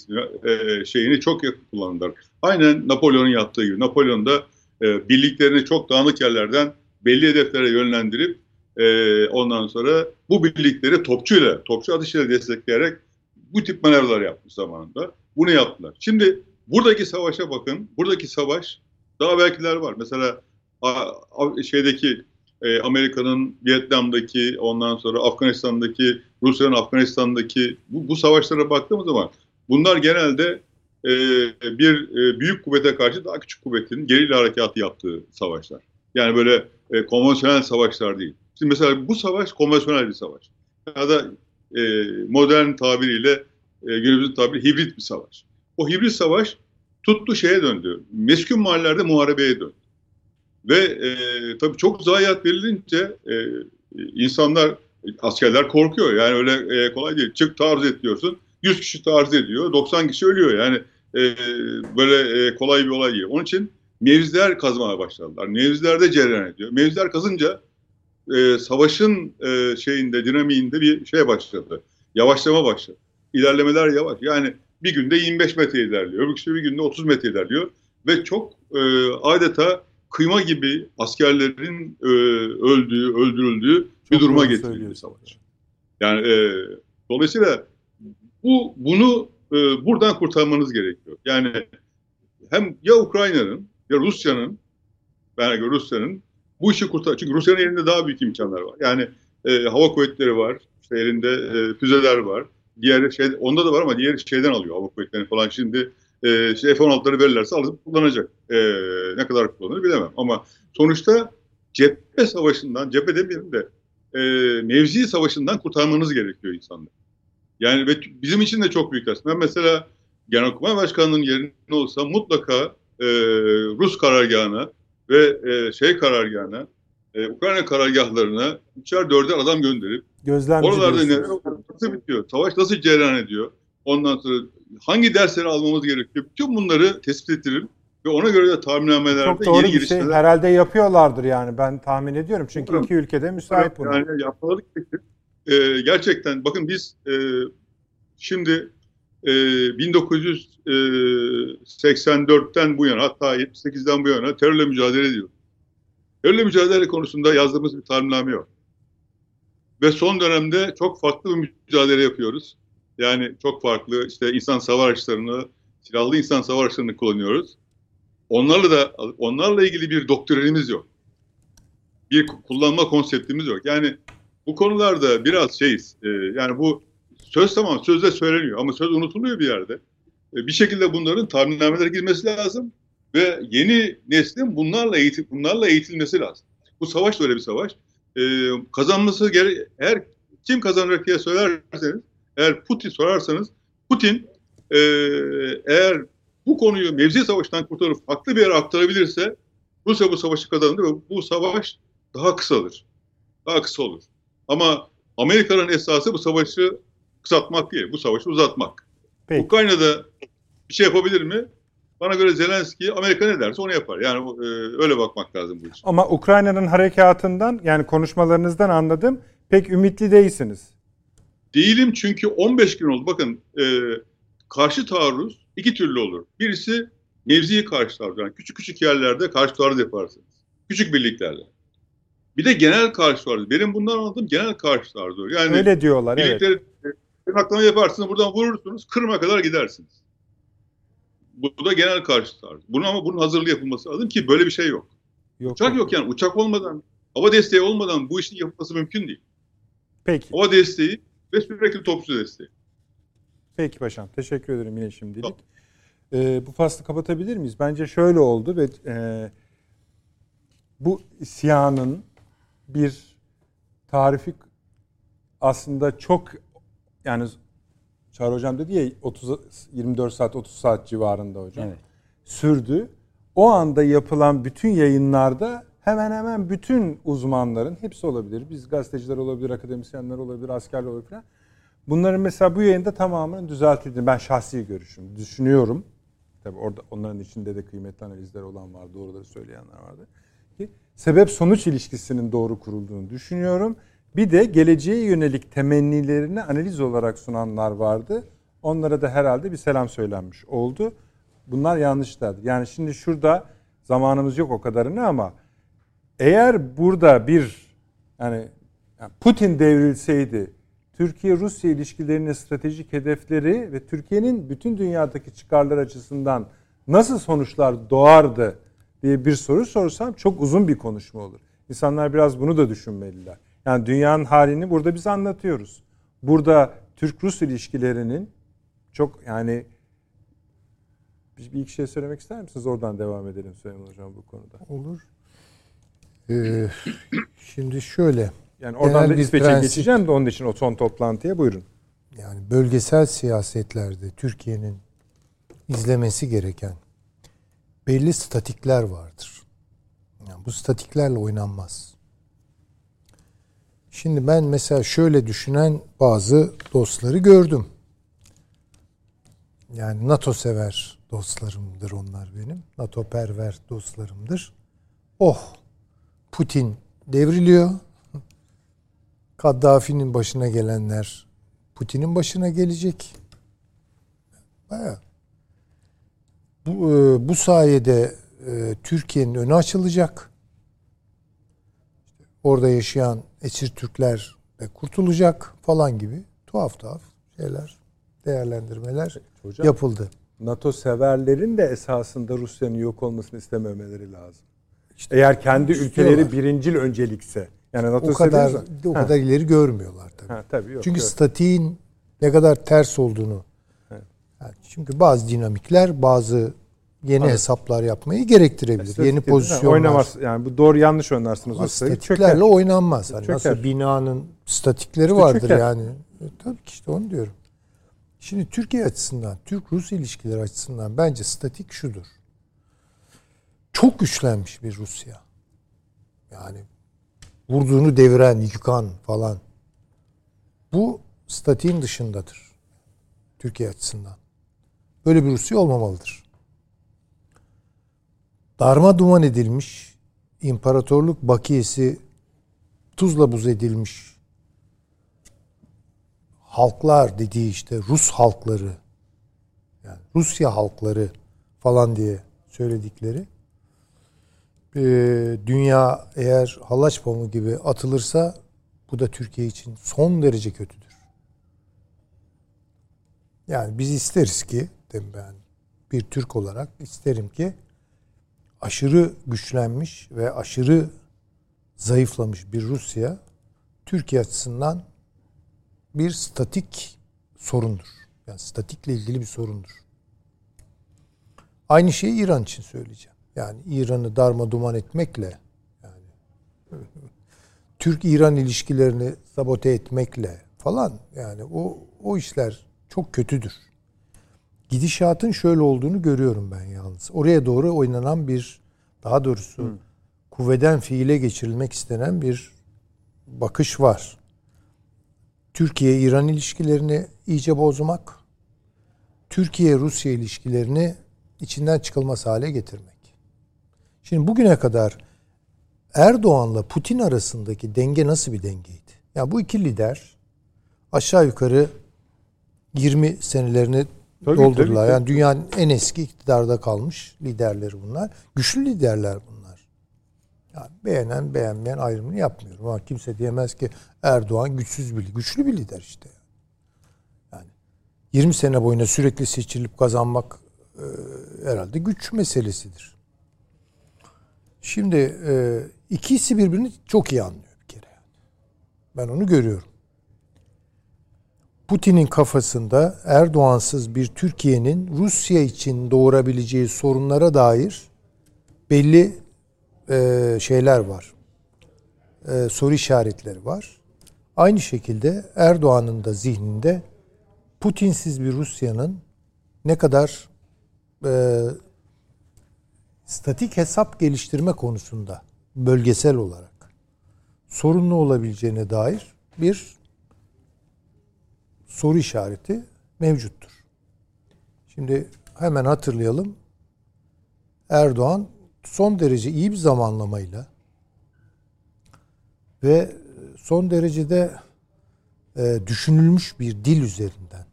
e, şeyini çok yakın kullandılar. Aynen Napolyon'un yaptığı gibi. Napolyon da e, birliklerini çok dağınık yerlerden belli hedeflere yönlendirip e, ondan sonra bu birlikleri topçuyla, topçu atışıyla destekleyerek bu tip manevralar yapmış zamanında. Bunu yaptılar. Şimdi buradaki savaşa bakın. Buradaki savaş daha belkiler var. Mesela şeydeki e, Amerika'nın Vietnam'daki ondan sonra Afganistan'daki Rusya'nın Afganistan'daki bu, bu savaşlara baktığımız zaman bunlar genelde e, bir e, büyük kuvvete karşı daha küçük kuvvetin gerilla harekatı yaptığı savaşlar. Yani böyle e, konvansiyonel savaşlar değil. Şimdi mesela bu savaş konvansiyonel bir savaş. Ya da e, modern tabiriyle e, günümüzün tabiri hibrit bir savaş. O hibrit savaş tuttu şeye döndü. Meskun mahallelerde muharebeye döndü. Ve e, tabii çok zayiat verilince e, insanlar, askerler korkuyor. Yani öyle e, kolay değil. Çık taarruz et diyorsun. 100 kişi taarruz ediyor. 90 kişi ölüyor. Yani e, böyle e, kolay bir olay değil. Onun için mevziler kazmaya başladılar. Mevzilerde cereyan ediyor. Mevziler kazınca e, savaşın e, şeyinde, dinamiğinde bir şey başladı. Yavaşlama başladı. İlerlemeler yavaş. Yani bir günde 25 metre ilerliyor. Öbür bir günde 30 metre ilerliyor. Ve çok e, adeta kıyma gibi askerlerin e, öldüğü, öldürüldüğü çok bir duruma getirildi savaş. Yani e, dolayısıyla bu bunu e, buradan kurtarmanız gerekiyor. Yani hem ya Ukrayna'nın ya Rusya'nın ben göre Rusya'nın bu işi kurtar. Çünkü Rusya'nın elinde daha büyük imkanlar var. Yani e, hava kuvvetleri var, işte elinde e, füzeler var. Diğer şey onda da var ama diğer şeyden alıyor hava kuvvetlerini falan. Şimdi e, işte F-16'ları verirlerse alıp kullanacak. E, ne kadar kullanır bilemem. Ama sonuçta cephe savaşından, cephe demeyelim de e, mevzi savaşından kurtarmanız gerekiyor insanlar. Yani ve bizim için de çok büyük aslında. Ben mesela Genelkurmay Başkanı'nın yerinde olsa mutlaka e, Rus karargahına ve e, şey karargahına, e, Ukrayna karargahlarına üçer dörder adam gönderip Gözlemci oralarda ne, nasıl bitiyor, savaş nasıl cereyan ediyor, ondan sonra hangi dersleri almamız gerekiyor, bütün bunları tespit ettiririm ve ona göre de tahminnamelerde Çok doğru yeni bir şey. Herhalde yapıyorlardır yani ben tahmin ediyorum. Çünkü Doğru. iki ülkede müsait bunu. Yani yapmaları gerekir. Ee, gerçekten bakın biz e, şimdi e, 1984'ten bu yana hatta 78'den bu yana terörle mücadele ediyor. Terörle mücadele konusunda yazdığımız bir tahminname yok. Ve son dönemde çok farklı bir mücadele yapıyoruz. Yani çok farklı işte insan savaşlarını, silahlı insan savaşlarını kullanıyoruz. Onlarla da onlarla ilgili bir doktrinimiz yok. Bir kullanma konseptimiz yok. Yani bu konularda biraz şeyiz. E, yani bu söz tamam sözde söyleniyor ama söz unutuluyor bir yerde. E, bir şekilde bunların tahminnamelere girmesi lazım ve yeni neslin bunlarla eğitim bunlarla eğitilmesi lazım. Bu savaş da öyle bir savaş. E, kazanması gere eğer kim kazanacak diye söylerseniz eğer Putin sorarsanız Putin e, eğer bu konuyu mevzi savaştan kurtarıp farklı bir yere aktarabilirse Rusya bu savaşı kazanır ve bu savaş daha kısalır. Daha kısa olur. Ama Amerika'nın esası bu savaşı kısaltmak değil, bu savaşı uzatmak. Peki. Ukrayna'da bir şey yapabilir mi? Bana göre Zelenski Amerika ne derse onu yapar. Yani e, öyle bakmak lazım bu için. Ama Ukrayna'nın harekatından yani konuşmalarınızdan anladım pek ümitli değilsiniz. Değilim çünkü 15 gün oldu. Bakın e, karşı taarruz iki türlü olur. Birisi mevziyi karşı taarruz. Yani küçük küçük yerlerde karşı taarruz yaparsınız. Küçük birliklerle. Bir de genel karşı taarruz. Benim bundan anladığım genel karşı taarruz. Yani Öyle diyorlar evet. Tırnaklama yaparsınız buradan vurursunuz Kırım'a kadar gidersiniz. Bu da genel karşı taarruz. Bunu ama bunun hazırlığı yapılması lazım ki böyle bir şey yok. yok uçak yok, yok yani uçak olmadan hava desteği olmadan bu işin yapılması mümkün değil. Peki. Hava desteği ve sürekli topçu desteği. Peki paşam. Teşekkür ederim yine şimdilik. Tamam. Ee, bu faslı kapatabilir miyiz? Bence şöyle oldu ve e, bu isyanın bir tarifi aslında çok yani Çağrı Hocam dedi ya 30 24 saat 30 saat civarında hocam. Evet. Sürdü. O anda yapılan bütün yayınlarda hemen hemen bütün uzmanların hepsi olabilir. Biz gazeteciler olabilir, akademisyenler olabilir, askerler olabilir falan. Bunların mesela bu yayında tamamının düzeltildiğini ben şahsi görüşüm düşünüyorum. Tabii orada onların içinde de kıymetli analizler olan var, doğruları söyleyenler vardı. Ki sebep sonuç ilişkisinin doğru kurulduğunu düşünüyorum. Bir de geleceğe yönelik temennilerini analiz olarak sunanlar vardı. Onlara da herhalde bir selam söylenmiş oldu. Bunlar yanlışlardı. Yani şimdi şurada zamanımız yok o kadarını ama eğer burada bir yani Putin devrilseydi Türkiye-Rusya ilişkilerinin stratejik hedefleri ve Türkiye'nin bütün dünyadaki çıkarlar açısından nasıl sonuçlar doğardı diye bir soru sorsam çok uzun bir konuşma olur. İnsanlar biraz bunu da düşünmeliler. Yani dünyanın halini burada biz anlatıyoruz. Burada Türk-Rus ilişkilerinin çok yani bir, iki şey söylemek ister misiniz? Oradan devam edelim Süleyman Hocam bu konuda. Olur. Ee, şimdi şöyle. Yani oradan Genel da İsveç'e prensip- geçeceğim de onun için o son toplantıya buyurun. Yani bölgesel siyasetlerde Türkiye'nin izlemesi gereken belli statikler vardır. Yani bu statiklerle oynanmaz. Şimdi ben mesela şöyle düşünen bazı dostları gördüm. Yani NATO sever dostlarımdır onlar benim. NATO perver dostlarımdır. Oh Putin devriliyor. Kaddafi'nin başına gelenler Putin'in başına gelecek. Baya. Bu, e, bu sayede e, Türkiye'nin önü açılacak. Orada yaşayan esir Türkler de kurtulacak falan gibi tuhaf tuhaf şeyler, değerlendirmeler Hocam yapıldı. NATO severlerin de esasında Rusya'nın yok olmasını istememeleri lazım. Eğer kendi ülkeleri birincil öncelikse. Yani NATO O kadar o Ha, kadar ileri görmüyorlar tabii. ha, tabii yok. Çünkü yok. statiğin ne kadar ters olduğunu. Evet. Yani çünkü bazı dinamikler, bazı yeni Evet. hesaplar yapmayı gerektirebilir. Statik yeni pozisyonlar. Oynamaz. Yani bu doğru yanlış oynarsınız. O sayı statiklerle çöker. oynanmaz. Hani Çöker. nasıl binanın statikleri İşte vardır çöker. yani. E, tabii ki işte onu diyorum. Şimdi Türkiye açısından, Türk-Rus ilişkileri açısından bence statik şudur. Çok güçlenmiş bir Rusya. Yani vurduğunu deviren, yıkan falan. Bu statiğin dışındadır. Türkiye açısından. Böyle bir Rusya olmamalıdır. Darma duman edilmiş, imparatorluk bakiyesi tuzla buz edilmiş halklar dediği işte Rus halkları yani Rusya halkları falan diye söyledikleri Ee, dünya eğer halaç pamuğu gibi atılırsa bu da Türkiye için son derece kötüdür. Yani biz isteriz ki dedim ben bir Türk olarak isterim ki aşırı güçlenmiş ve aşırı zayıflamış bir Rusya Türkiye açısından bir statik sorundur. Yani statikle ilgili bir sorundur. Aynı şeyi İran için söyleyeceğim. Yani İran'ı darma duman etmekle yani (laughs) Türk-İran ilişkilerini sabote etmekle falan yani o o işler çok kötüdür. Gidişatın şöyle olduğunu görüyorum ben yalnız. Oraya doğru oynanan bir daha doğrusu kuvveden fiile geçirilmek istenen bir bakış var. Türkiye-İran ilişkilerini iyice bozmak, Türkiye-Rusya ilişkilerini içinden çıkılmaz hale getirmek. Şimdi bugüne kadar Erdoğan'la Putin arasındaki denge nasıl bir dengeydi? Ya bu iki lider aşağı yukarı 20 senelerini Tabii, doldurdular. tabii, yani dünyanın en eski iktidarda kalmış liderleri bunlar. Güçlü liderler bunlar. Yani beğenen beğenmeyen ayrımını yapmıyorum ama kimse diyemez ki Erdoğan güçsüz bir güçlü bir lider işte. Yani 20 sene boyunca sürekli seçilip kazanmak e, herhalde güç meselesidir. Şimdi e, ikisi birbirini çok iyi anlıyor bir kere. Ben onu görüyorum. Putin'in kafasında Erdoğansız bir Türkiye'nin Rusya için doğurabileceği sorunlara dair belli e, şeyler var. E, soru işaretleri var. Aynı şekilde Erdoğan'ın da zihninde Putinsiz bir Rusya'nın ne kadar e, statik hesap geliştirme konusunda bölgesel olarak sorunlu olabileceğine dair bir soru işareti mevcuttur. Şimdi hemen hatırlayalım. Erdoğan son derece iyi bir zamanlamayla ve son derecede e, düşünülmüş bir dil üzerinden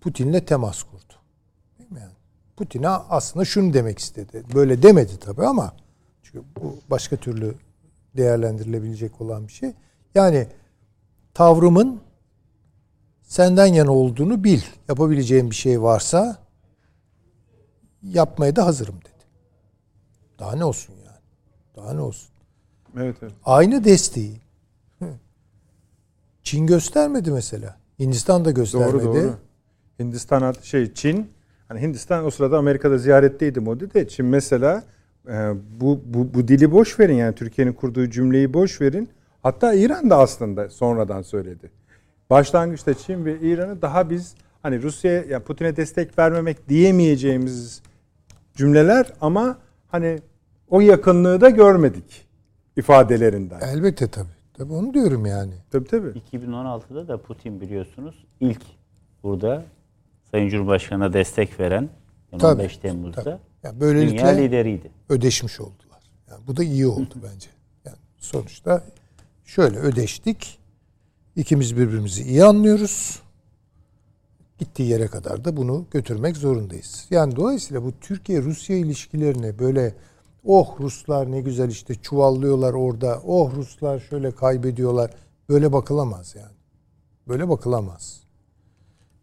Putin'le temas kurdu. Putin'e aslında şunu demek istedi. Böyle demedi tabii ama çünkü bu başka türlü değerlendirilebilecek olan bir şey. Yani tavrımın senden yana olduğunu bil. Yapabileceğin bir şey varsa yapmaya da hazırım dedi. Daha ne olsun yani? Daha ne olsun? Evet, evet. Aynı desteği Çin göstermedi mesela. Hindistan da göstermedi. Doğru doğru. Hindistan şey Çin hani Hindistan o sırada Amerika'da ziyaretteydi Modi de Çin mesela e, bu, bu bu dili boş verin yani Türkiye'nin kurduğu cümleyi boş verin. Hatta İran da aslında sonradan söyledi. Başlangıçta Çin ve İran'ı daha biz hani Rusya'ya ya Putin'e destek vermemek diyemeyeceğimiz cümleler ama hani o yakınlığı da görmedik ifadelerinden. Elbette tabii. Tabii onu diyorum yani. Tabii tabii. 2016'da da Putin biliyorsunuz ilk burada Sayın Cumhurbaşkanı'na destek veren yani Tabii, 15 Temmuz'da tabii. Yani böylelikle dünya lideriydi. ödeşmiş oldular. Yani bu da iyi oldu bence. Yani sonuçta şöyle ödeştik. İkimiz birbirimizi iyi anlıyoruz. Gittiği yere kadar da bunu götürmek zorundayız. Yani dolayısıyla bu Türkiye-Rusya ilişkilerine böyle oh Ruslar ne güzel işte çuvallıyorlar orada. Oh Ruslar şöyle kaybediyorlar. Böyle bakılamaz yani. Böyle bakılamaz.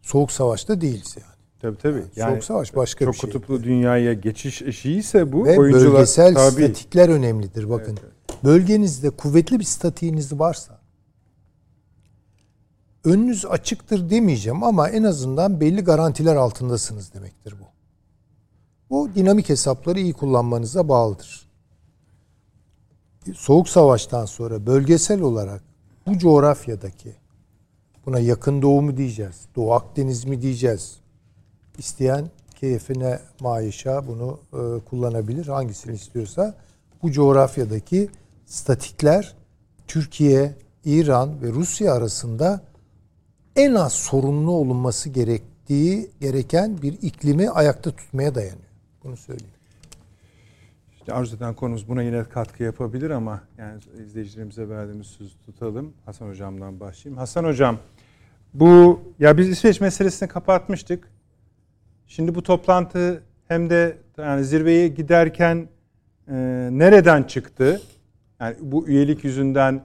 Soğuk savaşta değiliz yani. Tabii tabii. Yani Soğuk savaş başka çok bir şey. kutuplu dünyaya geçiş eşiğiyse bu Ve oyuncular bölgesel tabii. statikler önemlidir bakın. Bölgenizde kuvvetli bir statiğiniz varsa önünüz açıktır demeyeceğim ama en azından belli garantiler altındasınız demektir bu. Bu dinamik hesapları iyi kullanmanıza bağlıdır. Soğuk savaştan sonra bölgesel olarak bu coğrafyadaki buna yakın doğu mu diyeceğiz, Doğu Akdeniz mi diyeceğiz, isteyen keyfine maişa bunu e, kullanabilir. Hangisini istiyorsa bu coğrafyadaki statikler Türkiye, İran ve Rusya arasında en az sorunlu olunması gerektiği gereken bir iklimi ayakta tutmaya dayanıyor. Bunu söyleyeyim. İşte arzu eden konumuz buna yine katkı yapabilir ama yani izleyicilerimize verdiğimiz sözü tutalım. Hasan Hocam'dan başlayayım. Hasan Hocam bu ya biz İsveç meselesini kapatmıştık. Şimdi bu toplantı hem de yani zirveye giderken e, nereden çıktı? Yani bu üyelik yüzünden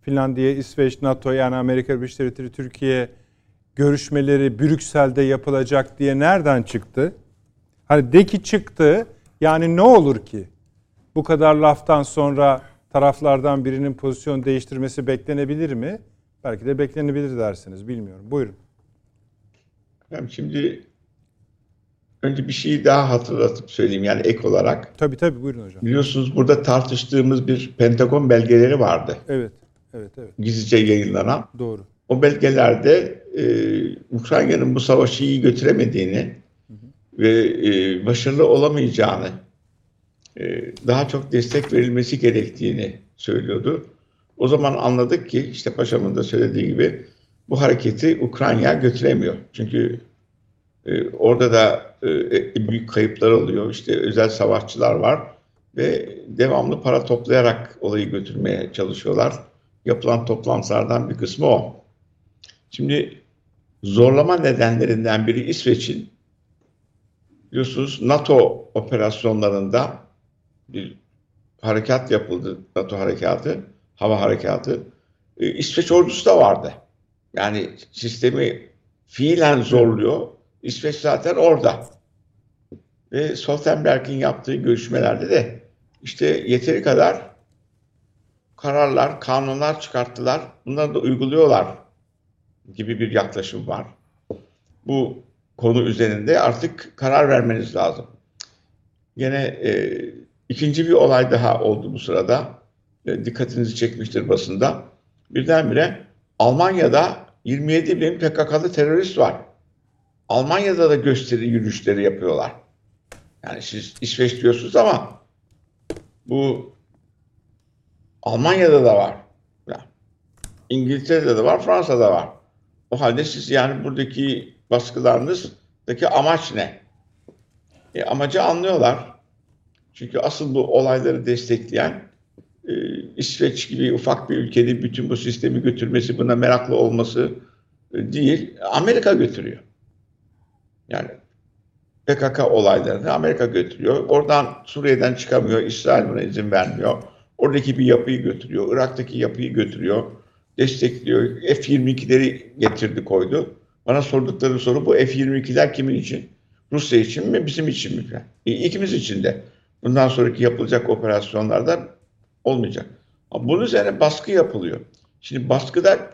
Finlandiya, İsveç, NATO yani Amerika Birleşik Devletleri, Türkiye görüşmeleri Brüksel'de yapılacak diye nereden çıktı? Hani de ki çıktı yani ne olur ki? Bu kadar laftan sonra taraflardan birinin pozisyon değiştirmesi beklenebilir mi? Belki de beklenebilir dersiniz. Bilmiyorum. Buyurun. Yani şimdi önce bir şeyi daha hatırlatıp söyleyeyim yani ek olarak. Tabii tabii buyurun hocam. Biliyorsunuz burada tartıştığımız bir Pentagon belgeleri vardı. Evet. Evet evet. Gizlice yayınlanan. Doğru. O belgelerde e, Ukrayna'nın bu savaşı iyi götüremediğini hı hı. ve e, başarılı olamayacağını, daha çok destek verilmesi gerektiğini söylüyordu. O zaman anladık ki işte paşamın da söylediği gibi bu hareketi Ukrayna götüremiyor. Çünkü e, orada da e, büyük kayıplar oluyor. İşte özel savaşçılar var ve devamlı para toplayarak olayı götürmeye çalışıyorlar. Yapılan toplantılardan bir kısmı o. Şimdi zorlama nedenlerinden biri İsveç'in biliyorsunuz NATO operasyonlarında bir harekat yapıldı. NATO harekatı, hava harekatı. Ee, İsveç ordusu da vardı. Yani sistemi fiilen zorluyor. İsveç zaten orada. Ve Stoltenberg'in yaptığı görüşmelerde de işte yeteri kadar kararlar, kanunlar çıkarttılar. Bunları da uyguluyorlar gibi bir yaklaşım var. Bu konu üzerinde artık karar vermeniz lazım. Yine e, ikinci bir olay daha oldu bu sırada. E, dikkatinizi çekmiştir basında. Birdenbire Almanya'da 27 bin PKK'lı terörist var. Almanya'da da gösteri yürüyüşleri yapıyorlar. Yani siz İsveç diyorsunuz ama bu Almanya'da da var. İngiltere'de de var, Fransa'da var. O halde siz yani buradaki baskılarınızdaki amaç ne? E, amacı anlıyorlar. Çünkü asıl bu olayları destekleyen e, İsveç gibi ufak bir ülkenin bütün bu sistemi götürmesi, buna meraklı olması e, değil, Amerika götürüyor. Yani PKK olaylarını Amerika götürüyor. Oradan Suriye'den çıkamıyor, İsrail buna izin vermiyor. Oradaki bir yapıyı götürüyor, Irak'taki yapıyı götürüyor, destekliyor. F-22'leri getirdi koydu. Bana sordukları soru bu F-22'ler kimin için? Rusya için mi bizim için mi? E, ikimiz için de. Bundan sonraki yapılacak operasyonlarda olmayacak. Ama bunun üzerine baskı yapılıyor. Şimdi baskıda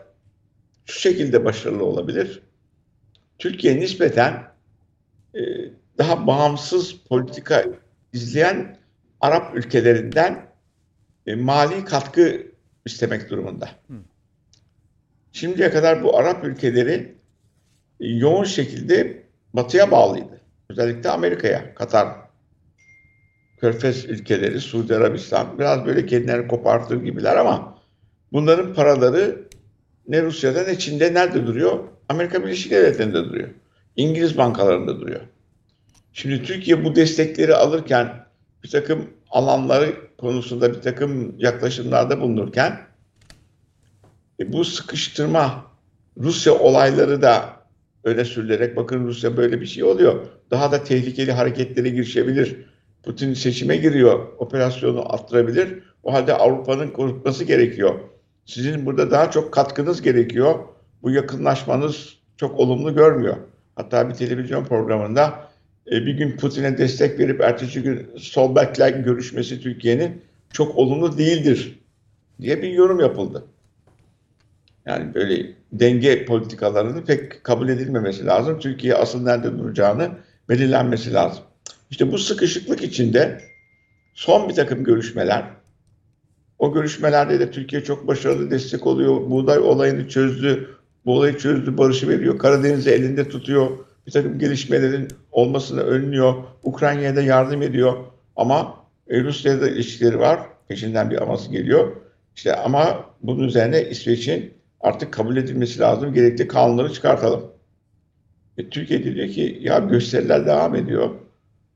şu şekilde başarılı olabilir. Türkiye nispeten e, daha bağımsız politika izleyen Arap ülkelerinden e, mali katkı istemek durumunda. Şimdiye kadar bu Arap ülkeleri e, yoğun şekilde batıya bağlıydı. Özellikle Amerika'ya, Katar, Körfez ülkeleri, Suudi Arabistan biraz böyle kendilerini kopartır gibiler ama bunların paraları ne Rusya'da ne Çin'de nerede duruyor? Amerika Birleşik Devletleri'nde duruyor. İngiliz bankalarında duruyor. Şimdi Türkiye bu destekleri alırken bir takım alanları konusunda bir takım yaklaşımlarda bulunurken e, bu sıkıştırma Rusya olayları da öne sürülerek bakın Rusya böyle bir şey oluyor. Daha da tehlikeli hareketlere girişebilir. Putin seçime giriyor. Operasyonu arttırabilir. O halde Avrupa'nın korkması gerekiyor. Sizin burada daha çok katkınız gerekiyor. Bu yakınlaşmanız çok olumlu görmüyor. Hatta bir televizyon programında e, bir gün Putin'e destek verip ertesi gün Solberg'le görüşmesi Türkiye'nin çok olumlu değildir diye bir yorum yapıldı. Yani böyle denge politikalarının pek kabul edilmemesi lazım. Türkiye asıl nerede duracağını belirlenmesi lazım. İşte bu sıkışıklık içinde son bir takım görüşmeler, o görüşmelerde de Türkiye çok başarılı destek oluyor. Buğday olayını çözdü, bu olayı çözdü, barışı veriyor. Karadeniz'i elinde tutuyor. Bir takım gelişmelerin olmasını önlüyor. Ukrayna'ya da yardım ediyor. Ama Rusya'da ilişkileri var. Peşinden bir aması geliyor. İşte ama bunun üzerine İsveç'in artık kabul edilmesi lazım. Gerekli kanunları çıkartalım. E, Türkiye diyor ki ya gösteriler devam ediyor.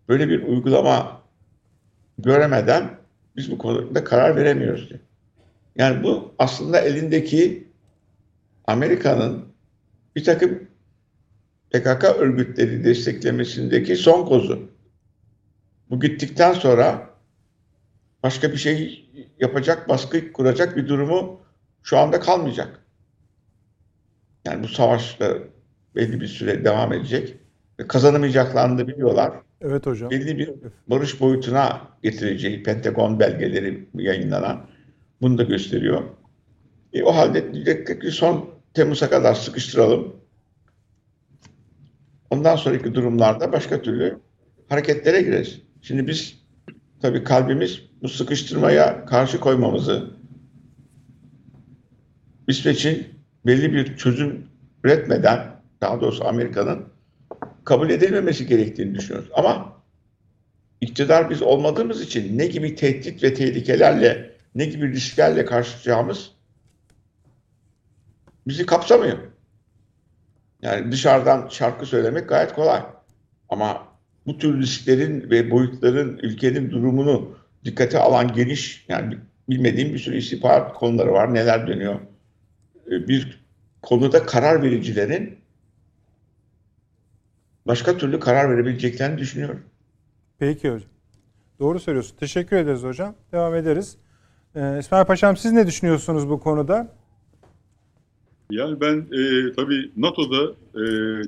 Böyle bir uygulama göremeden biz bu konuda karar veremiyoruz diyor. Yani bu aslında elindeki Amerika'nın bir takım PKK örgütleri desteklemesindeki son kozu. Bu gittikten sonra başka bir şey yapacak, baskı kuracak bir durumu şu anda kalmayacak. Yani bu savaşla belli bir süre devam edecek kazanamayacaklarını da biliyorlar. Evet hocam. Belli bir barış boyutuna getireceği Pentagon belgeleri yayınlanan bunu da gösteriyor. E, o halde diyecektik ki son Temmuz'a kadar sıkıştıralım. Ondan sonraki durumlarda başka türlü hareketlere gireriz. Şimdi biz tabii kalbimiz bu sıkıştırmaya karşı koymamızı İsveç'in belli bir çözüm üretmeden daha doğrusu Amerika'nın kabul edilmemesi gerektiğini düşünüyoruz. Ama iktidar biz olmadığımız için ne gibi tehdit ve tehlikelerle, ne gibi risklerle karşılaşacağımız bizi kapsamıyor. Yani dışarıdan şarkı söylemek gayet kolay. Ama bu tür risklerin ve boyutların ülkenin durumunu dikkate alan geniş yani bilmediğim bir sürü istihbarat konuları var. Neler dönüyor? Ee, bir konuda karar vericilerin başka türlü karar verebileceklerini düşünüyorum. Peki hocam. Doğru söylüyorsun. Teşekkür ederiz hocam. Devam ederiz. Ee, İsmail Paşam siz ne düşünüyorsunuz bu konuda? Yani ben e, tabii NATO'da e,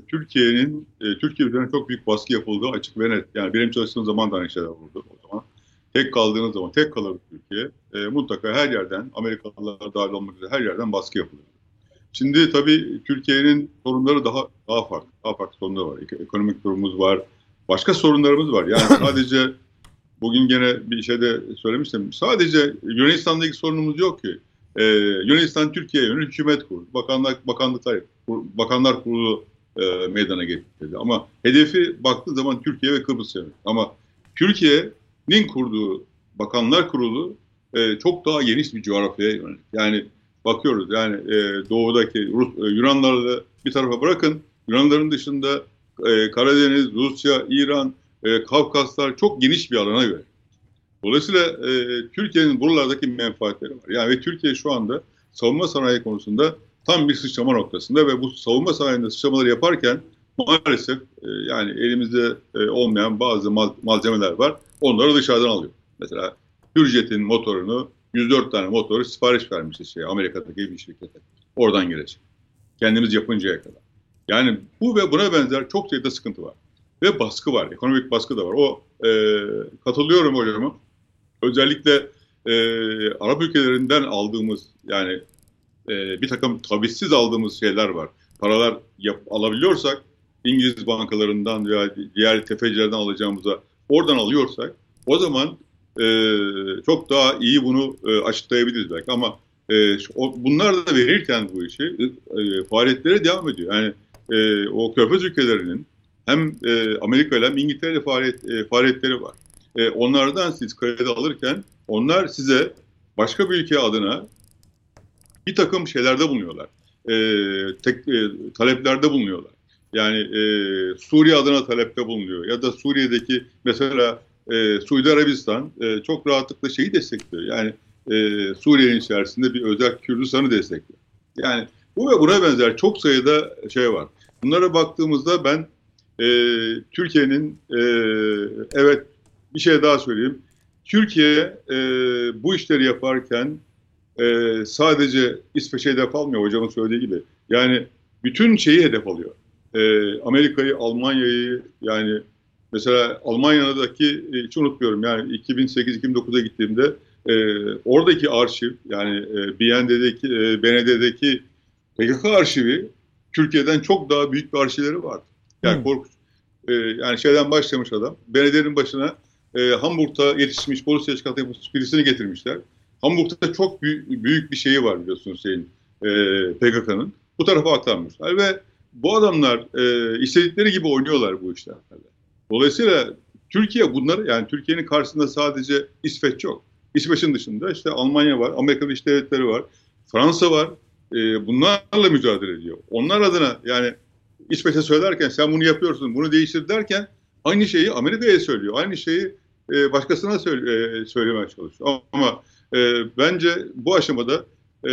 Türkiye'nin e, Türkiye üzerine çok büyük baskı yapıldığı açık ve net. Yani benim çalıştığım zaman da aynı şeyler oldu o zaman. Tek kaldığınız zaman, tek kalır Türkiye. E, mutlaka her yerden, Amerikalılar dahil olmak üzere her yerden baskı yapılıyor. Şimdi tabii Türkiye'nin sorunları daha daha farklı. Daha farklı sorunları var. Ekonomik durumumuz var. Başka sorunlarımız var. Yani (coughs) sadece bugün gene bir şeyde söylemiştim. Sadece Yunanistan'daki sorunumuz yok ki. Ee, Yunanistan Türkiye'ye yönelik hükümet kurdu. Bakanlar, bakanlıklar, bakanlar kurulu e, meydana getirdi. Ama hedefi baktığı zaman Türkiye ve Kıbrıs yönelik. Ama Türkiye'nin kurduğu bakanlar kurulu e, çok daha geniş bir coğrafyaya yönelik. Yani bakıyoruz yani e, doğudaki Rus, e, Yunanları bir tarafa bırakın. Yunanların dışında e, Karadeniz, Rusya, İran, e, Kafkaslar çok geniş bir alana göre. Dolayısıyla e, Türkiye'nin buralardaki menfaatleri var. Yani ve Türkiye şu anda savunma sanayi konusunda tam bir sıçrama noktasında ve bu savunma sanayinde sıçramaları yaparken maalesef e, yani elimizde e, olmayan bazı mal, malzemeler var. Onları dışarıdan alıyor. Mesela Hürjet'in motorunu 104 tane motoru sipariş vermişiz şey, Amerika'daki bir şirkete. Oradan gelecek. Kendimiz yapıncaya kadar. Yani bu ve buna benzer çok sayıda sıkıntı var. ve baskı var. Ekonomik baskı da var. O e, katılıyorum hocama. Özellikle e, Arap ülkelerinden aldığımız yani e, bir takım tavizsiz aldığımız şeyler var. Paralar yap, alabiliyorsak İngiliz bankalarından veya diğer tefecilerden alacağımıza oradan alıyorsak o zaman e, çok daha iyi bunu e, açıklayabiliriz belki ama e, o, bunlar da verirken bu işi e, faaliyetlere devam ediyor. Yani e, o körfez ülkelerinin hem e, Amerika ile hem İngiltere faaliyet, e, faaliyetleri var. E, onlardan siz kredi alırken onlar size başka bir ülke adına bir takım şeylerde bulunuyorlar. E, tek, e, taleplerde bulunuyorlar. Yani e, Suriye adına talepte bulunuyor. Ya da Suriye'deki mesela e, Suudi Arabistan e, çok rahatlıkla şeyi destekliyor. Yani e, Suriye'nin içerisinde bir özel Kürdistan'ı destekliyor. Yani bu ve buna benzer çok sayıda şey var. Bunlara baktığımızda ben e, Türkiye'nin e, evet bir şey daha söyleyeyim. Türkiye e, bu işleri yaparken e, sadece İsveç'e hedef almıyor hocamın söylediği gibi. Yani bütün şeyi hedef alıyor. E, Amerika'yı, Almanya'yı yani mesela Almanya'daki hiç unutmuyorum yani 2008-2009'a gittiğimde e, oradaki arşiv yani e, BND'deki, e, BND'deki PKK arşivi Türkiye'den çok daha büyük bir arşivleri vardı. Yani hmm. korkunç. E, yani şeyden başlamış adam. BND'nin başına e, Hamburg'da yetişmiş polis teşkilatı birisini getirmişler. Hamburg'da çok büyük, büyük bir şeyi var biliyorsunuz şeyin e, PKK'nın. Bu tarafa aktarmışlar ve bu adamlar e, istedikleri gibi oynuyorlar bu işlerle. Dolayısıyla Türkiye bunları yani Türkiye'nin karşısında sadece İsveç yok. İsveç'in dışında işte Almanya var, Amerika Birleşik Devletleri var, Fransa var. E, bunlarla mücadele ediyor. Onlar adına yani İsveç'e söylerken sen bunu yapıyorsun, bunu değiştir derken aynı şeyi Amerika'ya söylüyor. Aynı şeyi e, başkasına söyle, e, söylemeye çalışıyor. Ama e, bence bu aşamada e,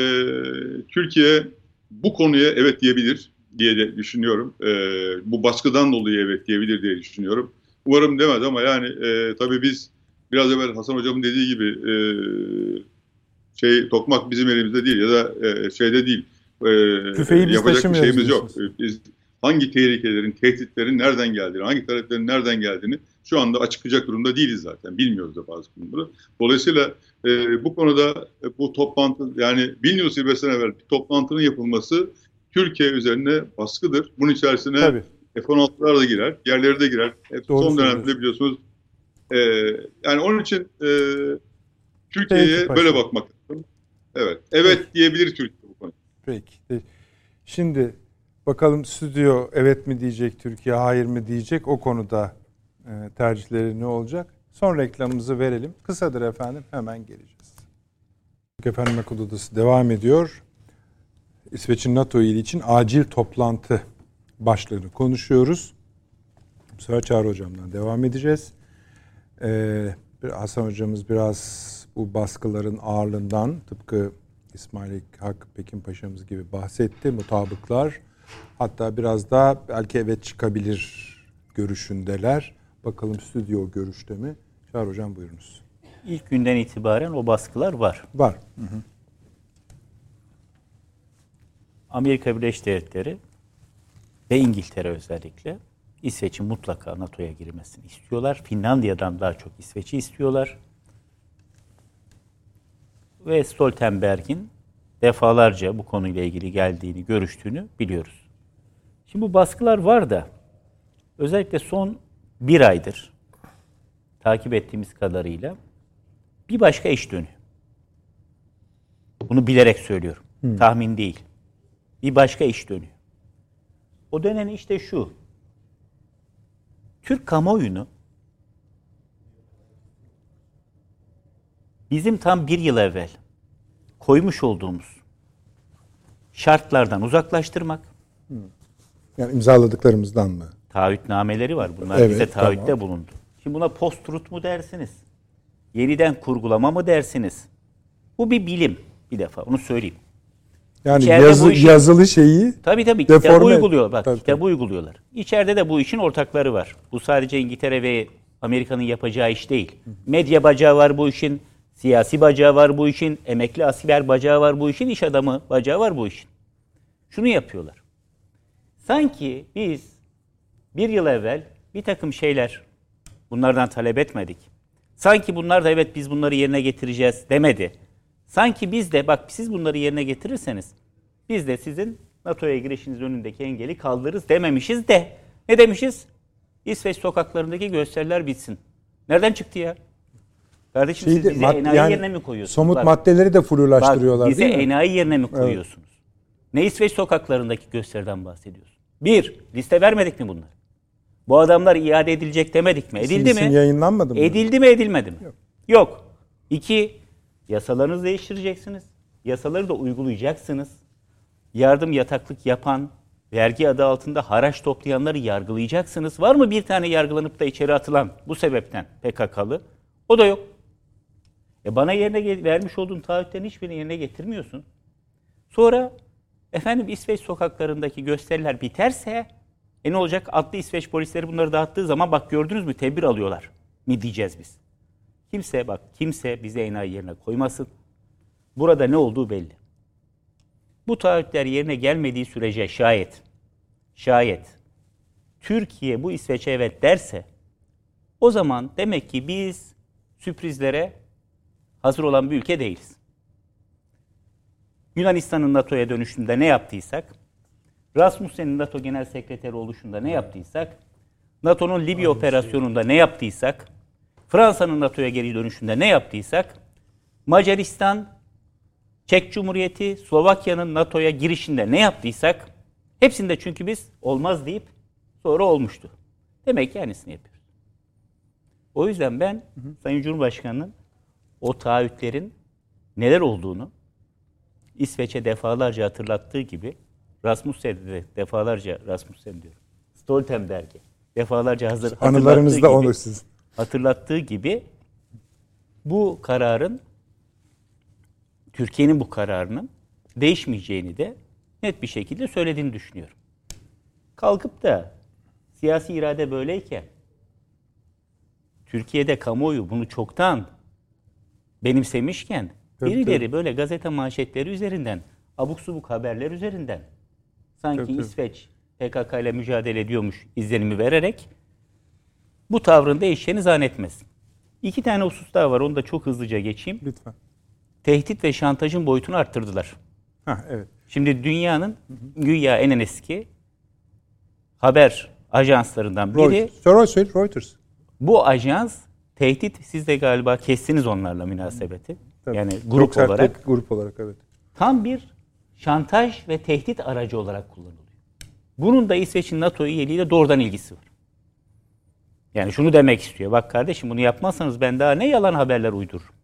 Türkiye bu konuya evet diyebilir diye de düşünüyorum. E, bu baskıdan dolayı evet diyebilir diye düşünüyorum. Umarım demez ama yani e, tabii biz biraz evvel Hasan Hocam'ın dediği gibi e, şey tokmak bizim elimizde değil ya da e, şeyde değil. E, Tüfeği biz yapacak bir şeyimiz yok. Biz hangi tehlikelerin, tehditlerin nereden geldiğini, hangi taleplerin nereden geldiğini şu anda açıklayacak durumda değiliz zaten. Bilmiyoruz da bazı konuları. Dolayısıyla e, bu konuda e, bu toplantı yani Vilnius zirvesinden evvel bir toplantının yapılması Türkiye üzerine baskıdır. Bunun içerisine Tabii. F-16'lar da girer, yerleri de girer. Hep son dönemde biliyorsunuz. E, yani onun için e, Türkiye'ye böyle bakmak lazım. Evet, evet Peki. diyebilir Türkiye bu konuda. Peki. Şimdi bakalım stüdyo evet mi diyecek, Türkiye hayır mı diyecek o konuda e, tercihleri ne olacak? Son reklamımızı verelim. Kısadır efendim hemen geleceğiz. Efendim Akıl Odası devam ediyor. İsveç'in NATO ili için acil toplantı başlığını konuşuyoruz. Bu sefer Çağrı Hocam'dan devam edeceğiz. Ee, Hasan Hocamız biraz bu baskıların ağırlığından tıpkı İsmail Hakkı Pekin Paşa'mız gibi bahsetti. Mutabıklar hatta biraz daha belki evet çıkabilir görüşündeler. Bakalım stüdyo görüşte mi? Çağrı Hocam buyurunuz. İlk günden itibaren o baskılar var. Var. Hı hı. Amerika Birleşik Devletleri ve İngiltere özellikle İsveç'in mutlaka NATO'ya girmesini istiyorlar. Finlandiya'dan daha çok İsveç'i istiyorlar. Ve Stoltenberg'in defalarca bu konuyla ilgili geldiğini, görüştüğünü biliyoruz. Şimdi bu baskılar var da özellikle son bir aydır takip ettiğimiz kadarıyla bir başka iş dönüyor. Bunu bilerek söylüyorum. Hmm. Tahmin değil. Bir başka iş dönüyor. O dönen işte şu. Türk kamuoyunu bizim tam bir yıl evvel koymuş olduğumuz şartlardan uzaklaştırmak. Yani imzaladıklarımızdan mı? Taahhütnameleri var. Bunlar evet, bize taahhütte tamam. bulundu. Şimdi buna post-truth mu dersiniz? Yeniden kurgulama mı dersiniz? Bu bir bilim bir defa onu söyleyeyim. Yani yazı, işin, yazılı şeyi tabii tabii kitabı uyguluyor. Bak tabii, kitabı tabii. uyguluyorlar. İçeride de bu işin ortakları var. Bu sadece İngiltere ve Amerika'nın yapacağı iş değil. Medya bacağı var bu işin, siyasi bacağı var bu işin, emekli asker bacağı var bu işin, iş adamı bacağı var bu işin. Şunu yapıyorlar. Sanki biz bir yıl evvel bir takım şeyler bunlardan talep etmedik. Sanki bunlar da evet biz bunları yerine getireceğiz demedi. Sanki biz de bak siz bunları yerine getirirseniz biz de sizin NATO'ya girişiniz önündeki engeli kaldırırız dememişiz de ne demişiz? İsveç sokaklarındaki gösteriler bitsin. Nereden çıktı ya? Kardeşim Şeyi de- siz bizi mad- enayi yani yerine mi koyuyorsunuz? Somut Bak, maddeleri de bak, flulaştırıyorlar bizi değil mi? enayi yerine mi koyuyorsunuz? Ne İsveç sokaklarındaki gösteriden bahsediyorsun? Bir, liste vermedik mi bunları? Bu adamlar iade edilecek demedik mi? Edildi isim mi? yayınlanmadı mı? Edildi mi edilmedi mi? Yok. İki, yasalarınızı değiştireceksiniz. Yasaları da uygulayacaksınız. Yardım yataklık yapan, vergi adı altında haraç toplayanları yargılayacaksınız. Var mı bir tane yargılanıp da içeri atılan bu sebepten PKK'lı? O da yok. E bana yerine vermiş olduğun taahhütlerin hiçbirini yerine getirmiyorsun. Sonra efendim İsveç sokaklarındaki gösteriler biterse e ne olacak? Atlı İsveç polisleri bunları dağıttığı zaman bak gördünüz mü tedbir alıyorlar mi diyeceğiz biz. Kimse bak kimse bizi enayi yerine koymasın. Burada ne olduğu belli. Bu taahhütler yerine gelmediği sürece şayet şayet Türkiye bu İsveç'e evet derse o zaman demek ki biz sürprizlere hazır olan bir ülke değiliz. Yunanistan'ın NATO'ya dönüşünde ne yaptıysak, Rasmussen'in NATO Genel Sekreteri oluşunda ne yaptıysak, NATO'nun Libya operasyonunda ne yaptıysak, Fransa'nın NATO'ya geri dönüşünde ne yaptıysak, Macaristan, Çek Cumhuriyeti, Slovakya'nın NATO'ya girişinde ne yaptıysak, hepsinde çünkü biz olmaz deyip sonra olmuştu. Demek ki aynısını yapıyoruz. O yüzden ben Sayın Cumhurbaşkanı'nın o taahhütlerin neler olduğunu İsveç'e defalarca hatırlattığı gibi Rasmussen'e de defalarca Rasmussen diyorum. Stoltenberg'e defalarca hazır Anılarınızda olur sizin. Hatırlattığı gibi bu kararın Türkiye'nin bu kararının değişmeyeceğini de net bir şekilde söylediğini düşünüyorum. Kalkıp da siyasi irade böyleyken Türkiye'de kamuoyu bunu çoktan benimsemişken Tabii, birileri böyle gazete manşetleri üzerinden abuk subuk haberler üzerinden sanki Tabii, tabii. İsveç PKK ile mücadele ediyormuş izlenimi vererek bu tavrın değişeceğini zannetmesin. İki tane husus daha var. Onu da çok hızlıca geçeyim. Lütfen. Tehdit ve şantajın boyutunu arttırdılar. Ha evet. Şimdi dünyanın güya en eski haber ajanslarından biri. Reuters. Reuters. Reuters. Bu ajans tehdit siz de galiba kestiniz onlarla münasebeti. Tabii. Yani Çok grup sert olarak bir grup olarak evet. tam bir şantaj ve tehdit aracı olarak kullanılıyor. Bunun da İsveç'in NATO üyeliğiyle doğrudan ilgisi var. Yani şunu demek istiyor. Bak kardeşim bunu yapmazsanız ben daha ne yalan haberler uydururum.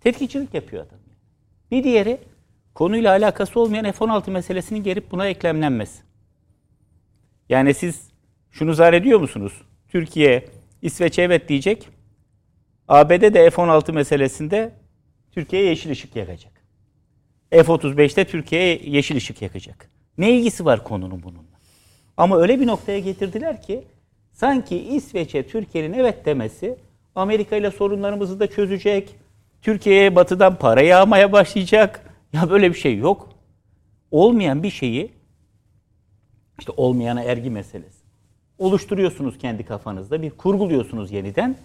Tetkikçilik yapıyor adam. Bir diğeri konuyla alakası olmayan F-16 meselesinin gelip buna eklemlenmesi. Yani siz şunu zannediyor musunuz? Türkiye İsveç'e evet diyecek. ABD de F-16 meselesinde Türkiye'ye yeşil ışık yakacak. F-35'te Türkiye'ye yeşil ışık yakacak. Ne ilgisi var konunun bununla? Ama öyle bir noktaya getirdiler ki sanki İsveç'e Türkiye'nin evet demesi Amerika ile sorunlarımızı da çözecek. Türkiye'ye batıdan para yağmaya başlayacak. Ya böyle bir şey yok. Olmayan bir şeyi işte olmayana ergi meselesi. Oluşturuyorsunuz kendi kafanızda bir kurguluyorsunuz yeniden.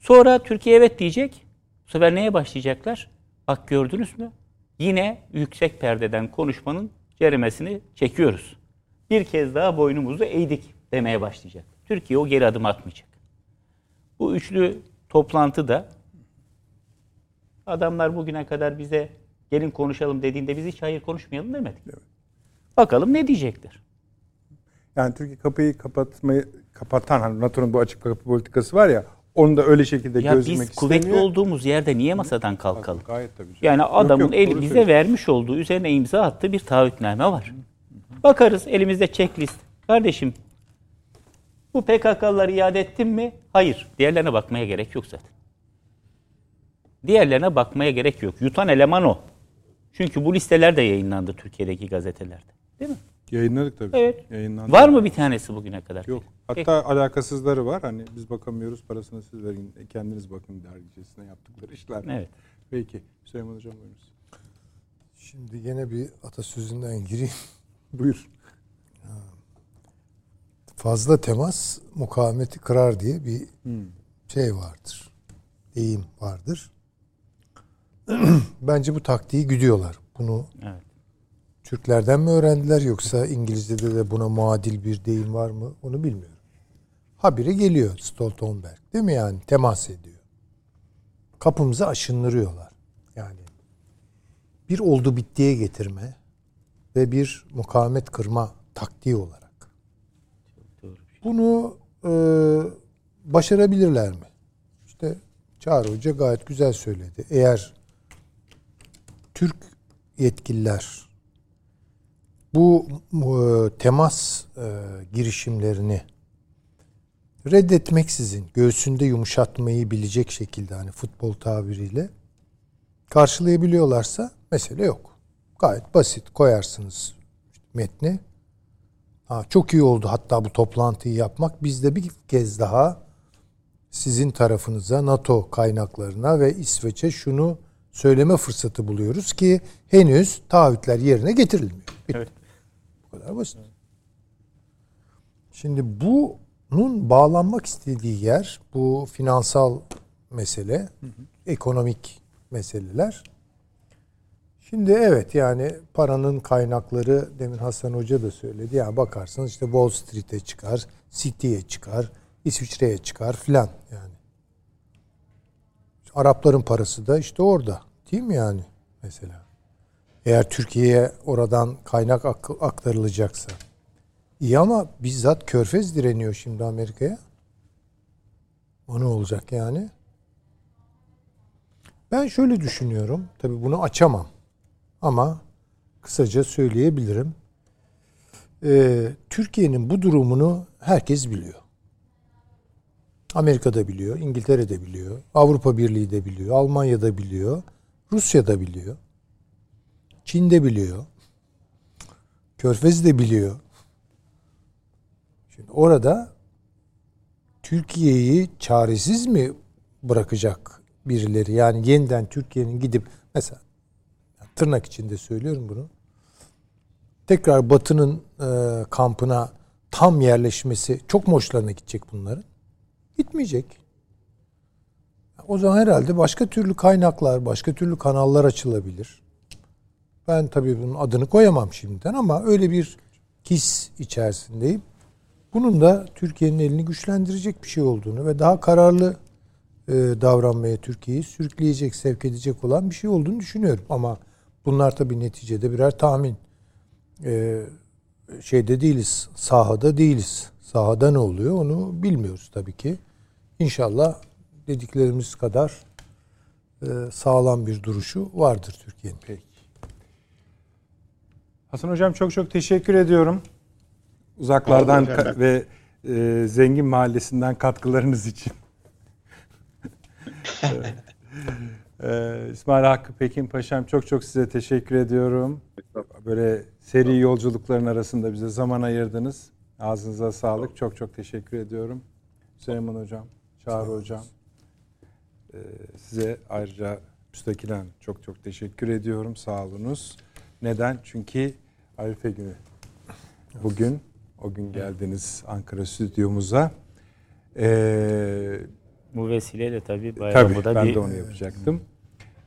Sonra Türkiye evet diyecek. Bu sefer neye başlayacaklar? Bak gördünüz mü? Yine yüksek perdeden konuşmanın ceremesini çekiyoruz. Bir kez daha boynumuzu eğdik demeye başlayacak. Türkiye o geri adım atmayacak. Bu üçlü toplantı da adamlar bugüne kadar bize gelin konuşalım dediğinde biz hiç hayır konuşmayalım demedik. Bakalım ne diyecekler. Yani Türkiye kapıyı kapatmayı kapatan hani NATO'nun bu açık kapı politikası var ya onu da öyle şekilde Ya gözlemek biz kuvvetli istemiyor. olduğumuz yerde niye masadan kalkalım? Gayet tabii. canım. Yani Yok, adamın yok, el doğru bize söylüyorsun. vermiş olduğu üzerine imza attığı bir taahhütname var. Bakarız elimizde checklist. Kardeşim bu PKK'ları iade ettin mi? Hayır. Diğerlerine bakmaya gerek yok zaten. Diğerlerine bakmaya gerek yok. Yutan eleman o. Çünkü bu listeler de yayınlandı Türkiye'deki gazetelerde. Değil mi? Yayınladık tabii. Evet. Yayınlandı. Var mı bir tanesi bugüne kadar? Yok. Peki. Hatta alakasızları var. Hani biz bakamıyoruz parasını siz verin. e, Kendiniz bakın dergicesine yaptıkları işler. Evet. Peki. Süleyman Hocam buyurunuz. Şimdi yine bir atasözünden gireyim. Buyur. Fazla temas mukavemeti kırar diye bir şey vardır. Deyim vardır. (clears throat) Bence bu taktiği güdüyorlar. Bunu Evet. Türklerden mi öğrendiler yoksa İngilizce'de de buna muadil bir deyim var mı onu bilmiyorum. Habire geliyor Stoltenberg değil mi yani temas ediyor. Kapımızı aşınırıyorlar. Yani bir oldu bittiye getirme ve bir mukavemet kırma taktiği olarak. Bunu e, başarabilirler mi? İşte Çağrı Hoca gayet güzel söyledi. Eğer Türk yetkililer bu e, temas e, girişimlerini reddetmeksizin göğsünde yumuşatmayı bilecek şekilde hani futbol tabiriyle karşılayabiliyorlarsa mesele yok. Gayet basit koyarsınız metni. Ha, çok iyi oldu hatta bu toplantıyı yapmak. Biz de bir kez daha sizin tarafınıza, NATO kaynaklarına ve İsveç'e şunu söyleme fırsatı buluyoruz ki henüz taahhütler yerine getirilmiyor. Bitti. Evet. Bu kadar basit. Şimdi bunun bağlanmak istediği yer bu finansal mesele, ekonomik meseleler. Şimdi evet yani paranın kaynakları demin Hasan Hoca da söyledi. Yani bakarsanız işte Wall Street'e çıkar, City'ye çıkar, İsviçre'ye çıkar filan yani. Arapların parası da işte orada. Değil mi yani mesela? Eğer Türkiye'ye oradan kaynak ak- aktarılacaksa. İyi ama bizzat Körfez direniyor şimdi Amerika'ya. O ne olacak yani? Ben şöyle düşünüyorum. Tabii bunu açamam. Ama kısaca söyleyebilirim. Ee, Türkiye'nin bu durumunu herkes biliyor. Amerika'da biliyor, İngiltere'de biliyor, Avrupa Birliği de biliyor, Almanya'da biliyor, Rusya'da biliyor. Çin'de biliyor. Körfez de biliyor. Şimdi orada Türkiye'yi çaresiz mi bırakacak birileri? Yani yeniden Türkiye'nin gidip mesela tırnak içinde söylüyorum bunu. Tekrar Batı'nın e, kampına tam yerleşmesi çok mu hoşlarına gidecek bunların? Gitmeyecek. O zaman herhalde başka türlü kaynaklar, başka türlü kanallar açılabilir. Ben tabii bunun adını koyamam şimdiden ama öyle bir his içerisindeyim. Bunun da Türkiye'nin elini güçlendirecek bir şey olduğunu ve daha kararlı e, davranmaya Türkiye'yi sürükleyecek, sevk edecek olan bir şey olduğunu düşünüyorum. Ama bunlar tabii neticede birer tahmin. E, şeyde değiliz, sahada değiliz. Sahada ne oluyor onu bilmiyoruz tabii ki. İnşallah dediklerimiz kadar e, sağlam bir duruşu vardır Türkiye'nin. Peki. Hasan Hocam çok çok teşekkür ediyorum. Uzaklardan ka- ve e, Zengin Mahallesi'nden katkılarınız için. (laughs) e, İsmail Hakkı Pekin Paşam çok çok size teşekkür ediyorum. Böyle seri yolculukların arasında bize zaman ayırdınız. Ağzınıza sağlık. Çok çok teşekkür ediyorum. Süleyman Hocam, Çağrı Hocam. e, size ayrıca müstakilen çok çok teşekkür ediyorum. Sağ olunuz. Neden? Çünkü Arife günü. Bugün o gün geldiniz Ankara stüdyomuza. Ee, Bu vesileyle tabii bayramı tabii da ben bir de onu yapacaktım.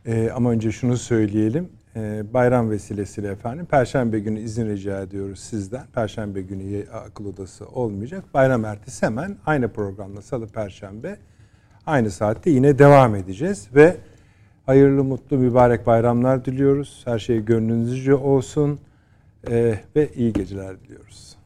Ee, ama önce şunu söyleyelim. Ee, bayram vesilesiyle efendim Perşembe günü izin rica ediyoruz sizden. Perşembe günü akıl odası olmayacak. Bayram ertesi hemen aynı programla Salı Perşembe aynı saatte yine devam edeceğiz ve hayırlı, mutlu, mübarek bayramlar diliyoruz. Her şey gönlünüzce olsun Ee, ve iyi geceler diliyoruz.